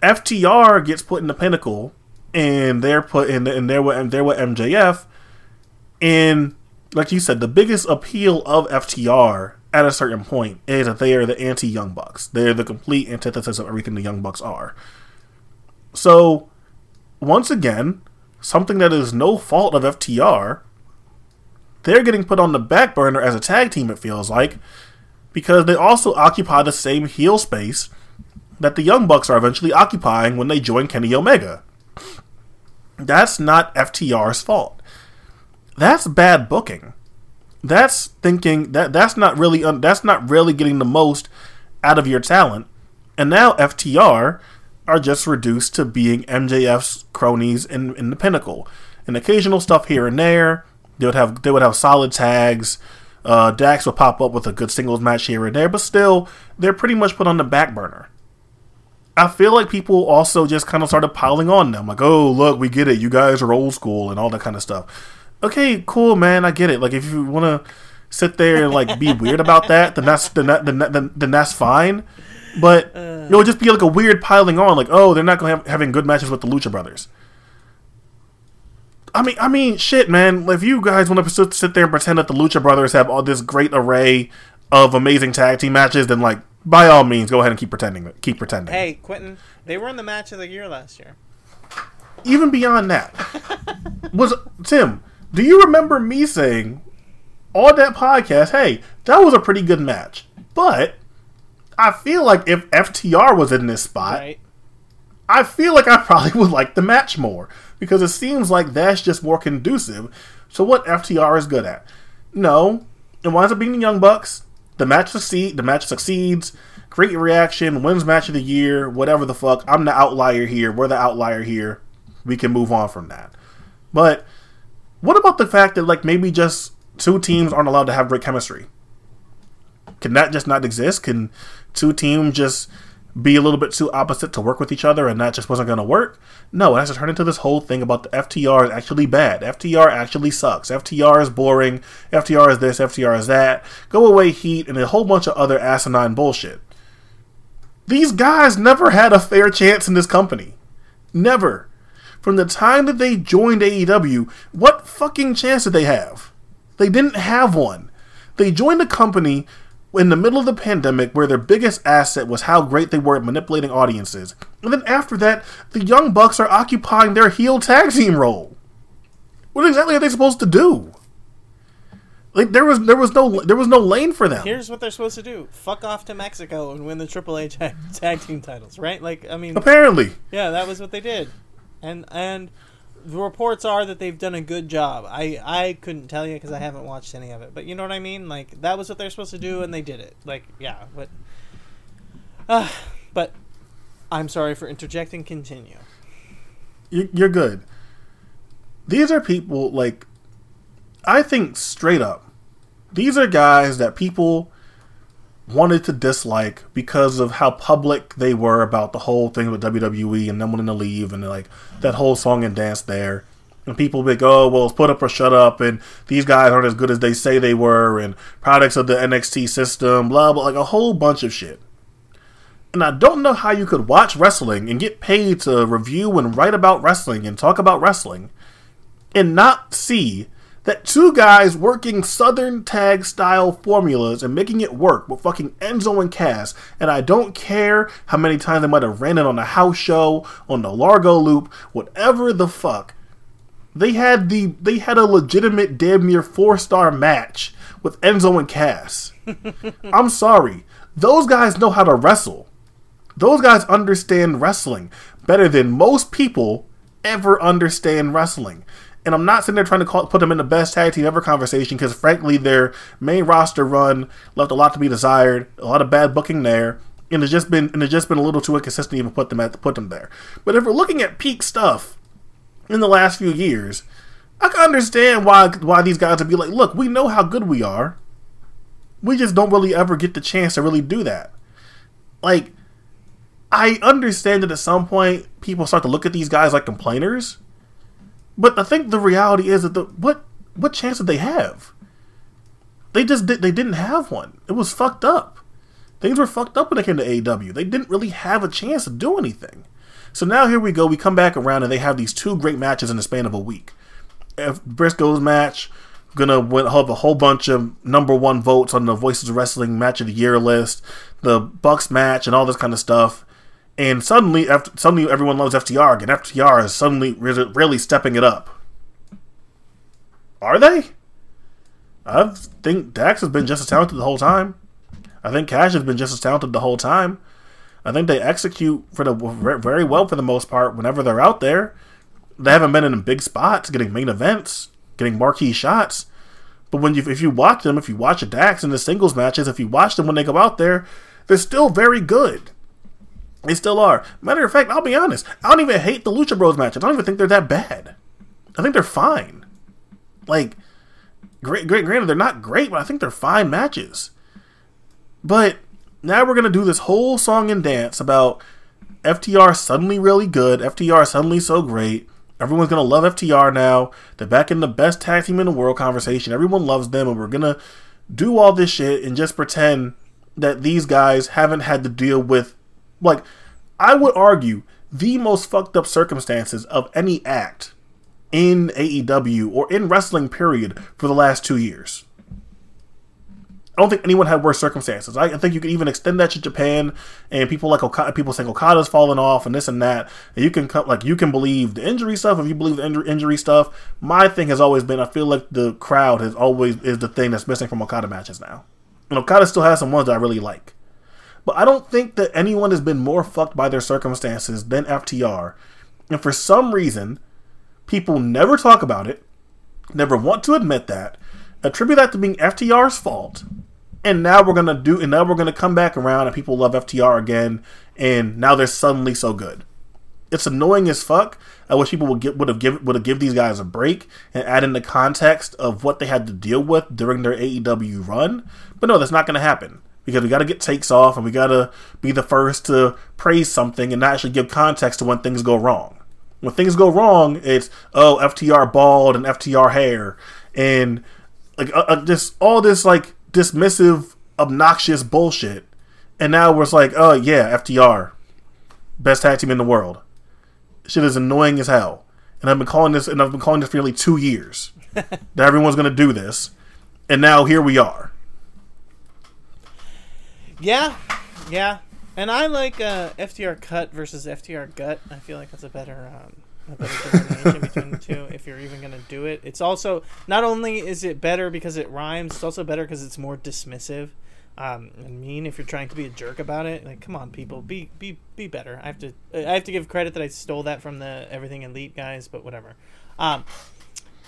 FTR gets put in the pinnacle, and they're put in, and they're with, and they're with MJF, and like you said, the biggest appeal of FTR at a certain point is that they are the anti Young Bucks. They're the complete antithesis of everything the Young Bucks are. So, once again, something that is no fault of FTR, they're getting put on the back burner as a tag team, it feels like, because they also occupy the same heel space that the Young Bucks are eventually occupying when they join Kenny Omega. That's not FTR's fault. That's bad booking that's thinking that that's not really un, that's not really getting the most out of your talent. And now FTR, are just reduced to being MJF's cronies in, in the pinnacle. And occasional stuff here and there. They would have they would have solid tags. Uh, Dax would pop up with a good singles match here and there, but still, they're pretty much put on the back burner. I feel like people also just kind of started piling on them, like, "Oh, look, we get it. You guys are old school and all that kind of stuff." Okay, cool, man. I get it. Like, if you want to sit there and like be weird about that, then that's then, that, then, then, then that's fine. But uh, it would just be like a weird piling on, like, oh, they're not going to have having good matches with the Lucha Brothers. I mean, I mean, shit, man. If you guys want to sit there and pretend that the Lucha Brothers have all this great array of amazing tag team matches, then like, by all means, go ahead and keep pretending. Keep pretending. Hey, Quentin, they were in the match of the year last year. Even beyond that, was Tim? Do you remember me saying on that podcast, "Hey, that was a pretty good match," but I feel like if FTR was in this spot, right. I feel like I probably would like the match more because it seems like that's just more conducive to what FTR is good at. No, it winds up being the Young Bucks. The match succeed. The match succeeds. Great reaction. Wins match of the year. Whatever the fuck. I'm the outlier here. We're the outlier here. We can move on from that. But what about the fact that like maybe just two teams aren't allowed to have great chemistry? Can that just not exist? Can two teams just be a little bit too opposite to work with each other and that just wasn't going to work. No, it has to turn into this whole thing about the FTR is actually bad. FTR actually sucks. FTR is boring. FTR is this. FTR is that. Go away, Heat, and a whole bunch of other asinine bullshit. These guys never had a fair chance in this company. Never. From the time that they joined AEW, what fucking chance did they have? They didn't have one. They joined a company in the middle of the pandemic where their biggest asset was how great they were at manipulating audiences. And then after that, the Young Bucks are occupying their heel tag team role. What exactly are they supposed to do? Like there was there was no there was no lane for them. Here's what they're supposed to do: fuck off to Mexico and win the AAA tag, tag team titles, right? Like I mean, apparently, yeah, that was what they did, and and the reports are that they've done a good job. I I couldn't tell you because I haven't watched any of it, but you know what I mean. Like that was what they're supposed to do, and they did it. Like yeah, but uh, but I'm sorry for interjecting. Continue. You're good. These are people like I think straight up. These are guys that people wanted to dislike because of how public they were about the whole thing with WWE and them wanting to leave and like that whole song and dance there. And people be like, oh, well, it's put up or shut up, and these guys aren't as good as they say they were, and products of the NXT system, blah, blah, like a whole bunch of shit. And I don't know how you could watch wrestling and get paid to review and write about wrestling and talk about wrestling and not see that two guys working Southern tag style formulas and making it work with fucking Enzo and Cass, and I don't care how many times they might have ran it on the house show, on the Largo loop, whatever the fuck. They had the they had a legitimate damn near four star match with Enzo and Cass. I'm sorry. Those guys know how to wrestle. Those guys understand wrestling better than most people ever understand wrestling. And I'm not sitting there trying to call, put them in the best tag team ever conversation because, frankly, their main roster run left a lot to be desired. A lot of bad booking there, and it's just been and it's just been a little too inconsistent to even put them at put them there. But if we're looking at peak stuff in the last few years, I can understand why why these guys would be like, look, we know how good we are. We just don't really ever get the chance to really do that. Like, I understand that at some point people start to look at these guys like complainers but I think the reality is that the what what chance did they have? They just did, they didn't have one. It was fucked up. Things were fucked up when they came to AEW. They didn't really have a chance to do anything. So now here we go. We come back around and they have these two great matches in the span of a week. If Briscoe's match gonna win, have a whole bunch of number one votes on the Voices of Wrestling Match of the Year list, the Bucks match, and all this kind of stuff and suddenly, after, suddenly everyone loves FTR again. FTR is suddenly really stepping it up. Are they? I think Dax has been just as talented the whole time. I think Cash has been just as talented the whole time. I think they execute for the very well for the most part whenever they're out there. They haven't been in big spots, getting main events, getting marquee shots. But when you if you watch them, if you watch Dax in the singles matches, if you watch them when they go out there, they're still very good. They still are. Matter of fact, I'll be honest. I don't even hate the Lucha Bros matches. I don't even think they're that bad. I think they're fine. Like, great, great. Granted, they're not great, but I think they're fine matches. But now we're gonna do this whole song and dance about FTR suddenly really good. FTR suddenly so great. Everyone's gonna love FTR now. They're back in the best tag team in the world conversation. Everyone loves them, and we're gonna do all this shit and just pretend that these guys haven't had to deal with, like, I would argue the most fucked up circumstances of any act in AEW or in wrestling period for the last two years. I don't think anyone had worse circumstances. I think you can even extend that to Japan and people like Okada, people saying Okada's fallen off and this and that. And you can like you can believe the injury stuff if you believe the injury, injury stuff. My thing has always been I feel like the crowd has always is the thing that's missing from Okada matches now. And Okada still has some ones that I really like. But I don't think that anyone has been more fucked by their circumstances than FTR. And for some reason, people never talk about it, never want to admit that, attribute that to being FTR's fault and now we're gonna do and now we're gonna come back around and people love FTR again and now they're suddenly so good. It's annoying as fuck. I wish people would would have give would have give these guys a break and add in the context of what they had to deal with during their AEW run. But no, that's not gonna happen. Because we gotta get takes off and we gotta be the first to praise something and not actually give context to when things go wrong. When things go wrong, it's oh FTR bald and FTR hair and like uh, uh, just all this like dismissive, obnoxious bullshit. And now it's like, oh yeah, FTR, best tag team in the world. Shit is annoying as hell. And I've been calling this, and I've been calling this for nearly two years that everyone's going to do this, and now here we are. Yeah, yeah, and I like uh, FTR cut versus FTR gut. I feel like that's a better um, a better delineation between the two if you're even to do it. It's also not only is it better because it rhymes, it's also better because it's more dismissive um, and mean. If you're trying to be a jerk about it, like come on, people, be be be better. I have to I have to give credit that I stole that from the Everything Elite guys, but whatever. Um,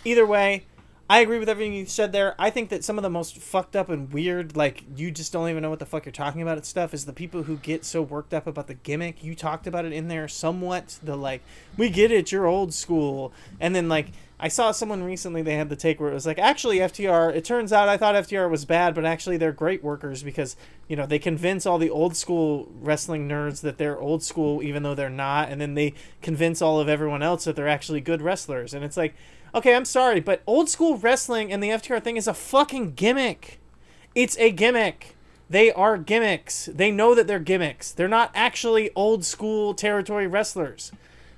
either way, I agree with everything you said there. I think that some of the most fucked up and weird, like you just don't even know what the fuck you're talking about. stuff is the people who get so worked up about the gimmick. You talked about it in there somewhat. The like, we get it, you're old school, and then like I saw someone recently they had the take where it was like, actually FTR. It turns out I thought FTR was bad, but actually they're great workers because you know they convince all the old school wrestling nerds that they're old school even though they're not, and then they convince all of everyone else that they're actually good wrestlers, and it's like Okay, I'm sorry, but old school wrestling and the FTR thing is a fucking gimmick. It's a gimmick. They are gimmicks. They know that they're gimmicks. They're not actually old school territory wrestlers.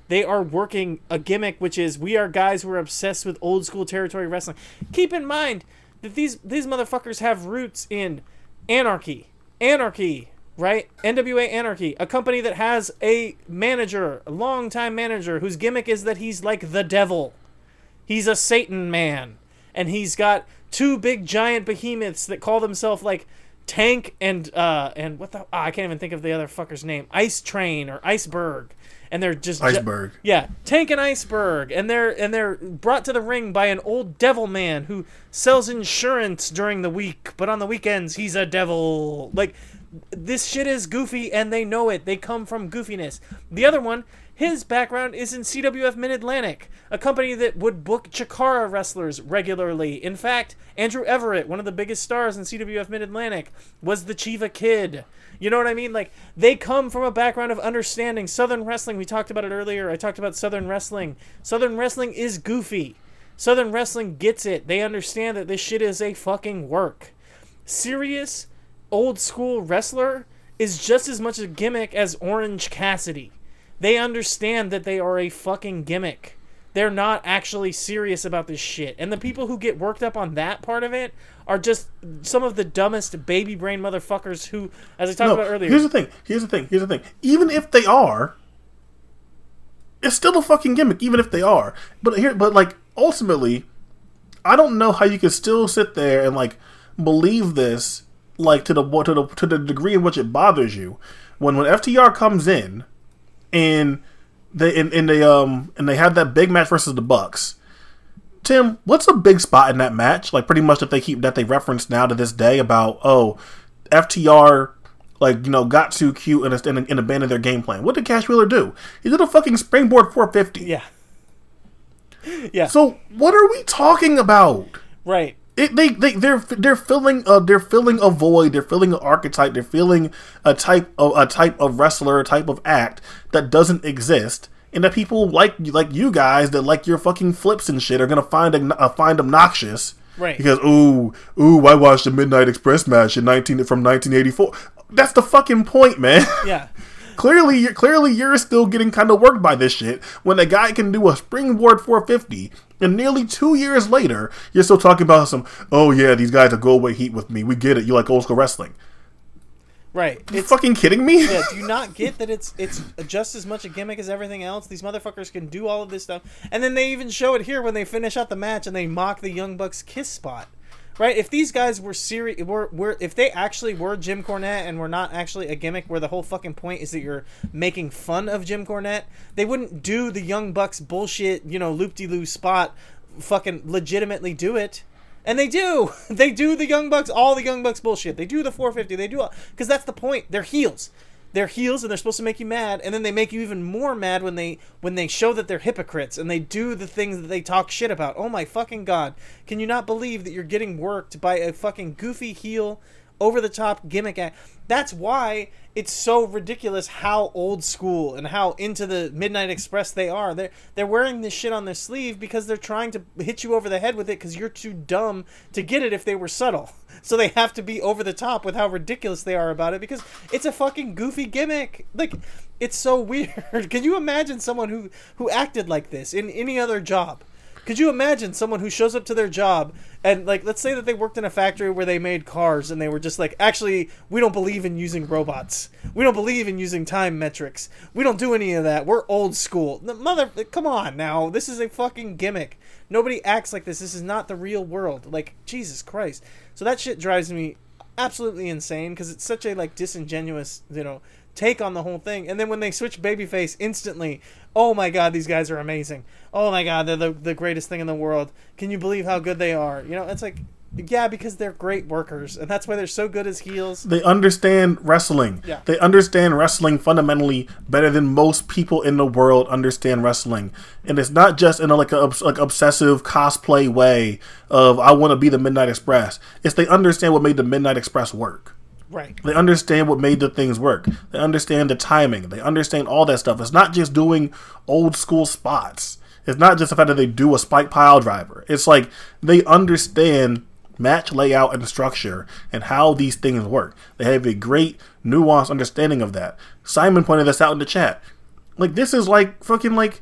They are working a gimmick, which is we are guys who are obsessed with old school territory wrestling. Keep in mind that these these motherfuckers have roots in anarchy. Anarchy, right? NWA Anarchy, a company that has a manager, a longtime manager, whose gimmick is that he's like the devil He's a Satan man, and he's got two big giant behemoths that call themselves like Tank and uh and what the oh, I can't even think of the other fucker's name. Ice Train or Iceberg. And they're just iceberg. Ju- yeah, Tank and Iceberg, and they're and they're brought to the ring by an old devil man who sells insurance during the week, but on the weekends he's a devil. Like this shit is goofy, and they know it. They come from goofiness. The other one his background is in CWF Mid Atlantic, a company that would book Chikara wrestlers regularly. In fact, Andrew Everett, one of the biggest stars in CWF Mid Atlantic, was the Chiva Kid. You know what I mean? Like, they come from a background of understanding. Southern wrestling, we talked about it earlier. I talked about Southern wrestling. Southern wrestling is goofy. Southern wrestling gets it. They understand that this shit is a fucking work. Serious, old school wrestler is just as much a gimmick as Orange Cassidy. They understand that they are a fucking gimmick. They're not actually serious about this shit. And the people who get worked up on that part of it are just some of the dumbest baby brain motherfuckers who, as I talked no, about earlier. Here's the thing. Here's the thing. Here's the thing. Even if they are, it's still a fucking gimmick. Even if they are, but here, but like ultimately, I don't know how you can still sit there and like believe this, like to the to the to the degree in which it bothers you. When when FTR comes in and they and, and they um and they had that big match versus the Bucks. Tim, what's a big spot in that match? Like pretty much that they keep that they reference now to this day about oh, FTR like you know got too cute and, and, and abandoned their game plan. What did Cash Wheeler do? He did a fucking springboard 450. Yeah. Yeah. So what are we talking about? right. It, they they they're they're filling a they're filling a void. They're filling an archetype. They're filling a type of a type of wrestler, a type of act that doesn't exist, and that people like like you guys that like your fucking flips and shit are gonna find uh, find obnoxious. Right. Because ooh ooh, I watched the Midnight Express match in nineteen from nineteen eighty four. That's the fucking point, man. Yeah. clearly, you're, clearly you're still getting kind of worked by this shit. When a guy can do a springboard 450, and nearly two years later, you're still talking about some. Oh yeah, these guys are go away heat with me. We get it. You like old school wrestling. Right. You It's fucking kidding me? yeah, do you not get that it's it's just as much a gimmick as everything else? These motherfuckers can do all of this stuff, and then they even show it here when they finish out the match and they mock the Young Bucks kiss spot. Right? If these guys were serious, were, were if they actually were Jim Cornette and were not actually a gimmick, where the whole fucking point is that you're making fun of Jim Cornette, they wouldn't do the Young Bucks bullshit, you know, loop de loo spot, fucking legitimately do it. And they do. They do the Young Bucks, all the Young Bucks bullshit. They do the 450. They do because that's the point. They're heels. They're heels, and they're supposed to make you mad. And then they make you even more mad when they when they show that they're hypocrites and they do the things that they talk shit about. Oh my fucking god! Can you not believe that you're getting worked by a fucking goofy heel, over the top gimmick act? That's why it's so ridiculous how old school and how into the Midnight Express they are. They're they're wearing this shit on their sleeve because they're trying to hit you over the head with it because you're too dumb to get it if they were subtle. So they have to be over the top with how ridiculous they are about it because it's a fucking goofy gimmick. Like it's so weird. Can you imagine someone who who acted like this in any other job? Could you imagine someone who shows up to their job and like let's say that they worked in a factory where they made cars and they were just like actually we don't believe in using robots. We don't believe in using time metrics. We don't do any of that. We're old school. The mother come on now. This is a fucking gimmick. Nobody acts like this. This is not the real world. Like Jesus Christ. So that shit drives me absolutely insane because it's such a like disingenuous, you know, take on the whole thing. And then when they switch babyface instantly, oh my god, these guys are amazing. Oh my god, they're the, the greatest thing in the world. Can you believe how good they are? You know, it's like yeah, because they're great workers, and that's why they're so good as heels. They understand wrestling. Yeah. They understand wrestling fundamentally better than most people in the world understand wrestling. And it's not just in a, like a like obsessive cosplay way of I want to be the Midnight Express. It's they understand what made the Midnight Express work. Right. They understand what made the things work. They understand the timing. They understand all that stuff. It's not just doing old school spots. It's not just the fact that they do a spike pile driver. It's like they understand match layout and structure and how these things work. They have a great nuanced understanding of that. Simon pointed this out in the chat. Like this is like fucking like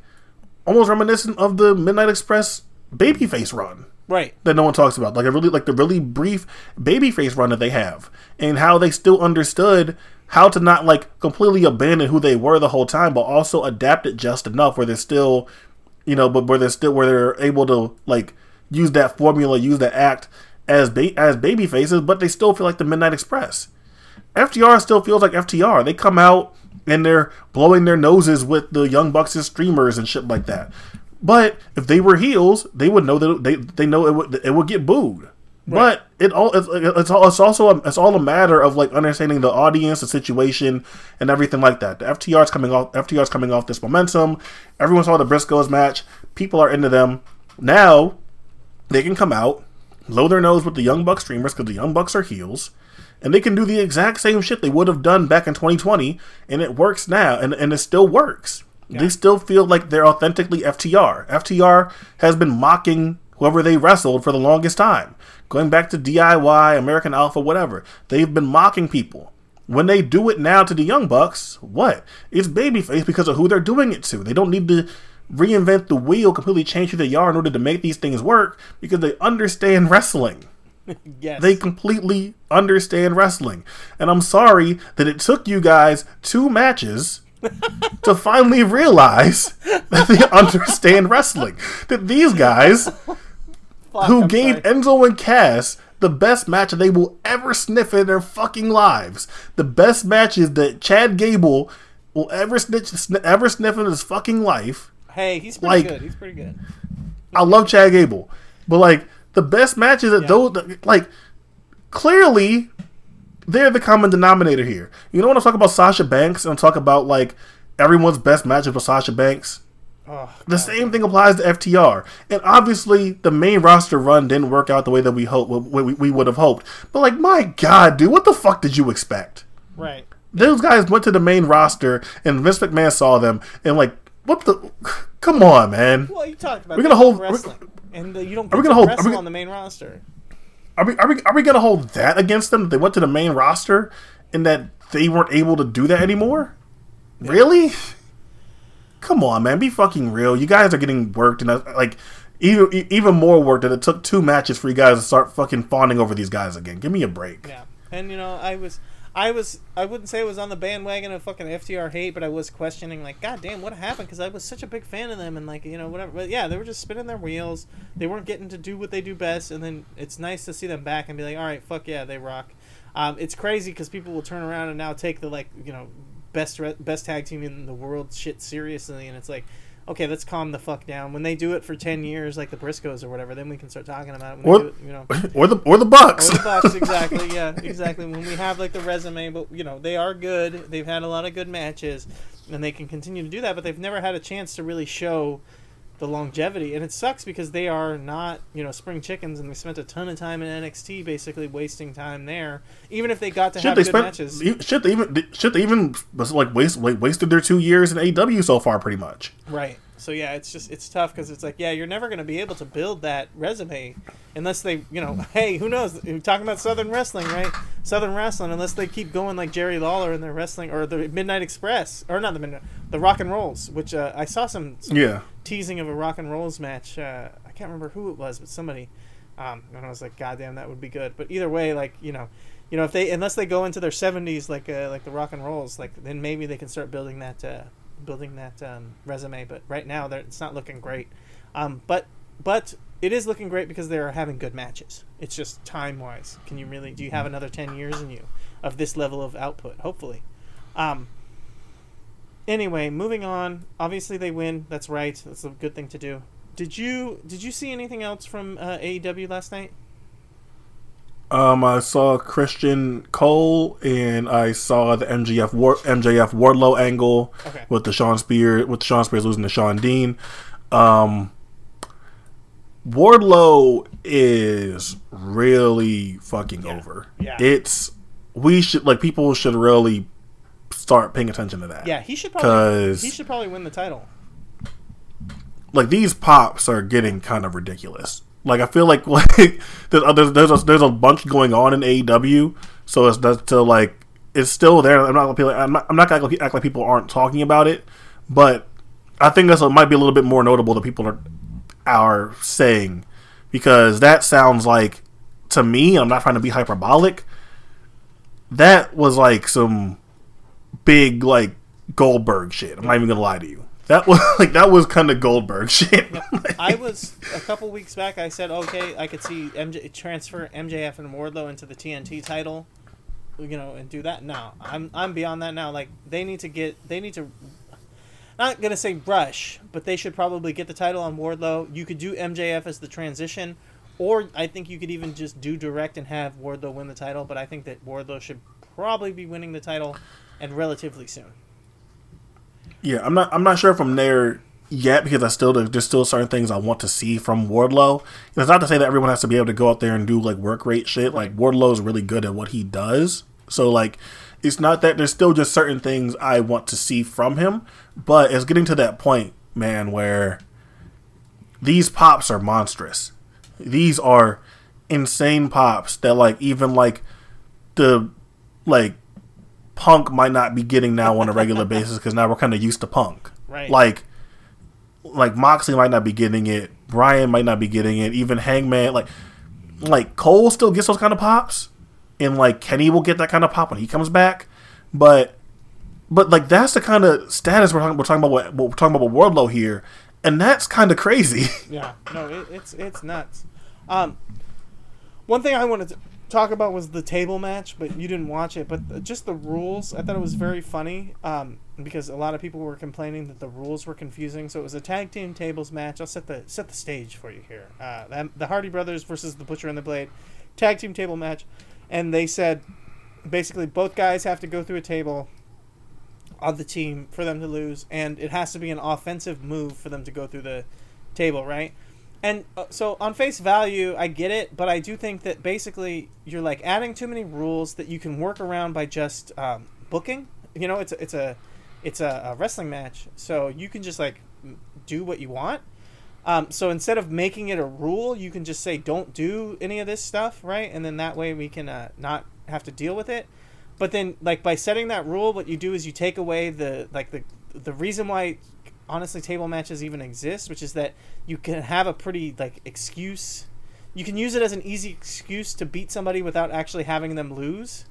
almost reminiscent of the Midnight Express babyface run Right. that no one talks about. Like a really like the really brief babyface run that they have, and how they still understood how to not like completely abandon who they were the whole time, but also adapt it just enough where they're still, you know, but where they're still where they're able to like use that formula, use that act as ba- as baby faces, but they still feel like the Midnight Express. FTR still feels like FTR. They come out and they're blowing their noses with the Young Bucks streamers and shit like that. But if they were heels, they would know that they they know it would it would get booed. But it all it's, it's all it's also a, it's all a matter of like understanding the audience, the situation, and everything like that. The FTR's coming off FTR's coming off this momentum. Everyone saw the Briscoes match. People are into them now. They can come out, blow their nose with the Young Bucks streamers because the Young Bucks are heels, and they can do the exact same shit they would have done back in 2020, and it works now, and, and it still works. They still feel like they're authentically FTR. FTR has been mocking whoever they wrestled for the longest time. Going back to DIY, American Alpha, whatever. They've been mocking people. When they do it now to the Young Bucks, what? It's babyface because of who they're doing it to. They don't need to reinvent the wheel, completely change who they are in order to make these things work because they understand wrestling. Yes. They completely understand wrestling. And I'm sorry that it took you guys two matches to finally realize that they understand wrestling. That these guys Fuck, who I'm gave sorry. Enzo and Cass the best match they will ever sniff in their fucking lives. The best matches that Chad Gable will ever snitch, sn- ever sniff in his fucking life. Hey, he's pretty like- good. He's pretty good. I love Chad Gable, but like the best matches that Yeah. those like clearly they're the common denominator here. You know when I talk about Sasha Banks and talk about like everyone's best matchup with Sasha Banks? Oh, The same thing applies to FTR. And obviously, the main roster run didn't work out the way that we hope we, we, we would have hoped. But like, my God, dude, what the fuck did you expect? right. Those guys went to the main roster, and Vince McMahon saw them, and like, what the? Come on, man. Well, you talked about We're gonna hold- wrestling, and uh, you don't Are we gonna to hold- are we- on the main roster. Are we, are we are we gonna hold that against them? They went to the main roster, and that they weren't able to do that anymore. Really? Come on, man, be fucking real. You guys are getting worked, and uh, like even even more work that it took two matches for you guys to start fucking fawning over these guys again. Give me a break. Yeah, and you know, I was, I was, I wouldn't say I was on the bandwagon of fucking FTR hate, but I was questioning, like, God damn, what happened? Because I was such a big fan of them, and like, you know, whatever. But yeah, they were just spinning their wheels. They weren't getting to do what they do best, and then it's nice to see them back and be like, all right, fuck yeah, they rock. Um, it's crazy because people will turn around and now take the like, you know, best re- best tag team in the world shit seriously, and it's like. Okay, let's calm the fuck down. When they do it for ten years, like the Briscoes or whatever, then we can start talking about it. When Or- it, you know, or the or the Bucks. or the Bucks, exactly. Yeah, exactly. When we have like the resume, but you know they are good. They've had a lot of good matches, and they can continue to do that. But they've never had a chance to really show the longevity, and it sucks because they are not you know spring chickens, and they spent a ton of time in NXT, basically wasting time there. Even if they got to Shit, have they good spent matches, shit. They even shit. They even like waste like wasted their two years in AEW so far, pretty much. Right. So yeah, it's just it's tough because it's like yeah, you're never going to be able to build that resume unless they, you know, hey, who knows? We're talking about Southern wrestling, right? Southern wrestling, unless they keep going like Jerry Lawler in their wrestling or the Midnight Express or not the Midnight, the Rock and Rolls, which uh, I saw some, some Yeah. teasing of a Rock and Rolls match. Uh, I can't remember who it was, but somebody. Um, and I was like, God damn, that would be good. But either way, like you know, you know, if they unless they go into their seventies, like uh, like the Rock and Rolls, like then maybe they can start building that uh, building that um, resume. But right now, it's not looking great. Um, but but it is looking great because they are having good matches. It's just time wise. Can you really? Do you have another ten years in you of this level of output? Hopefully. Um, anyway, moving on. Obviously, they win. That's right. That's a good thing to do. Did you did you see anything else from uh, AEW last night? Um, I saw Christian Cole and I saw the MJF War- MJF Wardlow angle Okay. with the Shawn Spears with Shawn Spears losing to Shawn Dean. Um, Wardlow is really fucking Yeah. over. Yeah. It's we should like people should really start paying attention to that. Yeah, he should probably he should probably win the title. Like these pops are getting kind of ridiculous. Like I feel like like there's uh, there's a, there's a bunch going on in AEW, so it's that's to like it's still there. I'm not gonna like, I'm not, I'm not gonna act like- people aren't talking about it, but I think that's might be a little bit more notable that people are are saying because that sounds like to me. I'm not trying to be hyperbolic. That was like some big like Goldberg shit. I'm not even gonna lie to you. That was like that was kind of Goldberg shit. I was a couple weeks back. I said, okay, I could see MJ transfer MJF and Wardlow into the TNT title, you know, and do that. No, I'm I'm beyond that now. Like they need to get they need to. Not gonna say rush, but they should probably get the title on Wardlow. You could do MJF as the transition, or I think you could even just do direct and have Wardlow win the title. But I think that Wardlow should probably be winning the title, and relatively soon. Yeah, I'm not. I'm not sure if I'm there yet because I still there's still certain things I want to see from Wardlow. And it's not to say that everyone has to be able to go out there and do like work rate shit. Like Wardlow is really good at what he does. So like, it's not that there's still just certain things I want to see from him. But it's getting to that point, man, where these pops are monstrous. These are insane pops that like even like the like punk might not be getting now on a regular basis because now we're kind of used to punk. Right. like like moxley might not be getting it. Bryan might not be getting it. Even hangman like like cole still gets those kind of pops and like kenny will get that kind of pop when he comes back. But but like that's the kind of status we're talking, we're talking about what, what we're talking about with wardlow here and that's kind of crazy. Yeah, no, it, it's it's nuts. Um, one thing I wanted to talk about was the table match, but you didn't watch it. But just the rules, I thought it was very funny um, because a lot of people were complaining that the rules were confusing. So it was a tag team tables match. I'll set the set the stage for you here. Uh, the Hardy Brothers versus the Butcher and the Blade, tag team table match, and they said basically both guys have to go through a table on the team for them to lose, and it has to be an offensive move for them to go through the table, right? And uh, so on face value, I get it, but I do think that basically you're like adding too many rules that you can work around by just um, booking. You know, it's a, it's a it's a, a wrestling match, so you can just like do what you want. Um, so instead of making it a rule, you can just say don't do any of this stuff, right? And then that way we can uh, not have to deal with it. But then, like by setting that rule, what you do is you take away the like the the reason why honestly table matches even exist, which is that you can have a pretty like excuse. You can use it as an easy excuse to beat somebody without actually having them lose,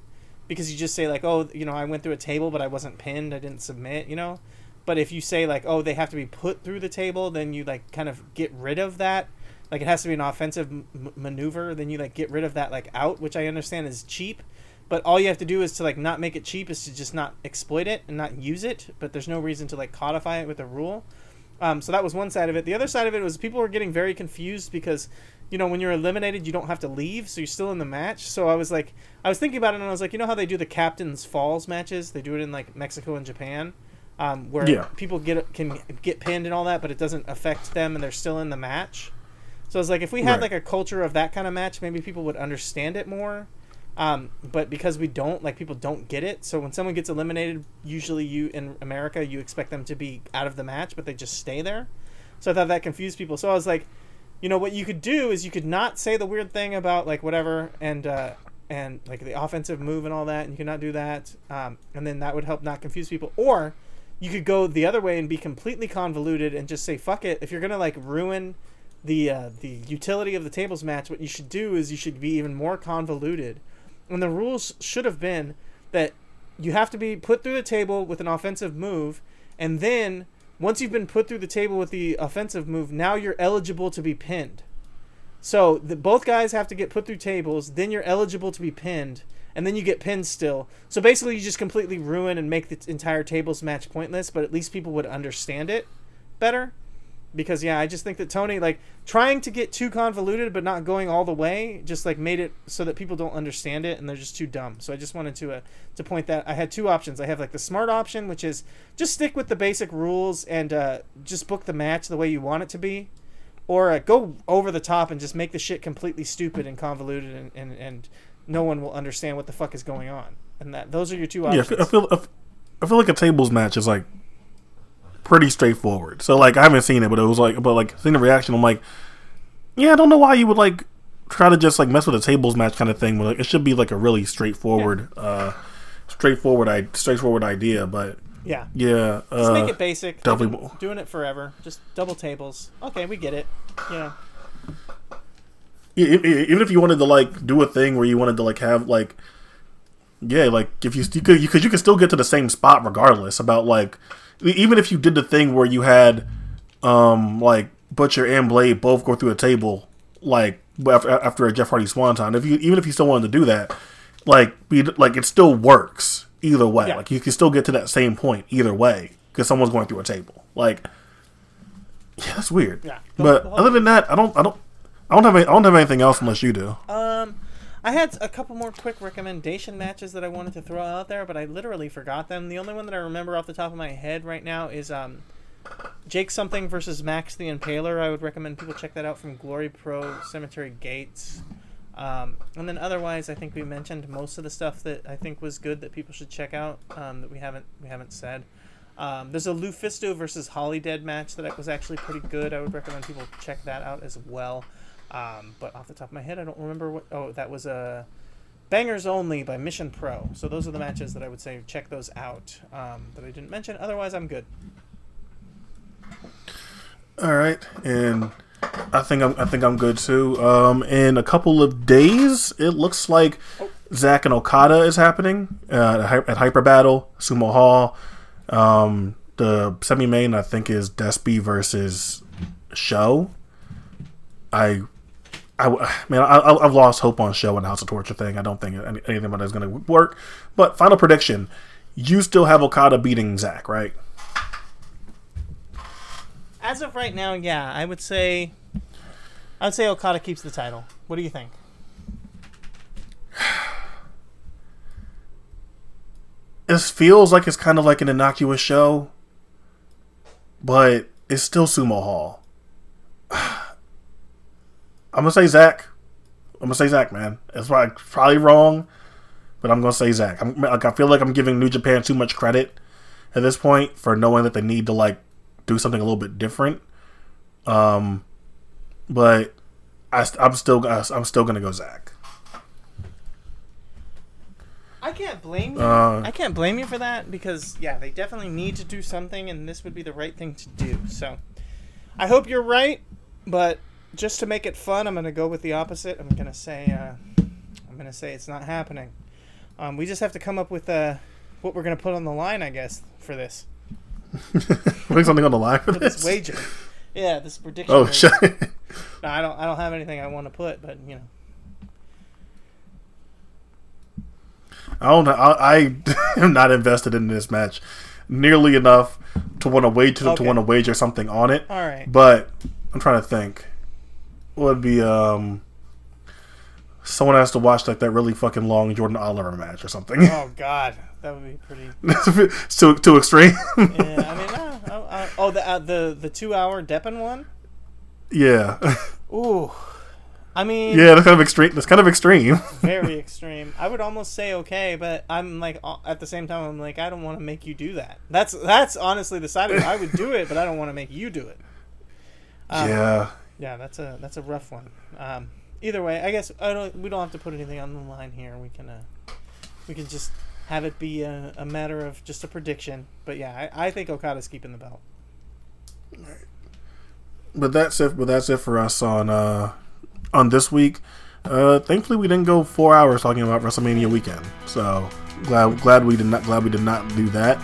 because you just say like, oh, you know, I went through a table, but I wasn't pinned, I didn't submit, you know. But if you say like, oh, they have to be put through the table, then you like kind of get rid of that. Like it has to be an offensive m- maneuver, then you like get rid of that like out, which I understand is cheap but all you have to do is to like not make it cheap is to just not exploit it and not use it but there's no reason to like codify it with a rule um, so that was one side of it the other side of it was people were getting very confused because you know when you're eliminated you don't have to leave so you're still in the match so i was like i was thinking about it and i was like you know how they do the captain's falls matches they do it in like mexico and japan um, where Yeah. people get can get pinned and all that but it doesn't affect them and they're still in the match so I was like, if we had Right. like a culture of that kind of match, maybe people would understand it more. Um, but because we don't, like people don't get it. So when someone gets eliminated, usually you in America, you expect them to be out of the match, but they just stay there. So I thought that confused people. So I was like, you know, what you could do is you could not say the weird thing about like whatever and uh, and like the offensive move and all that, and you could not do that. Um, and then that would help not confuse people. Or you could go the other way and be completely convoluted and just say fuck it. If you're gonna like ruin the uh, the utility of the tables match, what you should do is you should be even more convoluted. And the rules should have been that you have to be put through the table with an offensive move, and then once you've been put through the table with the offensive move, now you're eligible to be pinned. So the, both guys have to get put through tables, then you're eligible to be pinned, and then you get pinned still. So basically, you just completely ruin and make the entire tables match pointless. But at least people would understand it better. Because yeah, I just think that Tony like trying to get too convoluted but not going all the way just like made it so that people don't understand it and they're just too dumb. So I just wanted to uh, to point that I had two options. I have like the smart option, which is just stick with the basic rules and uh, just book the match the way you want it to be, or uh, go over the top and just make the shit completely stupid and convoluted and, and, and no one will understand what the fuck is going on. And that those are your two options. Yeah, I feel, I feel I feel like a tables match is like pretty straightforward. So like I haven't seen it, but it was like but like seeing the reaction, I'm like, yeah, I don't know why you would like try to just like mess with a tables match kind of thing. But like, it should be like a really straightforward, uh, straightforward, I- straightforward idea. But yeah. yeah, Just uh, make it basic. been doing it forever. Just double tables. Okay, we get it. Yeah. even if you wanted to like do a thing where you wanted to like have like yeah like if you, you could you could you could still get to the same spot regardless about like even if you did the thing where you had um like butcher and blade both go through a table like after, after a jeff hardy swanton if you even if you still wanted to do that like be like it still works either way Yeah. like you can still get to that same point either way because someone's going through a table like yeah that's weird Yeah. But other than that i don't i don't I don't have any, I don't have anything else unless you do. Um, I had a couple more quick recommendation matches that I wanted to throw out there, but I literally forgot them. The only one that I remember off the top of my head right now is um, Jake something versus Max the Impaler. I would recommend people check that out from Glory Pro Cemetery Gates. Um, and then otherwise, I think we mentioned most of the stuff that I think was good that people should check out um, that we haven't we haven't said. Um, there's a Lufisto versus Holidead match that was actually pretty good. I would recommend people check that out as well. Um, but off the top of my head, I don't remember what. Oh, that was a Bangers Only by Mission Pro. So those are the matches that I would say check those out um, that I didn't mention. Otherwise, I'm good. All right, and I think I'm I think I'm good too. Um, in a couple of days, it looks like Zack and Okada is happening uh, at Hyper Battle Sumo Hall. Um, the semi main I think is Despy versus SHO. I. I, man, I, I've lost hope on SHO and House of Torture thing. I don't think anything about it is going to work. But final prediction: you still have Okada beating Zack, right? As of right now, yeah, I would say. I would say Okada keeps the title. What do you think? This feels like it's kind of like an innocuous show, but it's still Sumo Hall. I'm gonna say Zack. I'm gonna say Zack, man. It's probably, probably wrong, but I'm gonna say Zack. I'm like I feel like I'm giving New Japan too much credit at this point for knowing that they need to like do something a little bit different. Um, but I, I'm still I'm still gonna go Zack. I can't blame you. Uh, I can't blame you for that because yeah, they definitely need to do something, and this would be the right thing to do. So, I hope you're right, but just to make it fun, I'm gonna go with the opposite. I'm gonna say uh, I'm gonna say it's not happening. Um, we just have to come up with uh, what we're gonna put on the line, I guess, for this Putting something on the line for for this. this wager. Yeah, this prediction. Oh shit! No, I don't. I don't have anything I want to put, but you know. I don't know. I, I am not invested in this match nearly enough to want to wager to want to wager something on it. All right. But I'm trying to think. Would be um someone has to watch like that really fucking long Jordan Oliver match or something. Oh God, that would be pretty. it's too too extreme. Yeah, I mean, uh, oh, the uh, the the two hour Deppen one. yeah. Ooh, I mean, Yeah, that's kind of extreme. That's kind of extreme. very extreme. I would almost say okay, but I'm like at the same time I'm like I don't want to make you do that. That's that's honestly the side of it. I would do it, but I don't want to make you do it. Um, yeah. Yeah, that's a that's a rough one. Um, either way, I guess I don't. We don't have to put anything on the line here. We can uh, we can just have it be a, a matter of just a prediction. But yeah, I, I think Okada's keeping the belt. But that's it. But that's it for us on uh on this week. Uh, thankfully, we didn't go four hours talking about WrestleMania weekend. So glad glad we did not glad we did not do that.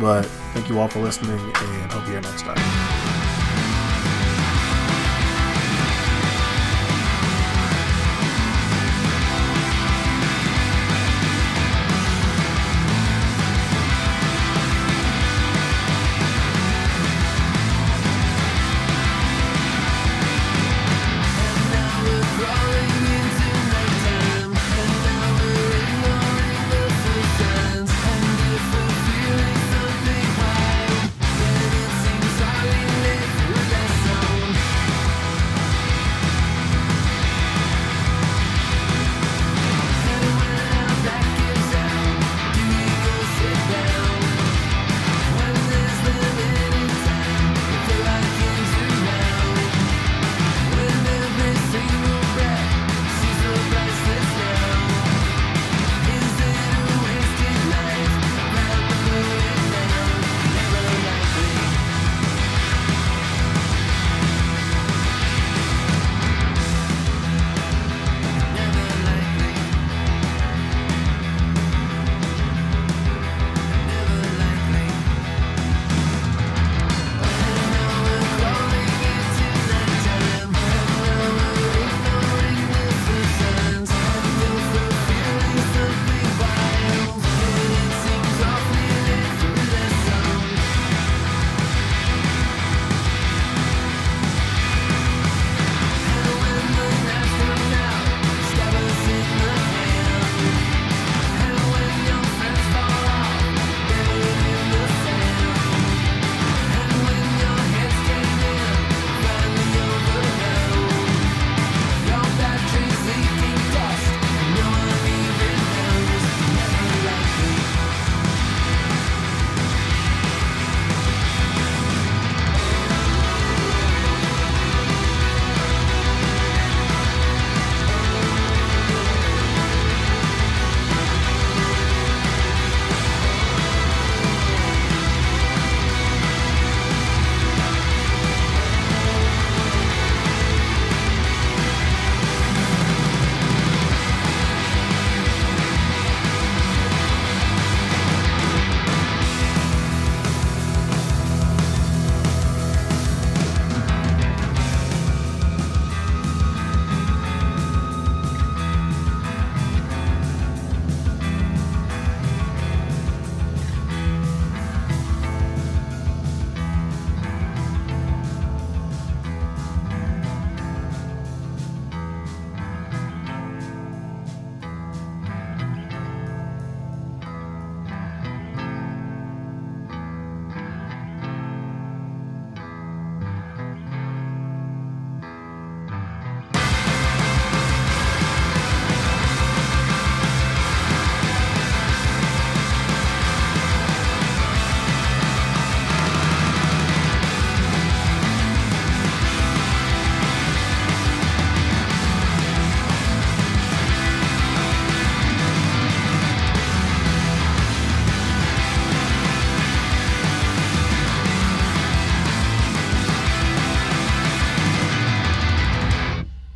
But thank you all for listening, and hope you hear next time.